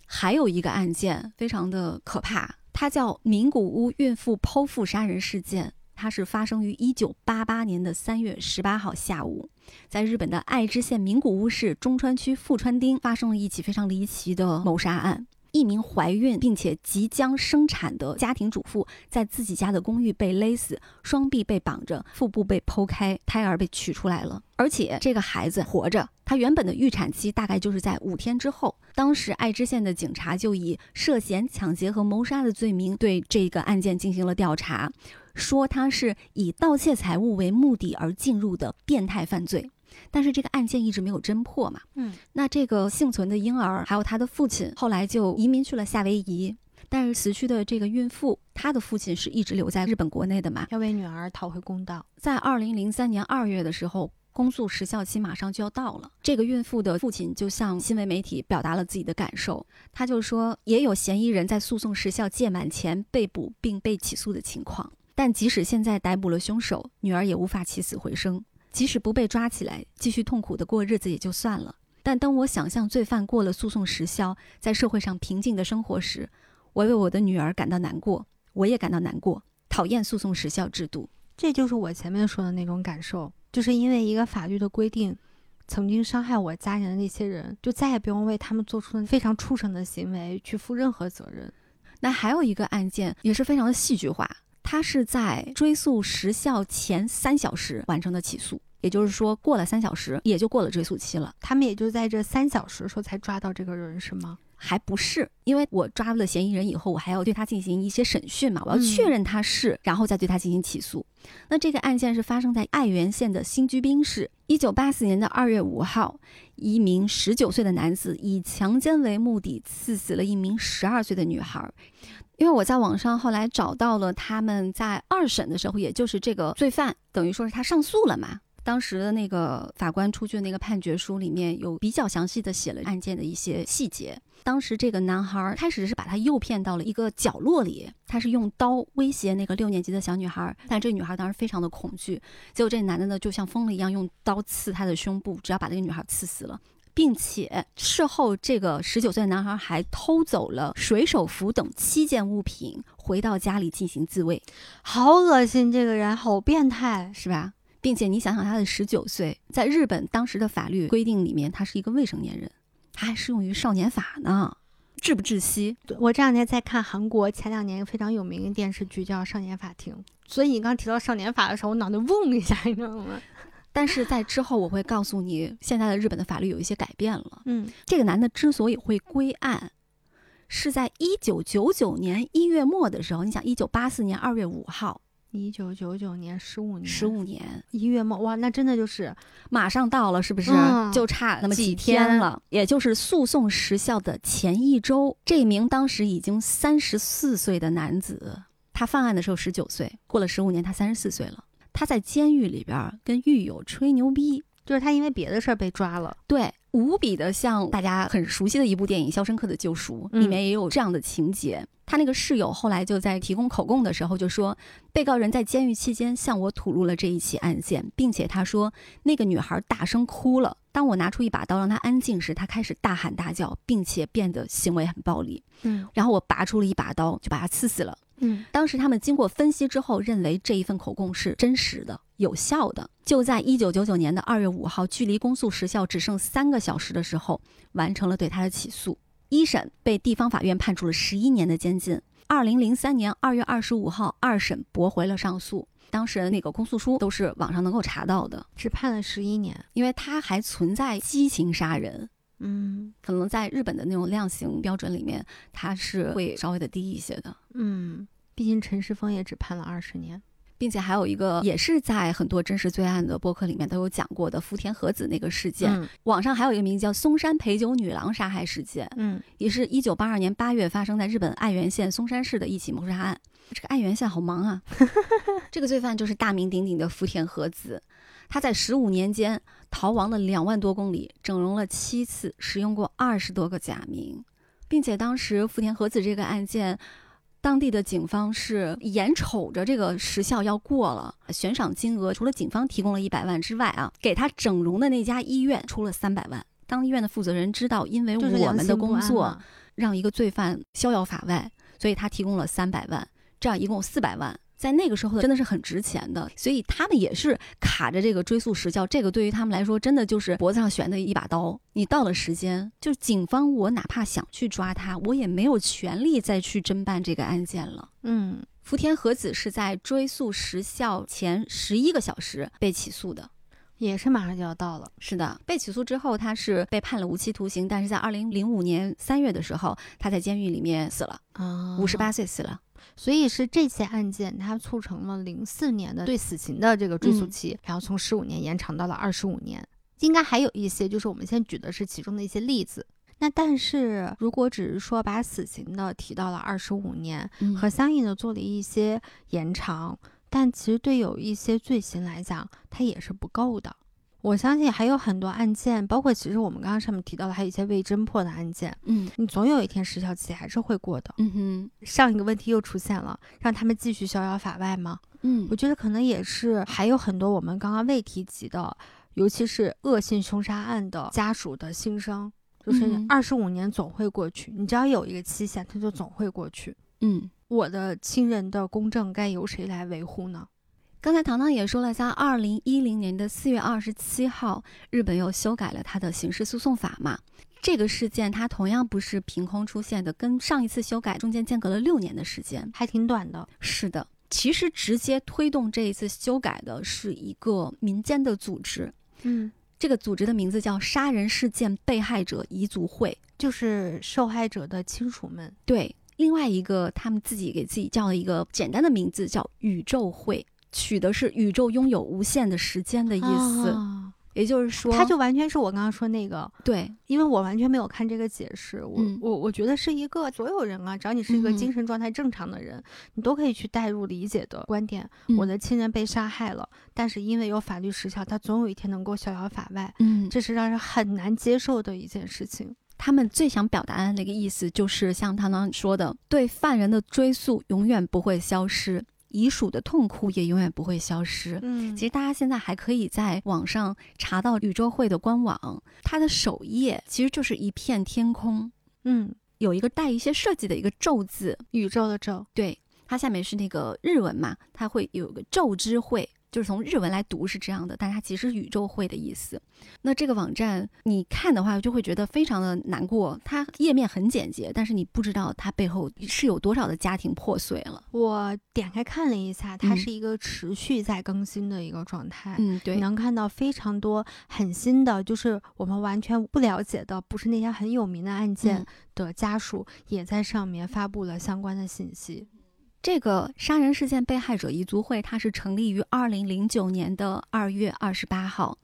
[SPEAKER 2] 还有一个案件非常的可怕，它叫名古屋孕妇剖腹杀人事件。它是发生于一九八八年的三月十八号下午，在日本的爱知县名古屋市中川区富川町发生了一起非常离奇的谋杀案。一名怀孕并且即将生产的家庭主妇，在自己家的公寓被勒死，双臂被绑着，腹部被剖开，胎儿被取出来了，而且这个孩子活着。他原本的预产期大概就是在五天之后。当时爱知县的警察就以涉嫌抢劫和谋杀的罪名对这个案件进行了调查。说他是以盗窃财物为目的而进入的变态犯罪，但是这个案件一直没有侦破嘛。
[SPEAKER 1] 嗯，
[SPEAKER 2] 那这个幸存的婴儿还有他的父亲后来就移民去了夏威夷，但是死去的这个孕妇，她的父亲是一直留在日本国内的嘛，
[SPEAKER 1] 要为女儿讨回公道。
[SPEAKER 2] 在二零零三年二月的时候，公诉时效期马上就要到了，这个孕妇的父亲就向新闻媒体表达了自己的感受，他就说也有嫌疑人在诉讼时效届满前被捕并被起诉的情况。但即使现在逮捕了凶手，女儿也无法起死回生。即使不被抓起来，继续痛苦的过日子也就算了。但当我想象罪犯过了诉讼时效，在社会上平静的生活时，我为我的女儿感到难过，我也感到难过，讨厌诉讼时效制度。
[SPEAKER 1] 这就是我前面说的那种感受，就是因为一个法律的规定，曾经伤害我家人的那些人，就再也不用为他们做出的非常畜生的行为去负任何责任。
[SPEAKER 2] 那还有一个案件也是非常的戏剧化，它是在追诉时效前三小时完成的起诉，也就是说过了三小时也就过了追诉期了。
[SPEAKER 1] 他们也就在这三小时时候才抓到这个人，是吗？
[SPEAKER 2] 还不是，因为我抓了嫌疑人以后，我还要对他进行一些审讯嘛，我要确认他是，然后再对他进行起诉。那这个案件是发生在爱媛县的新居滨市，一九八四年的二月五号，一名十九岁的男子以强奸为目的刺死了一名十二岁的女孩。因为我在网上后来找到了他们在二审的时候，也就是这个罪犯等于说是他上诉了嘛。当时的那个法官出具的那个判决书里面有比较详细的写了案件的一些细节。当时这个男孩开始是把他诱骗到了一个角落里，他是用刀威胁那个六年级的小女孩，但这女孩当时非常的恐惧。结果这男的呢就像疯了一样，用刀刺她的胸部，只要把这个女孩刺死了，并且事后这个十九岁的男孩还偷走了水手服等七件物品，回到家里进行自卫。
[SPEAKER 1] 好恶心，这个人好变态，
[SPEAKER 2] 是吧？并且你想想，他的十九岁，在日本当时的法律规定里面，他是一个未成年人，他还适用于少年法呢，窒不窒息？
[SPEAKER 1] 我这两天在看韩国前两年非常有名的电视剧叫《少年法庭》，所以你刚提到少年法的时候，我脑袋嗡一下，你知道吗？
[SPEAKER 2] 但是在之后我会告诉你，现在的日本的法律有一些改变了。
[SPEAKER 1] 嗯，
[SPEAKER 2] 这个男的之所以会归案，是在一九九九年一月末的时候，你想，一九八四年二月五号。
[SPEAKER 1] 一九九九年，十五年，
[SPEAKER 2] 十五年
[SPEAKER 1] 一月末，哇，那真的就是
[SPEAKER 2] 马上到了，是不是？就差那么几天了，也就是诉讼时效的前一周。这名当时已经三十四岁的男子，他犯案的时候十九岁，过了十五年，他三十四岁了。他在监狱里边跟狱友吹牛逼，
[SPEAKER 1] 就是他因为别的事儿被抓了，
[SPEAKER 2] 对，无比的像大家很熟悉的一部电影《肖申克的救赎》，里面也有这样的情节。他那个室友后来就在提供口供的时候就说，被告人在监狱期间向我吐露了这一起案件，并且他说那个女孩大声哭了。当我拿出一把刀让她安静时，她开始大喊大叫，并且变得行为很暴力。
[SPEAKER 1] 嗯，
[SPEAKER 2] 然后我拔出了一把刀就把她刺死了。
[SPEAKER 1] 嗯，
[SPEAKER 2] 当时他们经过分析之后，认为这一份口供是真实的、有效的。就在一九九九年的二月五号，距离公诉时效只剩三个小时的时候，完成了对他的起诉。一审被地方法院判处了十一年的监禁。二零零三年二月二十五号，二审驳回了上诉。当事人那个公诉书都是网上能够查到的，
[SPEAKER 1] 只判了十一年，
[SPEAKER 2] 因为他还存在激情杀人。
[SPEAKER 1] 嗯，
[SPEAKER 2] 可能在日本的那种量刑标准里面，它是会稍微的低一些的。
[SPEAKER 1] 嗯，毕竟陈世峰也只判了二十年。
[SPEAKER 2] 并且还有一个，也是在很多真实罪案的播客里面都有讲过的福田和子那个事件。网上还有一个名字叫松山陪酒女郎杀害事件，
[SPEAKER 1] 嗯，
[SPEAKER 2] 也是一九八二年八月发生在日本爱媛县松山市的一起谋杀案。这个爱媛县好忙啊！[LAUGHS] 这个罪犯就是大名鼎鼎的福田和子，他在十五年间逃亡了两万多公里，整容了七次，使用过二十多个假名，并且当时福田和子这个案件。当地的警方是眼瞅着这个时效要过了，悬赏金额除了警方提供了一百万之外啊，给他整容的那家医院出了三百万。当医院的负责人知道，因为我们的工作让一个罪犯逍遥法外，所以他提供了三百万，这样一共四百万。在那个时候真的是很值钱的，所以他们也是卡着这个追诉时效，这个对于他们来说真的就是脖子上悬的一把刀。你到了时间，就警方我哪怕想去抓他，我也没有权利再去侦办这个案件了。
[SPEAKER 1] 嗯，
[SPEAKER 2] 福田和子是在追诉时效前十一个小时被起诉的，
[SPEAKER 1] 也是马上就要到了。
[SPEAKER 2] 是的，被起诉之后他是被判了无期徒刑，但是在二零零五年三月的时候，他在监狱里面死了，
[SPEAKER 1] 啊，
[SPEAKER 2] 五十八岁死了。
[SPEAKER 1] 所以是这起案件，它促成了零四年的对死刑的这个追诉期，然后从十五年延长到了二十五年。应该还有一些，就是我们先举的是其中的一些例子。那但是如果只是说把死刑的提到了二十五年，和相应的做了一些延长，但其实对有一些罪行来讲，它也是不够的。我相信还有很多案件，包括其实我们刚刚上面提到的，还有一些未侦破的案件。
[SPEAKER 2] 嗯，
[SPEAKER 1] 你总有一天时效期还是会过的。
[SPEAKER 2] 嗯哼，
[SPEAKER 1] 上一个问题又出现了，让他们继续逍遥法外吗？
[SPEAKER 2] 嗯，
[SPEAKER 1] 我觉得可能也是，还有很多我们刚刚未提及的，尤其是恶性凶杀案的家属的心声，就是二十五年总会过去，你只要有一个期限，它就总会过去。
[SPEAKER 2] 嗯，
[SPEAKER 1] 我的亲人的公正该由谁来维护呢？
[SPEAKER 2] 刚才糖糖也说了，在二零一零年的四月二十七号，日本又修改了它的刑事诉讼法嘛。这个事件它同样不是凭空出现的，跟上一次修改中间间隔了六年的时间，
[SPEAKER 1] 还挺短的。
[SPEAKER 2] 是的，其实直接推动这一次修改的是一个民间的组织，
[SPEAKER 1] 嗯，
[SPEAKER 2] 这个组织的名字叫杀人事件被害者遗族会，
[SPEAKER 1] 就是受害者的亲属们。
[SPEAKER 2] 对，另外一个他们自己给自己叫了一个简单的名字叫宇宙会。取的是宇宙拥有无限的时间的意思，也就是说，
[SPEAKER 1] 它就完全是我刚刚说那个
[SPEAKER 2] 对，
[SPEAKER 1] 因为我完全没有看这个解释，我我我觉得是一个所有人啊，只要你是一个精神状态正常的人，你都可以去代入理解的观点。我的亲人被杀害了，但是因为有法律时效，他总有一天能够逍遥法外。
[SPEAKER 2] 嗯，
[SPEAKER 1] 这是让人很难接受的一件事情。
[SPEAKER 2] 他们最想表达的那个意思，就是像他刚说的，对犯人的追溯永远不会消失。遗属的痛苦也永远不会消失。
[SPEAKER 1] 嗯，
[SPEAKER 2] 其实大家现在还可以在网上查到宇宙会的官网，它的首页其实就是一片天空。
[SPEAKER 1] 嗯，
[SPEAKER 2] 有一个带一些设计的一个宙字，
[SPEAKER 1] 宇宙的宙。
[SPEAKER 2] 对，它下面是那个日文嘛，它会有个宙之会。就是从日文来读是这样的，但它其实宇宙会的意思。那这个网站你看的话，就会觉得非常的难过。它页面很简洁，但是你不知道它背后是有多少的家庭破碎了。
[SPEAKER 1] 我点开看了一下，它是一个持续在更新的一个状态。
[SPEAKER 2] 嗯，对，
[SPEAKER 1] 能看到非常多很新的，就是我们完全不了解的，不是那些很有名的案件的家属也在上面发布了相关的信息。
[SPEAKER 2] 这个杀人事件被害者遗族会，它是成立于二零零九年的二月二十八号。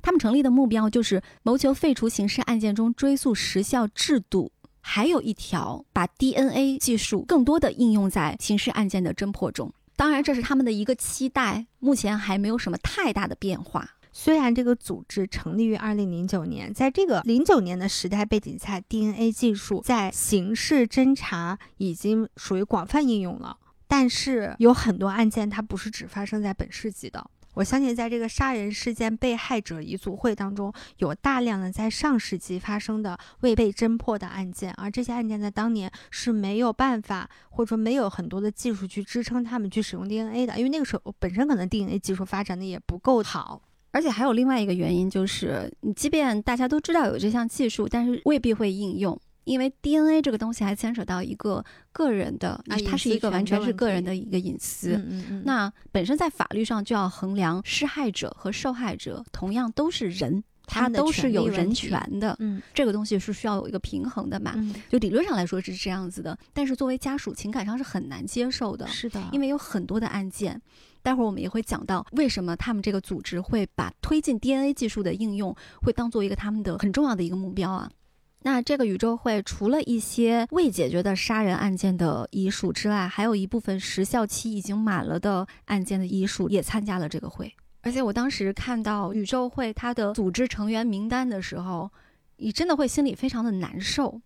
[SPEAKER 2] 他们成立的目标就是谋求废除刑事案件中追诉时效制度，还有一条把 DNA 技术更多的应用在刑事案件的侦破中。当然，这是他们的一个期待，目前还没有什么太大的变化。
[SPEAKER 1] 虽然这个组织成立于二零零九年，在这个零九年的时代背景下，DNA 技术在刑事侦查已经属于广泛应用了。但是有很多案件，它不是只发生在本世纪的。我相信，在这个杀人事件被害者遗族会当中，有大量的在上世纪发生的未被侦破的案件，而这些案件在当年是没有办法，或者说没有很多的技术去支撑他们去使用 DNA 的，因为那个时候本身可能 DNA 技术发展的也不够好。
[SPEAKER 2] 而且还有另外一个原因，就是你即便大家都知道有这项技术，但是未必会应用。因为 DNA 这个东西还牵扯到一个个人的，它是一个完全是个人的一个隐私。
[SPEAKER 1] 嗯嗯嗯。
[SPEAKER 2] 那本身在法律上就要衡量施害者和受害者同样都是人，他都是有人权的。
[SPEAKER 1] 嗯，
[SPEAKER 2] 这个东西是需要有一个平衡的嘛？
[SPEAKER 1] 嗯，
[SPEAKER 2] 就理论上来说是这样子的，但是作为家属情感上是很难接受的。
[SPEAKER 1] 是的，
[SPEAKER 2] 因为有很多的案件，待会儿我们也会讲到为什么他们这个组织会把推进 DNA 技术的应用会当做一个他们的很重要的一个目标啊。那这个宇宙会除了一些未解决的杀人案件的遗属之外，还有一部分时效期已经满了的案件的遗属也参加了这个会。而且我当时看到宇宙会它的组织成员名单的时候，你真的会心里非常的难受。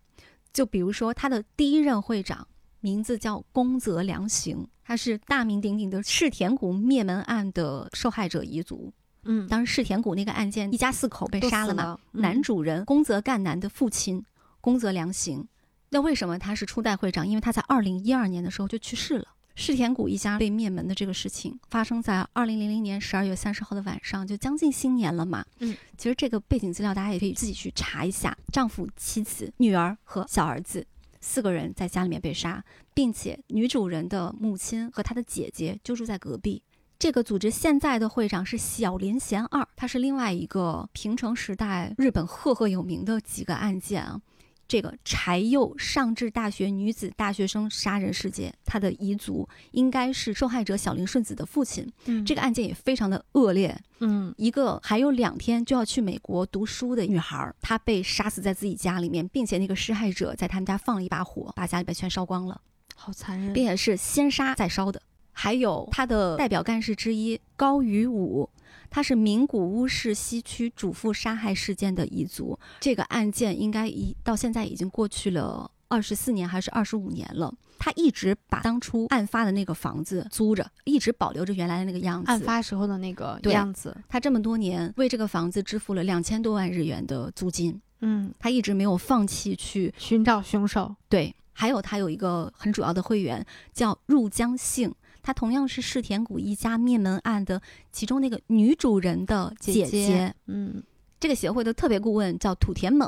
[SPEAKER 2] 就比如说他的第一任会长名字叫宫泽良行，他是大名鼎鼎的世田谷灭门案的受害者遗族。
[SPEAKER 1] 嗯，
[SPEAKER 2] 当时世田谷那个案件，一家四口被杀
[SPEAKER 1] 了
[SPEAKER 2] 嘛。男主人宫泽干男的父亲宫泽良行，那为什么他是初代会长？因为他在二零一二年的时候就去世了。世田谷一家被灭门的这个事情发生在二零零零年十二月三十号的晚上，就将近新年了嘛。
[SPEAKER 1] 嗯，
[SPEAKER 2] 其实这个背景资料大家也可以自己去查一下。丈夫、妻子、女儿和小儿子四个人在家里面被杀，并且女主人的母亲和她的姐姐就住在隔壁。这个组织现在的会长是小林贤二，他是另外一个平成时代日本赫赫有名的几个案件啊。这个柴又上智大学女子大学生杀人事件，他的遗族应该是受害者小林顺子的父亲。
[SPEAKER 1] 嗯，
[SPEAKER 2] 这个案件也非常的恶劣。
[SPEAKER 1] 嗯，
[SPEAKER 2] 一个还有两天就要去美国读书的女孩，她被杀死在自己家里面，并且那个施害者在他们家放了一把火，把家里边全烧光了，
[SPEAKER 1] 好残忍，
[SPEAKER 2] 并且是先杀再烧的。还有他的代表干事之一高宇武，他是名古屋市西区主妇杀害事件的遗族。这个案件应该已到现在已经过去了二十四年还是二十五年了。他一直把当初案发的那个房子租着，一直保留着原来的那个样子。
[SPEAKER 1] 案发时候的那个样子。
[SPEAKER 2] 他这么多年为这个房子支付了两千多万日元的租金。
[SPEAKER 1] 嗯，
[SPEAKER 2] 他一直没有放弃去
[SPEAKER 1] 寻找凶手。
[SPEAKER 2] 对，还有他有一个很主要的会员叫入江幸。她同样是世田谷一家灭门案的其中那个女主人的姐
[SPEAKER 1] 姐。嗯，
[SPEAKER 2] 这个协会的特别顾问叫土田猛，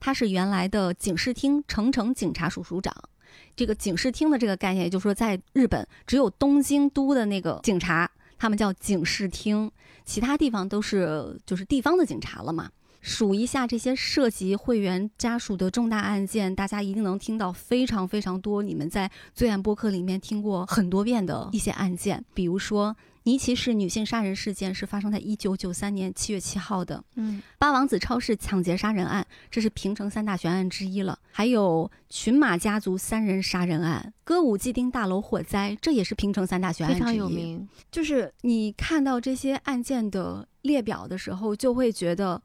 [SPEAKER 2] 他是原来的警视厅成城警察署署长。这个警视厅的这个概念，也就是说，在日本只有东京都的那个警察，他们叫警视厅，其他地方都是就是地方的警察了嘛。数一下这些涉及会员家属的重大案件，大家一定能听到非常非常多。你们在罪案播客里面听过很多遍的一些案件，比如说尼奇市女性杀人事件是发生在一九九三年七月七号的，
[SPEAKER 1] 嗯，
[SPEAKER 2] 八王子超市抢劫杀人案，这是平城三大悬案之一了。还有群马家族三人杀人案、歌舞伎町大楼火灾，这也是平城三大悬案之一。
[SPEAKER 1] 非常有名。
[SPEAKER 2] 就是你看到这些案件的列表的时候，就会觉得。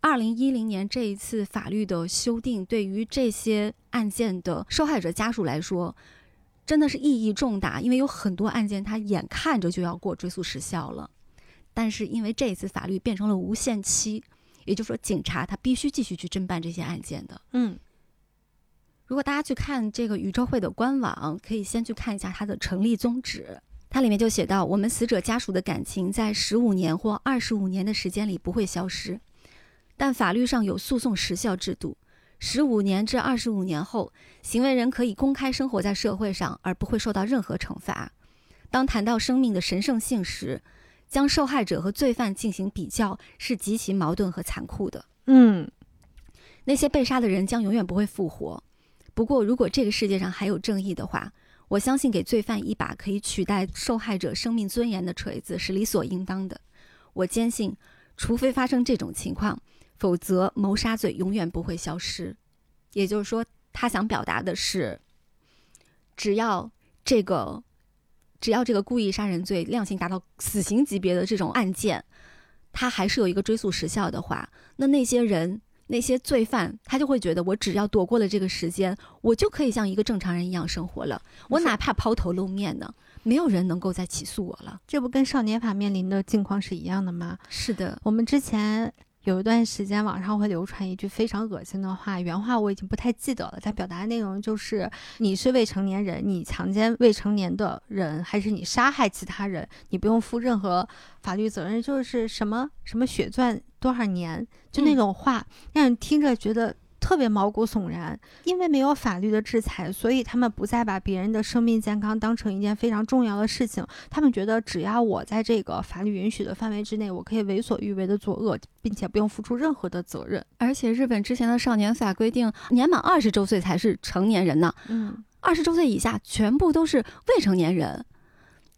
[SPEAKER 2] 二零一零年这一次法律的修订，对于这些案件的受害者家属来说，真的是意义重大。因为有很多案件，他眼看着就要过追诉时效了，但是因为这一次法律变成了无限期，也就是说，警察他必须继续去侦办这些案件的。
[SPEAKER 1] 嗯，
[SPEAKER 2] 如果大家去看这个宇宙会的官网，可以先去看一下它的成立宗旨，它里面就写到：我们死者家属的感情在十五年或二十五年的时间里不会消失。但法律上有诉讼时效制度，十五年至二十五年后，行为人可以公开生活在社会上，而不会受到任何惩罚。当谈到生命的神圣性时，将受害者和罪犯进行比较是极其矛盾和残酷的。
[SPEAKER 1] 嗯，
[SPEAKER 2] 那些被杀的人将永远不会复活。不过，如果这个世界上还有正义的话，我相信给罪犯一把可以取代受害者生命尊严的锤子是理所应当的。我坚信，除非发生这种情况。否则，谋杀罪永远不会消失。也就是说，他想表达的是，只要这个，只要这个故意杀人罪量刑达到死刑级别的这种案件，他还是有一个追诉时效的话，那那些人、那些罪犯，他就会觉得，我只要躲过了这个时间，我就可以像一个正常人一样生活了。我哪怕抛头露面呢，没有人能够再起诉我了。
[SPEAKER 1] 这不跟少年法面临的境况是一样的吗？
[SPEAKER 2] 是的，
[SPEAKER 1] 我们之前。有一段时间，网上会流传一句非常恶心的话，原话我已经不太记得了。它表达的内容就是：你是未成年人，你强奸未成年的人，还是你杀害其他人，你不用负任何法律责任。就是什么什么血钻多少年，就那种话，让人听着觉得。特别毛骨悚然，因为没有法律的制裁，所以他们不再把别人的生命健康当成一件非常重要的事情。他们觉得，只要我在这个法律允许的范围之内，我可以为所欲为的作恶，并且不用付出任何的责任。
[SPEAKER 2] 而且，日本之前的少年法规定，年满二十周岁才是成年人呢。
[SPEAKER 1] 嗯，
[SPEAKER 2] 二十周岁以下全部都是未成年人。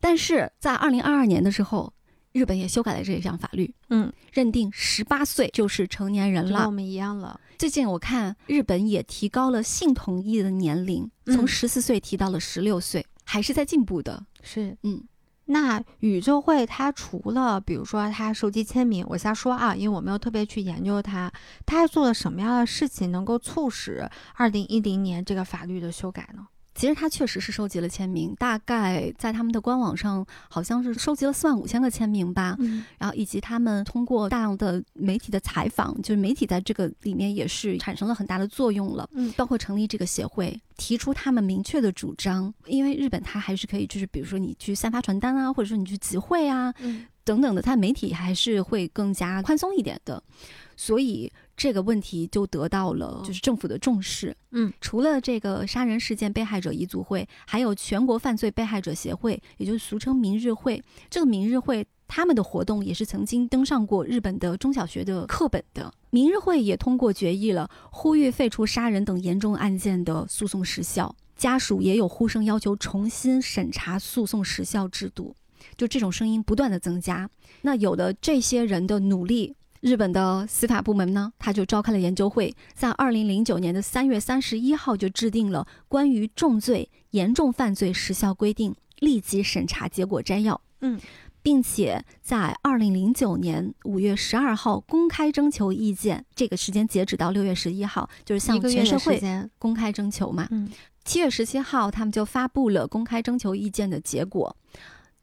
[SPEAKER 2] 但是在二零二二年的时候。日本也修改了这一项法律，
[SPEAKER 1] 嗯，
[SPEAKER 2] 认定十八岁就是成年人了，
[SPEAKER 1] 跟我们一样了。
[SPEAKER 2] 最近我看日本也提高了性同意的年龄，从十四岁提到了十六岁，还是在进步的。
[SPEAKER 1] 是，
[SPEAKER 2] 嗯，
[SPEAKER 1] 那宇宙会它除了比如说它收集签名，我瞎说啊，因为我没有特别去研究它，它还做了什么样的事情能够促使二零一零年这个法律的修改呢？
[SPEAKER 2] 其实他确实是收集了签名，大概在他们的官网上好像是收集了四万五千个签名吧。
[SPEAKER 1] 嗯，
[SPEAKER 2] 然后以及他们通过大量的媒体的采访，就是媒体在这个里面也是产生了很大的作用了。
[SPEAKER 1] 嗯，
[SPEAKER 2] 包括成立这个协会，提出他们明确的主张。因为日本它还是可以，就是比如说你去散发传单啊，或者说你去集会啊，
[SPEAKER 1] 嗯，
[SPEAKER 2] 等等的，它媒体还是会更加宽松一点的。所以这个问题就得到了就是政府的重视。
[SPEAKER 1] 嗯，
[SPEAKER 2] 除了这个杀人事件被害者遗族会，还有全国犯罪被害者协会，也就是俗称明日会。这个明日会他们的活动也是曾经登上过日本的中小学的课本的。明日会也通过决议了，呼吁废除杀人等严重案件的诉讼时效。家属也有呼声要求重新审查诉讼时效制度。就这种声音不断的增加。那有了这些人的努力。日本的司法部门呢，他就召开了研究会，在二零零九年的三月三十一号就制定了关于重罪、严重犯罪时效规定立即审查结果摘要。
[SPEAKER 1] 嗯，
[SPEAKER 2] 并且在二零零九年五月十二号公开征求意见，这个时间截止到六月十一号，就是向全社会公开征求嘛。
[SPEAKER 1] 嗯，
[SPEAKER 2] 七月十七号他们就发布了公开征求意见的结果。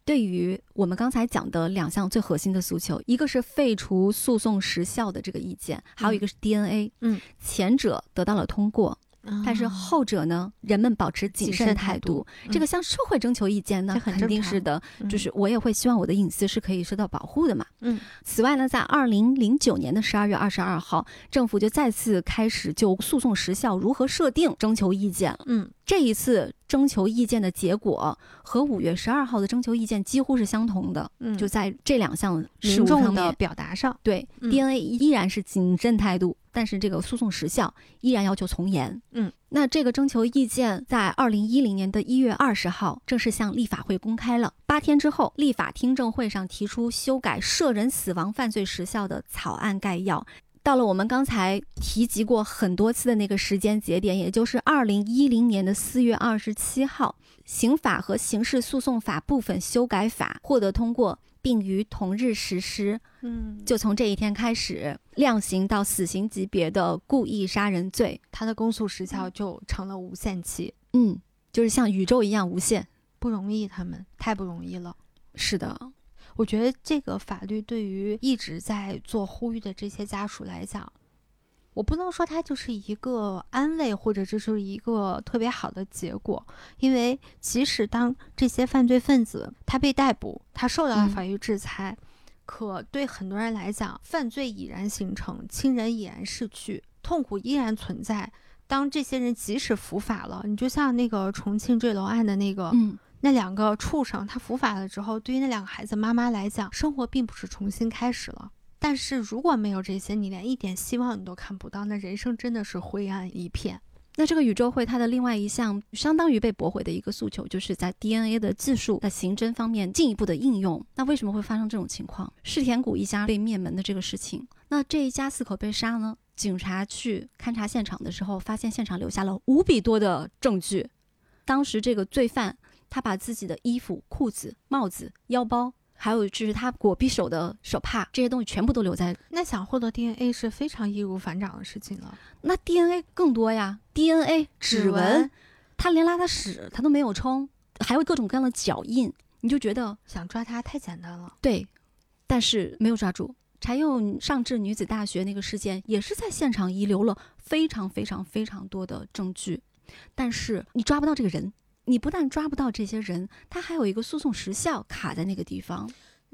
[SPEAKER 2] 对于我们刚才讲的两项最核心的诉求，一个是废除诉讼时效的这个意见，还有一个是 DNA。
[SPEAKER 1] 嗯，
[SPEAKER 2] 前者得到了通过，但是后者呢，人们保持谨慎态度。这个向社会征求意见呢，肯定是的，就是我也会希望我的隐私是可以受到保护的嘛。
[SPEAKER 1] 嗯。
[SPEAKER 2] 此外呢，在二零零九年的十二月二十二号，政府就再次开始就诉讼时效如何设定征求意见。
[SPEAKER 1] 嗯。
[SPEAKER 2] 这一次征求意见的结果和五月十二号的征求意见几乎是相同的。
[SPEAKER 1] 嗯。
[SPEAKER 2] 就在这两项
[SPEAKER 1] 民众的表达上，
[SPEAKER 2] 对 DNA 依然是谨慎态度。但是这个诉讼时效依然要求从严。
[SPEAKER 1] 嗯，
[SPEAKER 2] 那这个征求意见在二零一零年的一月二十号正式向立法会公开了。八天之后，立法听证会上提出修改涉人死亡犯罪时效的草案概要。到了我们刚才提及过很多次的那个时间节点，也就是二零一零年的四月二十七号，刑法和刑事诉讼法部分修改法获得通过。并于同日实施。
[SPEAKER 1] 嗯，
[SPEAKER 2] 就从这一天开始量刑到死刑级别的故意杀人罪，
[SPEAKER 1] 他的公诉时效就成了无限期。
[SPEAKER 2] 嗯，就是像宇宙一样无限，
[SPEAKER 1] 不容易，他们太不容易了。
[SPEAKER 2] 是的，
[SPEAKER 1] 我觉得这个法律对于一直在做呼吁的这些家属来讲。我不能说它就是一个安慰，或者这是一个特别好的结果，因为即使当这些犯罪分子他被逮捕，他受到了法律制裁，可对很多人来讲，犯罪已然形成，亲人已然逝去，痛苦依然存在。当这些人即使伏法了，你就像那个重庆坠楼案的那个，
[SPEAKER 2] 嗯，
[SPEAKER 1] 那两个畜生，他伏法了之后，对于那两个孩子妈妈来讲，生活并不是重新开始了。但是如果没有这些，你连一点希望你都看不到，那人生真的是灰暗一片。
[SPEAKER 2] 那这个宇宙会它的另外一项相当于被驳回的一个诉求，就是在 DNA 的技术在刑侦方面进一步的应用。那为什么会发生这种情况？世田谷一家被灭门的这个事情，那这一家四口被杀呢？警察去勘察现场的时候，发现现场留下了无比多的证据。当时这个罪犯他把自己的衣服、裤子、帽子、腰包。还有就是他裹匕首的手帕，这些东西全部都留在。
[SPEAKER 1] 那想获得 DNA 是非常易如反掌的事情了。
[SPEAKER 2] 那 DNA 更多呀，DNA 指纹，他连拉的屎他都没有冲，还有各种各样的脚印，你就觉得
[SPEAKER 1] 想抓他太简单了。
[SPEAKER 2] 对，但是没有抓住。柴又上智女子大学那个事件也是在现场遗留了非常非常非常多的证据，但是你抓不到这个人。你不但抓不到这些人，他还有一个诉讼时效卡在那个地方，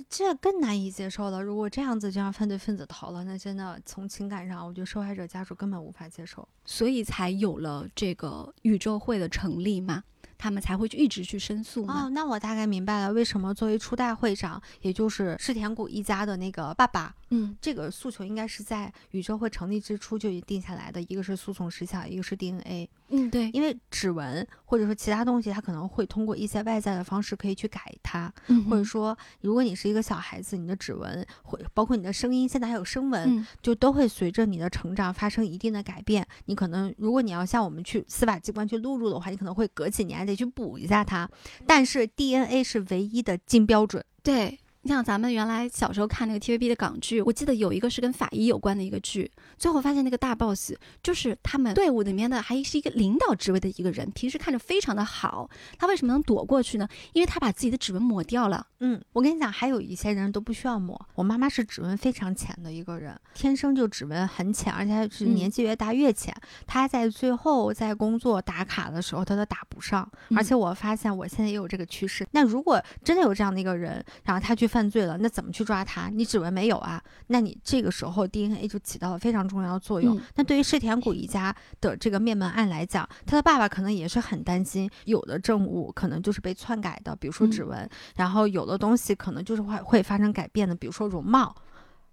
[SPEAKER 1] 这更难以接受了。如果这样子就让犯罪分子逃了，那真的从情感上，我觉得受害者家属根本无法接受，
[SPEAKER 2] 所以才有了这个宇宙会的成立嘛。他们才会去一直去申诉
[SPEAKER 1] 哦，那我大概明白了，为什么作为初代会长，也就是世田谷一家的那个爸爸，
[SPEAKER 2] 嗯，
[SPEAKER 1] 这个诉求应该是在宇宙会成立之初就已定下来的，一个是诉讼时效，一个是 DNA。
[SPEAKER 2] 嗯，对，
[SPEAKER 1] 因为指纹或者说其他东西，它可能会通过一些外在的方式可以去改它，或者说如果你是一个小孩子，你的指纹会包括你的声音，现在还有声纹，就都会随着你的成长发生一定的改变。你可能如果你要向我们去司法机关去录入的话，你可能会隔几年得去补一下它，但是 DNA 是唯一的金标准，
[SPEAKER 2] 对。你像咱们原来小时候看那个 TVB 的港剧，我记得有一个是跟法医有关的一个剧，最后发现那个大 boss 就是他们队伍里面的，还是一个领导职位的一个人，平时看着非常的好，他为什么能躲过去呢？因为他把自己的指纹抹掉了。
[SPEAKER 1] 嗯，我跟你讲，还有一些人都不需要抹。我妈妈是指纹非常浅的一个人，天生就指纹很浅，而且是年纪越大越浅。她在最后在工作打卡的时候，她都打不上。而且我发现我现在也有这个趋势。那如果真的有这样的一个人，然后他去犯罪了，那怎么去抓他？你指纹没有啊？那你这个时候 DNA 就起到了非常重要的作用。那对于世田谷一家的这个灭门案来讲，他的爸爸可能也是很担心，有的证物可能就是被篡改的，比如说指纹，然后有的东西可能就是会会发生改变的，比如说容貌，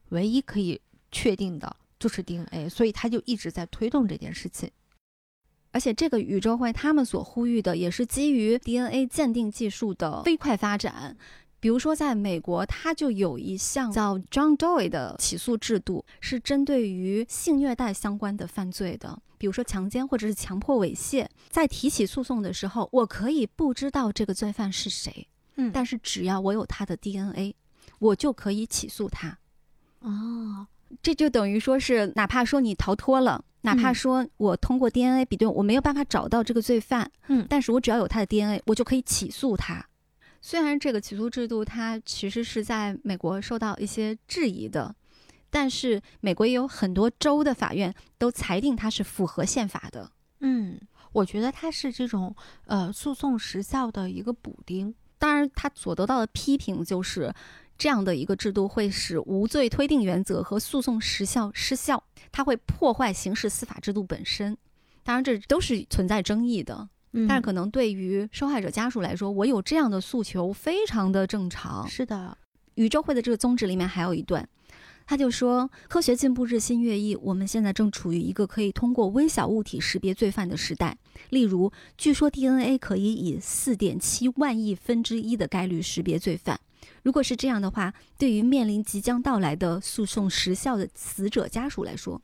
[SPEAKER 1] 唯一可以确定的就是 DNA，所以他就一直在推动这件事情。
[SPEAKER 2] 而且这个宇宙会他们所呼吁的也是基于 DNA 鉴定技术的飞快发展。比如说，在美国，它就有一项叫 John Doe 的起诉制度，是针对于性虐待相关的犯罪的，比如说强奸或者是强迫猥亵。在提起诉讼的时候，我可以不知道这个罪犯是谁，
[SPEAKER 1] 嗯，
[SPEAKER 2] 但是只要我有他的 DNA，我就可以起诉他。
[SPEAKER 1] 哦，
[SPEAKER 2] 这就等于说是，哪怕说你逃脱了，哪怕说我通过 DNA 比对，我没有办法找到这个罪犯，
[SPEAKER 1] 嗯，
[SPEAKER 2] 但是我只要有他的 DNA，我就可以起诉他。虽然这个起诉制度它其实是在美国受到一些质疑的，但是美国也有很多州的法院都裁定它是符合宪法的。
[SPEAKER 1] 嗯，我觉得它是这种呃诉讼时效的一个补丁。
[SPEAKER 2] 当然，它所得到的批评就是这样的一个制度会使无罪推定原则和诉讼时效失效，它会破坏刑事司法制度本身。当然，这都是存在争议的。但是，可能对于受害者家属来说，我有这样的诉求非常的正常。
[SPEAKER 1] 是的，
[SPEAKER 2] 宇宙会的这个宗旨里面还有一段。他就说，科学进步日新月异，我们现在正处于一个可以通过微小物体识别罪犯的时代。例如，据说 DNA 可以以四点七万亿分之一的概率识别罪犯。如果是这样的话，对于面临即将到来的诉讼时效的死者家属来说，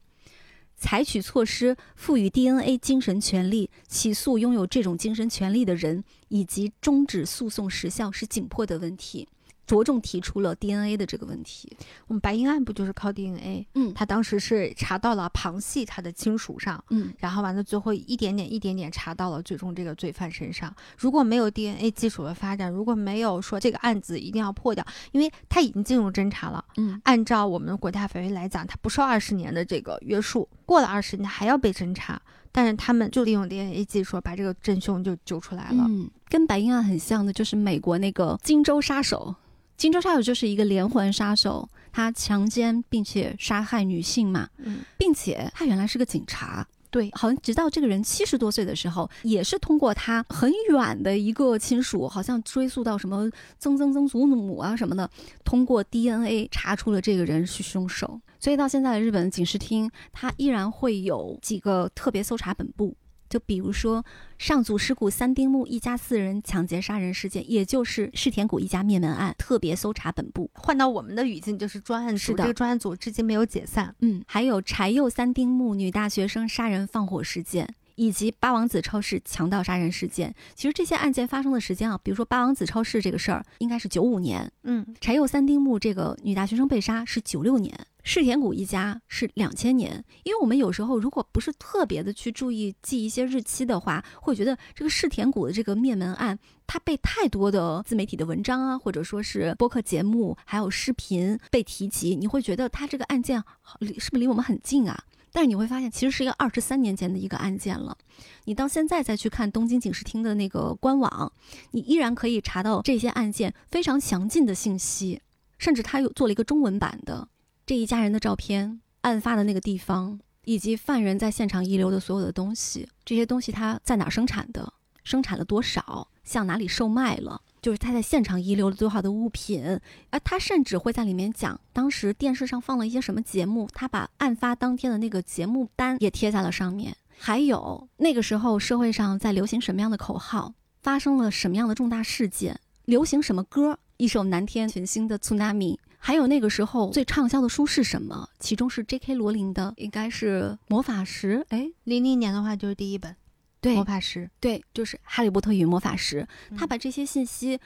[SPEAKER 2] 采取措施赋予 DNA 精神权利，起诉拥有这种精神权利的人，以及终止诉讼时效是紧迫的问题。着重提出了 DNA 的这个问题。
[SPEAKER 1] 我们白银案不就是靠 DNA？
[SPEAKER 2] 嗯，
[SPEAKER 1] 他当时是查到了旁系他的亲属上，
[SPEAKER 2] 嗯，
[SPEAKER 1] 然后完了最后一点点一点点查到了最终这个罪犯身上。如果没有 DNA 技术的发展，如果没有说这个案子一定要破掉，因为他已经进入侦查了，
[SPEAKER 2] 嗯，
[SPEAKER 1] 按照我们国家法律来讲，他不受二十年的这个约束，过了二十年还要被侦查，但是他们就利用 DNA 技术把这个真凶就揪出来了。
[SPEAKER 2] 嗯，跟白银案很像的就是美国那个荆州杀手。荆州杀手就是一个连环杀手，他强奸并且杀害女性嘛，
[SPEAKER 1] 嗯，
[SPEAKER 2] 并且他原来是个警察，
[SPEAKER 1] 对，
[SPEAKER 2] 好像直到这个人七十多岁的时候，也是通过他很远的一个亲属，好像追溯到什么曾曾曾祖母啊什么的，通过 DNA 查出了这个人是凶手，所以到现在的日本警视厅，他依然会有几个特别搜查本部。就比如说上祖尸骨三丁目一家四人抢劫杀人事件，也就是世田谷一家灭门案特别搜查本部，
[SPEAKER 1] 换到我们的语境就是专案组。这个专案组至今没有解散。
[SPEAKER 2] 嗯，还有柴又三丁目女大学生杀人放火事件，以及八王子超市强盗杀人事件。其实这些案件发生的时间啊，比如说八王子超市这个事儿，应该是九五年。
[SPEAKER 1] 嗯，
[SPEAKER 2] 柴又三丁目这个女大学生被杀是九六年。世田谷一家是两千年，因为我们有时候如果不是特别的去注意记一些日期的话，会觉得这个世田谷的这个灭门案，它被太多的自媒体的文章啊，或者说是播客节目，还有视频被提及，你会觉得它这个案件是不是离我们很近啊？但是你会发现，其实是一个二十三年前的一个案件了。你到现在再去看东京警视厅的那个官网，你依然可以查到这些案件非常详尽的信息，甚至他又做了一个中文版的。这一家人的照片，案发的那个地方，以及犯人在现场遗留的所有的东西，这些东西他在哪生产的，生产了多少，向哪里售卖了，就是他在现场遗留了多少的物品，而他甚至会在里面讲当时电视上放了一些什么节目，他把案发当天的那个节目单也贴在了上面，还有那个时候社会上在流行什么样的口号，发生了什么样的重大事件，流行什么歌，一首南天群星的《Tsunami》。还有那个时候最畅销的书是什么？其中是 J.K. 罗琳的，应该是《魔法石》。哎，
[SPEAKER 1] 零零年的话就是第一本，
[SPEAKER 2] 对，《
[SPEAKER 1] 魔法师》。
[SPEAKER 2] 对，就是《哈利波特与魔法石》。他把这些信息，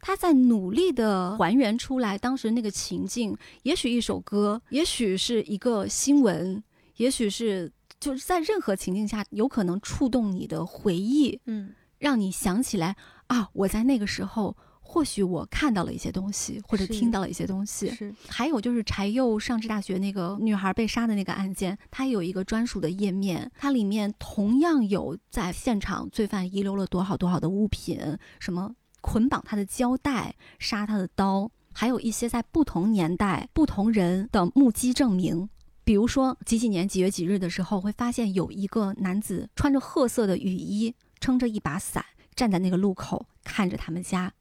[SPEAKER 2] 他在努力的还原出来当时那个情境。也许一首歌，也许是一个新闻，也许是就是在任何情境下有可能触动你的回忆，
[SPEAKER 1] 嗯，
[SPEAKER 2] 让你想起来啊，我在那个时候。或许我看到了一些东西，或者听到了一些东西。
[SPEAKER 1] 是，
[SPEAKER 2] 还有就是柴又上智大学那个女孩被杀的那个案件，它有一个专属的页面，它里面同样有在现场罪犯遗留了多少多少的物品，什么捆绑他的胶带、杀他的刀，还有一些在不同年代不同人的目击证明。比如说几几年几月几日的时候，会发现有一个男子穿着褐色的雨衣，撑着一把伞，站在那个路口看着他们家。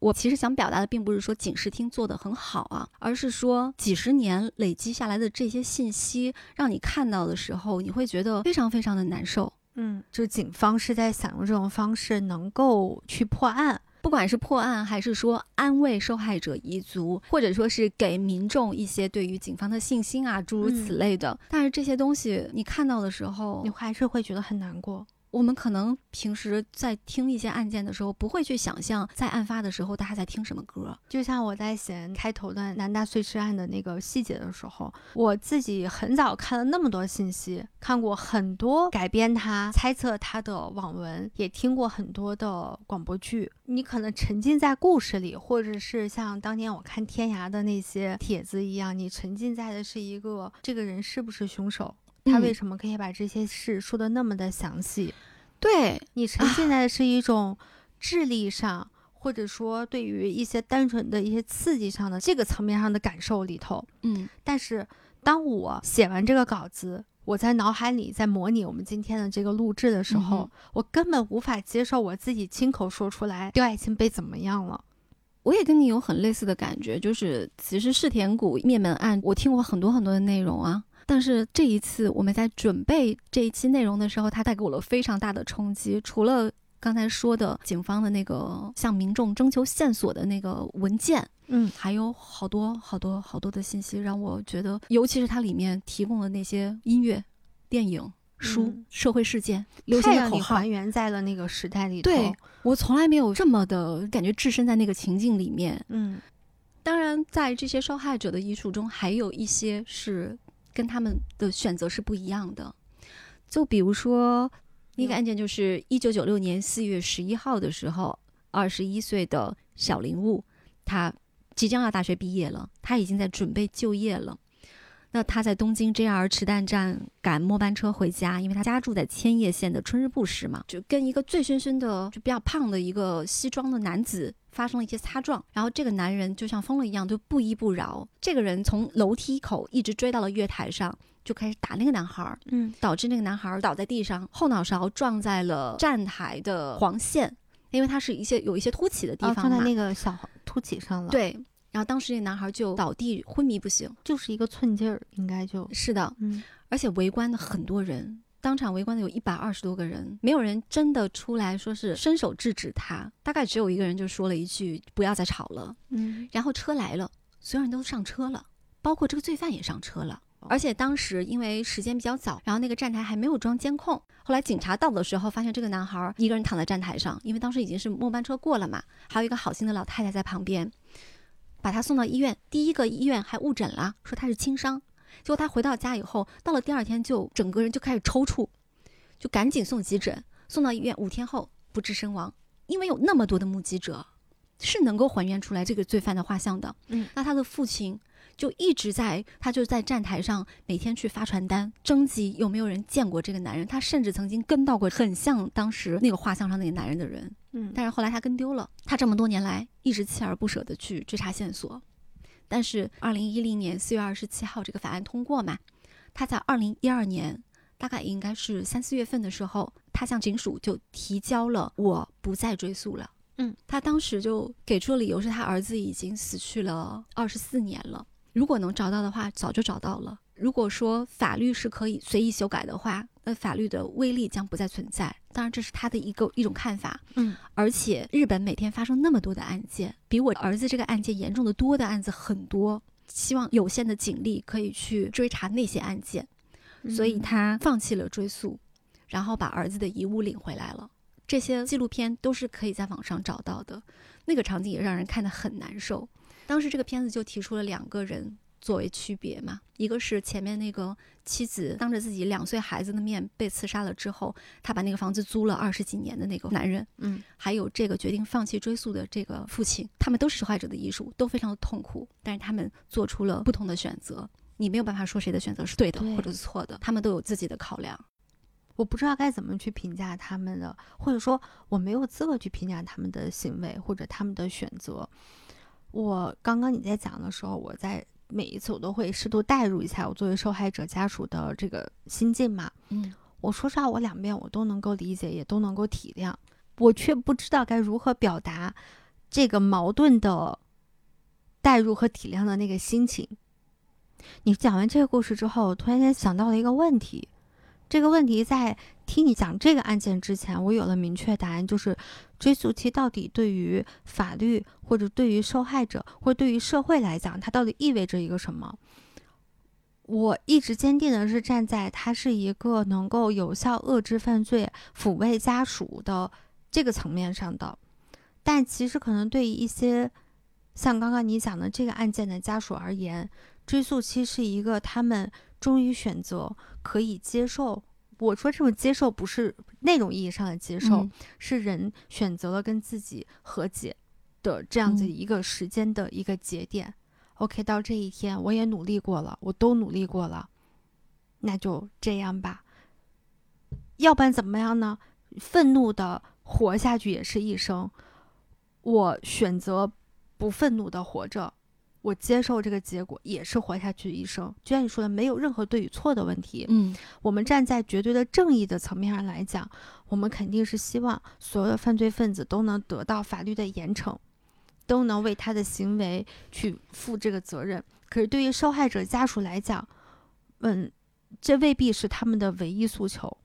[SPEAKER 2] 我其实想表达的并不是说警视厅做的很好啊，而是说几十年累积下来的这些信息，让你看到的时候，你会觉得非常非常的难受。
[SPEAKER 1] 嗯，就是警方是在想用这种方式能够去破案，
[SPEAKER 2] 不管是破案还是说安慰受害者遗族，或者说是给民众一些对于警方的信心啊，诸如此类的。但是这些东西你看到的时候，
[SPEAKER 1] 你还是会觉得很难过。
[SPEAKER 2] 我们可能平时在听一些案件的时候，不会去想象在案发的时候大家在听什么歌。
[SPEAKER 1] 就像我在写开头的南大碎尸案的那个细节的时候，我自己很早看了那么多信息，看过很多改编他、猜测他的网文，也听过很多的广播剧。你可能沉浸在故事里，或者是像当年我看天涯的那些帖子一样，你沉浸在的是一个这个人是不是凶手。他为什么可以把这些事说的那么的详细？
[SPEAKER 2] 对
[SPEAKER 1] 你沉浸在的是一种智力上，或者说对于一些单纯的一些刺激上的这个层面上的感受里头。
[SPEAKER 2] 嗯，
[SPEAKER 1] 但是当我写完这个稿子，我在脑海里在模拟我们今天的这个录制的时候，我根本无法接受我自己亲口说出来刁爱青被怎么样了。
[SPEAKER 2] 我也跟你有很类似的感觉，就是其实世田谷灭门案，我听过很多很多的内容啊。但是这一次我们在准备这一期内容的时候，它带给我了非常大的冲击。除了刚才说的警方的那个向民众征求线索的那个文件，
[SPEAKER 1] 嗯，
[SPEAKER 2] 还有好多好多好多的信息，让我觉得，尤其是它里面提供的那些音乐、电影、书、社会事件、流行的口号，
[SPEAKER 1] 还原在了那个时代里
[SPEAKER 2] 头。对我从来没有这么的感觉，置身在那个情境里面。
[SPEAKER 1] 嗯，
[SPEAKER 2] 当然，在这些受害者的遗书中，还有一些是。跟他们的选择是不一样的，就比如说那个案件，就是一九九六年四月十一号的时候，二十一岁的小林雾，他即将要大学毕业了，他已经在准备就业了。那他在东京 JR 池袋站赶末班车回家，因为他家住在千叶县的春日部市嘛，就跟一个醉醺醺的、就比较胖的一个西装的男子发生了一些擦撞，然后这个男人就像疯了一样，就不依不饶。这个人从楼梯口一直追到了月台上，就开始打那个男孩，
[SPEAKER 1] 嗯，
[SPEAKER 2] 导致那个男孩倒在地上，后脑勺撞在了站台的黄线，因为它是一些有一些凸起的地方
[SPEAKER 1] 撞在那个小凸起上了，
[SPEAKER 2] 对。然后当时那男孩就倒地昏迷不醒，
[SPEAKER 1] 就是一个寸劲儿，应该就
[SPEAKER 2] 是的，
[SPEAKER 1] 嗯。
[SPEAKER 2] 而且围观的很多人，当场围观的有一百二十多个人，没有人真的出来说是伸手制止他，大概只有一个人就说了一句“不要再吵了”。
[SPEAKER 1] 嗯。
[SPEAKER 2] 然后车来了，所有人都上车了，包括这个罪犯也上车了。而且当时因为时间比较早，然后那个站台还没有装监控。后来警察到的时候，发现这个男孩一个人躺在站台上，因为当时已经是末班车过了嘛，还有一个好心的老太太在旁边。把他送到医院，第一个医院还误诊了，说他是轻伤。结果他回到家以后，到了第二天就整个人就开始抽搐，就赶紧送急诊，送到医院，五天后不治身亡。因为有那么多的目击者，是能够还原出来这个罪犯的画像的。
[SPEAKER 1] 嗯，
[SPEAKER 2] 那他的父亲。就一直在，他就在站台上每天去发传单，征集有没有人见过这个男人。他甚至曾经跟到过很像当时那个画像上那个男人的人，
[SPEAKER 1] 嗯，
[SPEAKER 2] 但是后来他跟丢了。他这么多年来一直锲而不舍地去追查线索，但是二零一零年四月二十七号这个法案通过嘛，他在二零一二年大概应该是三四月份的时候，他向警署就提交了我不再追诉了。
[SPEAKER 1] 嗯，
[SPEAKER 2] 他当时就给出的理由是他儿子已经死去了二十四年了。如果能找到的话，早就找到了。如果说法律是可以随意修改的话，那法律的威力将不再存在。当然，这是他的一个一种看法。
[SPEAKER 1] 嗯，
[SPEAKER 2] 而且日本每天发生那么多的案件，比我儿子这个案件严重的多的案子很多。希望有限的警力可以去追查那些案件，所以他放弃了追诉，然后把儿子的遗物领回来了。这些纪录片都是可以在网上找到的，那个场景也让人看得很难受。当时这个片子就提出了两个人作为区别嘛，一个是前面那个妻子当着自己两岁孩子的面被刺杀了之后，他把那个房子租了二十几年的那个男人，
[SPEAKER 1] 嗯，
[SPEAKER 2] 还有这个决定放弃追诉的这个父亲，他们都是受害者的遗属，都非常的痛苦，但是他们做出了不同的选择，你没有办法说谁的选择是对的或者是错的，他们都有自己的考量，
[SPEAKER 1] 我不知道该怎么去评价他们的，或者说我没有资格去评价他们的行为或者他们的选择。我刚刚你在讲的时候，我在每一次我都会适度代入一下我作为受害者家属的这个心境嘛。
[SPEAKER 2] 嗯，
[SPEAKER 1] 我说实话，我两边我都能够理解，也都能够体谅，我却不知道该如何表达这个矛盾的代入和体谅的那个心情。你讲完这个故事之后，突然间想到了一个问题。这个问题在听你讲这个案件之前，我有了明确答案，就是追诉期到底对于法律或者对于受害者或对于社会来讲，它到底意味着一个什么？我一直坚定的是站在它是一个能够有效遏制犯罪、抚慰家属的这个层面上的。但其实可能对于一些像刚刚你讲的这个案件的家属而言，追诉期是一个他们。终于选择可以接受，我说这种接受不是那种意义上的接受，是人选择了跟自己和解的这样子一个时间的一个节点。OK，到这一天我也努力过了，我都努力过了，那就这样吧。要不然怎么样呢？愤怒的活下去也是一生。我选择不愤怒的活着，我接受这个结果也是活下去一生。就像你说的，没有任何对与错的问题。
[SPEAKER 2] 嗯，
[SPEAKER 1] 我们站在绝对的正义的层面上来讲，我们肯定是希望所有的犯罪分子都能得到法律的严惩，都能为他的行为去负这个责任。可是对于受害者家属来讲，嗯，这未必是他们的唯一诉求。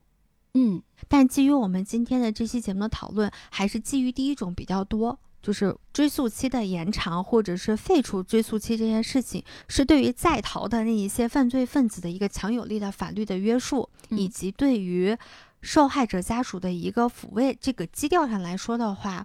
[SPEAKER 2] 嗯，
[SPEAKER 1] 但基于我们今天的这期节目的讨论，还是基于第一种比较多，就是追诉期的延长，或者是废除追诉期这件事情，是对于在逃的那一些犯罪分子的一个强有力的法律的约束，以及对于受害者家属的一个抚慰。这个基调上来说的话，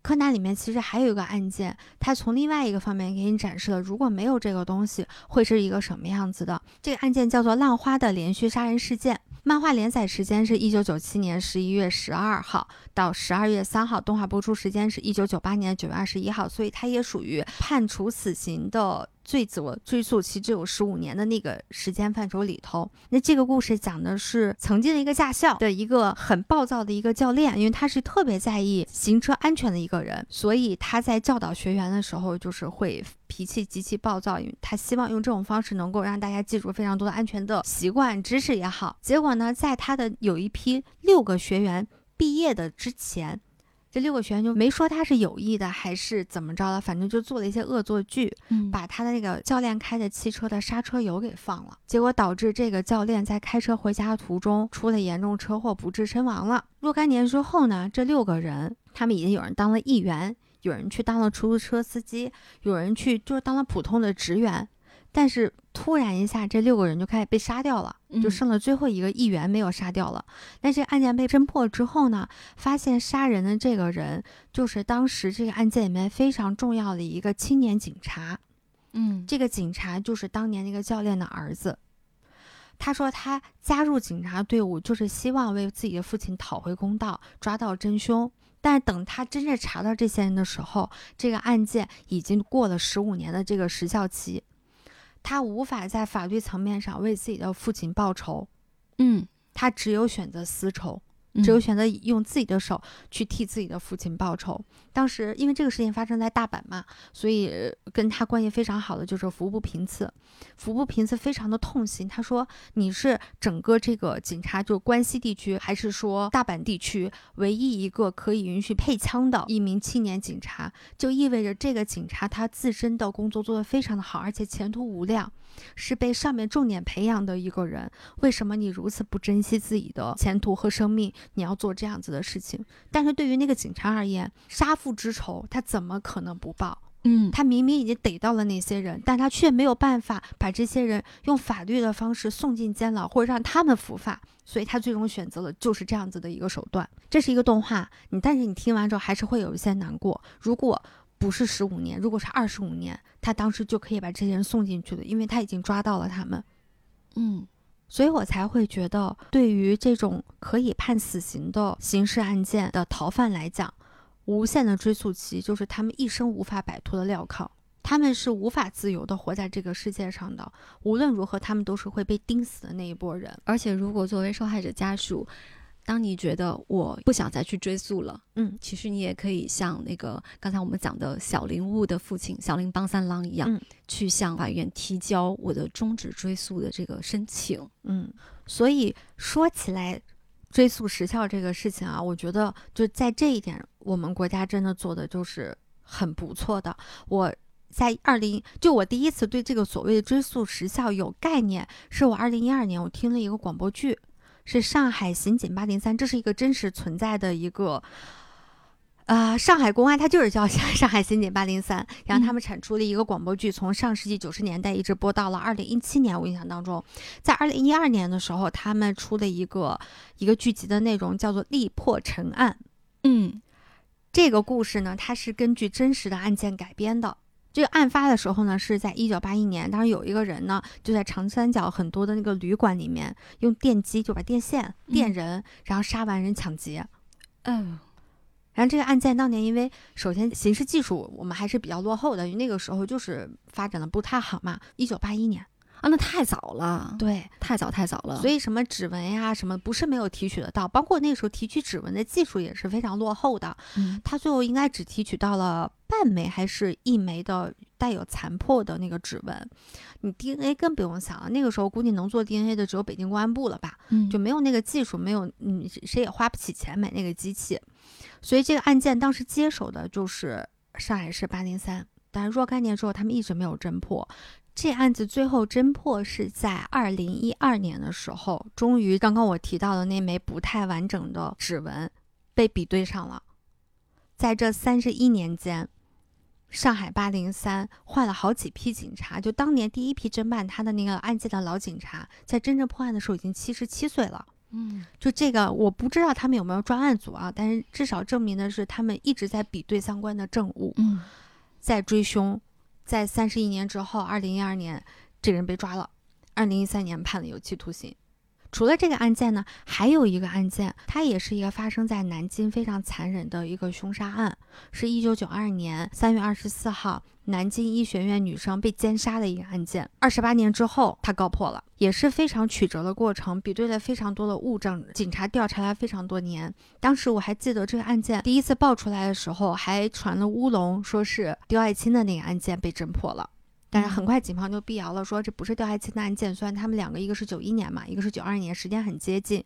[SPEAKER 1] 柯南里面其实还有一个案件，它从另外一个方面给你展示了，如果没有这个东西，会是一个什么样子的。这个案件叫做浪花的连续杀人事件。漫画连载时间是一九九七年十一月十二号到十二月三号，动画播出时间是一九九八年九月二十一号，所以它也属于判处死刑的。罪责追诉期只有十五年的那个时间范畴里头，那这个故事讲的是曾经的一个驾校的一个很暴躁的一个教练，因为他是特别在意行车安全的一个人，所以他在教导学员的时候就是会脾气极其暴躁，他希望用这种方式能够让大家记住非常多的安全的习惯知识也好。结果呢，在他的有一批六个学员毕业的之前。这六个学员就没说他是有意的还是怎么着的，反正就做了一些恶作剧，把他的那个教练开的汽车的刹车油给放了，结果导致这个教练在开车回家的途中出了严重车祸，不治身亡了。若干年之后呢，这六个人他们已经有人当了议员，有人去当了出租车司机，有人去就是当了普通的职员。但是突然一下，这六个人就开始被杀掉了，就剩了最后一个议员没有杀掉了。但这案件被侦破之后呢，发现杀人的这个人就是当时这个案件里面非常重要的一个青年警察。
[SPEAKER 2] 嗯，
[SPEAKER 1] 这个警察就是当年那个教练的儿子。他说他加入警察队伍就是希望为自己的父亲讨回公道，抓到真凶。但是等他真正查到这些人的时候，这个案件已经过了十五年的这个时效期。他无法在法律层面上为自己的父亲报仇，
[SPEAKER 2] 嗯，
[SPEAKER 1] 他只有选择私仇。只有选择用自己的手去替自己的父亲报仇。当时因为这个事情发生在大阪嘛，所以跟他关系非常好的就是服部平次。服部平次非常的痛心，他说：“你是整个这个警察，就是关西地区，还是说大阪地区唯一一个可以允许配枪的一名青年警察？就意味着这个警察他自身的工作做得非常的好，而且前途无量。”是被上面重点培养的一个人，为什么你如此不珍惜自己的前途和生命？你要做这样子的事情？但是对于那个警察而言，杀父之仇他怎么可能不报？
[SPEAKER 2] 嗯，
[SPEAKER 1] 他明明已经逮到了那些人，但他却没有办法把这些人用法律的方式送进监牢，或者让他们伏法，所以他最终选择了就是这样子的一个手段。这是一个动画，你但是你听完之后还是会有一些难过。如果不是十五年，如果是二十五年，他当时就可以把这些人送进去的，因为他已经抓到了他们。
[SPEAKER 2] 嗯，
[SPEAKER 1] 所以我才会觉得，对于这种可以判死刑的刑事案件的逃犯来讲，无限的追诉期就是他们一生无法摆脱的镣铐，他们是无法自由的活在这个世界上的。无论如何，他们都是会被钉死的那一波人。
[SPEAKER 2] 而且，如果作为受害者家属，当你觉得我不想再去追溯了，
[SPEAKER 1] 嗯，
[SPEAKER 2] 其实你也可以像那个刚才我们讲的小林悟的父亲小林邦三郎一样，去向法院提交我的终止追诉的这个申请。
[SPEAKER 1] 嗯，所以说起来，追溯时效这个事情啊，我觉得就在这一点，我们国家真的做的就是很不错的。我在二零就我第一次对这个所谓的追溯时效有概念，是我二零一二年我听了一个广播剧。是上海刑警八零三，这是一个真实存在的一个，呃，上海公安，它就是叫 [LAUGHS] 上海刑警八零三。然后他们产出了一个广播剧，从上世纪九十年代一直播到了二零一七年。我印象当中，在二零一二年的时候，他们出了一个一个剧集的内容，叫做《力破陈案》。
[SPEAKER 2] 嗯，
[SPEAKER 1] 这个故事呢，它是根据真实的案件改编的。这个案发的时候呢，是在一九八一年。当时有一个人呢，就在长三角很多的那个旅馆里面，用电击就把电线电人，然后杀完人抢劫。
[SPEAKER 2] 嗯，
[SPEAKER 1] 然后这个案件当年，因为首先刑事技术我们还是比较落后的，因为那个时候就是发展的不太好嘛。一九八一年，
[SPEAKER 2] 啊，那太早了，
[SPEAKER 1] 对，
[SPEAKER 2] 太早太早了。
[SPEAKER 1] 所以什么指纹呀，什么不是没有提取得到，包括那时候提取指纹的技术也是非常落后的。
[SPEAKER 2] 嗯，
[SPEAKER 1] 他最后应该只提取到了半枚还是一枚的带有残破的那个指纹。你 DNA 更不用想了，那个时候估计能做 DNA 的只有北京公安部了吧？
[SPEAKER 2] 嗯，
[SPEAKER 1] 就没有那个技术，没有嗯，谁也花不起钱买那个机器。所以这个案件当时接手的就是上海市八零三，但是若干年之后他们一直没有侦破。这案子最后侦破是在二零一二年的时候，终于刚刚我提到的那枚不太完整的指纹被比对上了。在这三十一年间，上海八零三换了好几批警察，就当年第一批侦办他的那个案件的老警察，在真正破案的时候已经七十七岁了。
[SPEAKER 2] 嗯，
[SPEAKER 1] 就这个我不知道他们有没有专案组啊，但是至少证明的是他们一直在比对相关的证物，
[SPEAKER 2] 嗯，
[SPEAKER 1] 在追凶。在三十一年之后，二零一二年，这个人被抓了。二零一三年判了有期徒刑。除了这个案件呢，还有一个案件，它也是一个发生在南京非常残忍的一个凶杀案，是一九九二年三月二十四号。南京医学院女生被奸杀的一个案件，二十八年之后他告破了，也是非常曲折的过程，比对了非常多的物证，警察调查了非常多年。当时我还记得这个案件第一次爆出来的时候，还传了乌龙，说是刁爱青的那个案件被侦破了，但是很快警方就辟谣了，说这不是刁爱青的案件，虽然他们两个一个是九一年嘛，一个是九二年，时间很接近。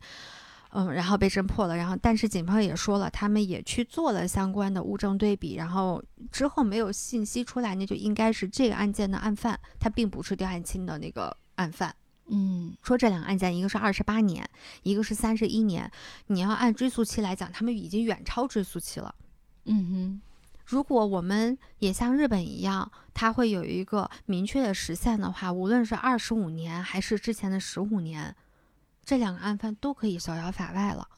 [SPEAKER 1] 嗯，然后被侦破了，然后但是警方也说了，他们也去做了相关的物证对比，然后之后没有信息出来，那就应该是这个案件的案犯，他并不是刁汉清的那个案犯。
[SPEAKER 2] 嗯，
[SPEAKER 1] 说这两个案件，一个是二十八年，一个是三十一年，你要按追诉期来讲，他们已经远超追诉期了。
[SPEAKER 2] 嗯哼，
[SPEAKER 1] 如果我们也像日本一样，它会有一个明确的时限的话，无论是二十五年还是之前的十五年。这两个案犯都可以逍遥法外了。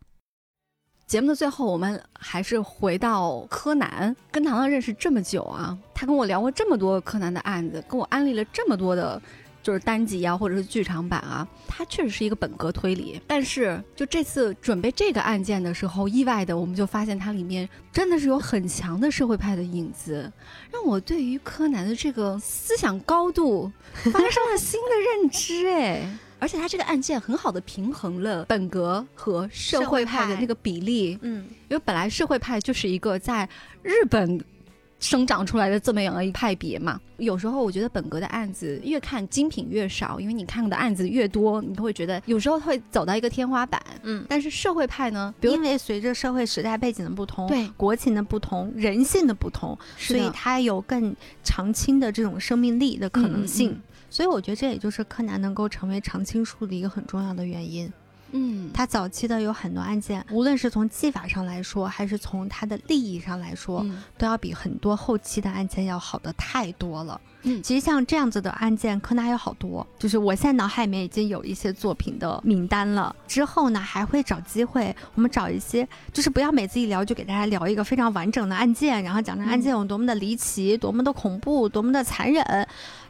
[SPEAKER 2] 节目的最后，我们还是回到柯南。跟糖糖认识这么久啊，他跟我聊过这么多柯南的案子，跟我安利了这么多的，就是单集啊，或者是剧场版啊。它确实是一个本格推理，但是就这次准备这个案件的时候，意外的我们就发现它里面真的是有很强的社会派的影子，让我对于柯南的这个思想高度发生了新的认知。哎。而且他这个案件很好的平衡了本格和社会派的那个比例，
[SPEAKER 1] 嗯，
[SPEAKER 2] 因为本来社会派就是一个在日本生长出来的这么样的一派别嘛。有时候我觉得本格的案子越看精品越少，因为你看的案子越多，你都会觉得有时候会走到一个天花板。
[SPEAKER 1] 嗯，
[SPEAKER 2] 但是社会派呢，
[SPEAKER 1] 因为随着社会时代背景的不同，
[SPEAKER 2] 对
[SPEAKER 1] 国情的不同，人性的不同，所以它有更长青的这种生命力的可能性。所以我觉得这也就是柯南能够成为常青树的一个很重要的原因。
[SPEAKER 2] 嗯，
[SPEAKER 1] 他早期的有很多案件，无论是从技法上来说，还是从他的利益上来说，都要比很多后期的案件要好的太多了。
[SPEAKER 2] 嗯，
[SPEAKER 1] 其实像这样子的案件，柯南有好多，就是我现在脑海里面已经有一些作品的名单了。之后呢，还会找机会，我们找一些，就是不要每次一聊就给大家聊一个非常完整的案件，然后讲这案件有多么的离奇，多么的恐怖，多么的残忍。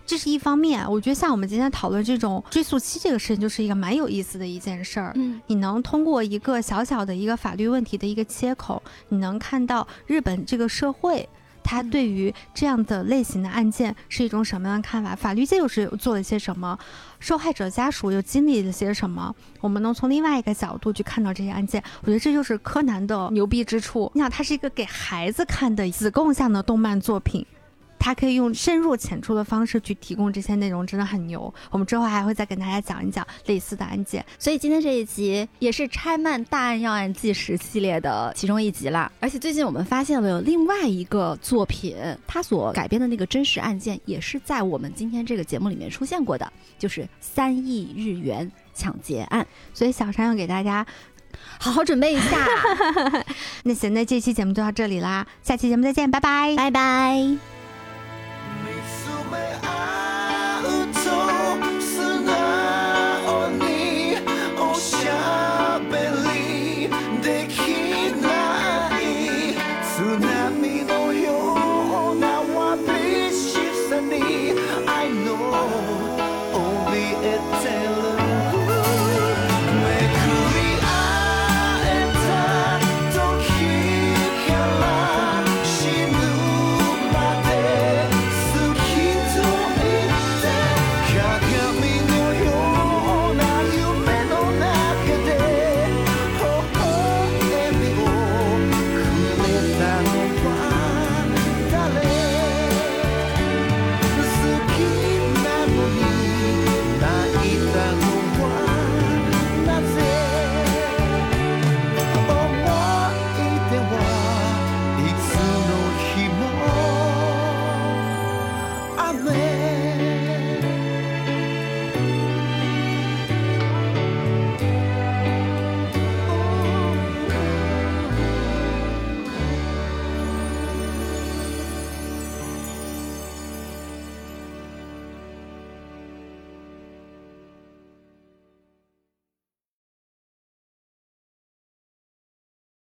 [SPEAKER 1] 这是一方面，我觉得像我们今天讨论这种追诉期这个事情，就是一个蛮有意思的一件事儿。
[SPEAKER 2] 嗯，
[SPEAKER 1] 你能通过一个小小的一个法律问题的一个切口，你能看到日本这个社会，它对于这样的类型的案件是一种什么样的看法？法律界又是做了些什么？受害者家属又经历了些什么？我们能从另外一个角度去看到这些案件。我觉得这就是柯南的牛逼之处。你想，它是一个给孩子看的子供向的动漫作品。他可以用深入浅出的方式去提供这些内容，真的很牛。我们之后还会再跟大家讲一讲类似的案件。
[SPEAKER 2] 所以今天这一集也是《拆漫大案要案纪实》系列的其中一集啦。而且最近我们发现了有另外一个作品，它所改编的那个真实案件也是在我们今天这个节目里面出现过的，就是三亿日元抢劫案。
[SPEAKER 1] 所以小山要给大家
[SPEAKER 2] 好好准备一下。[LAUGHS]
[SPEAKER 1] 那行，那这期节目就到这里啦，下期节目再见，拜拜，
[SPEAKER 2] 拜拜。素直におしゃべり。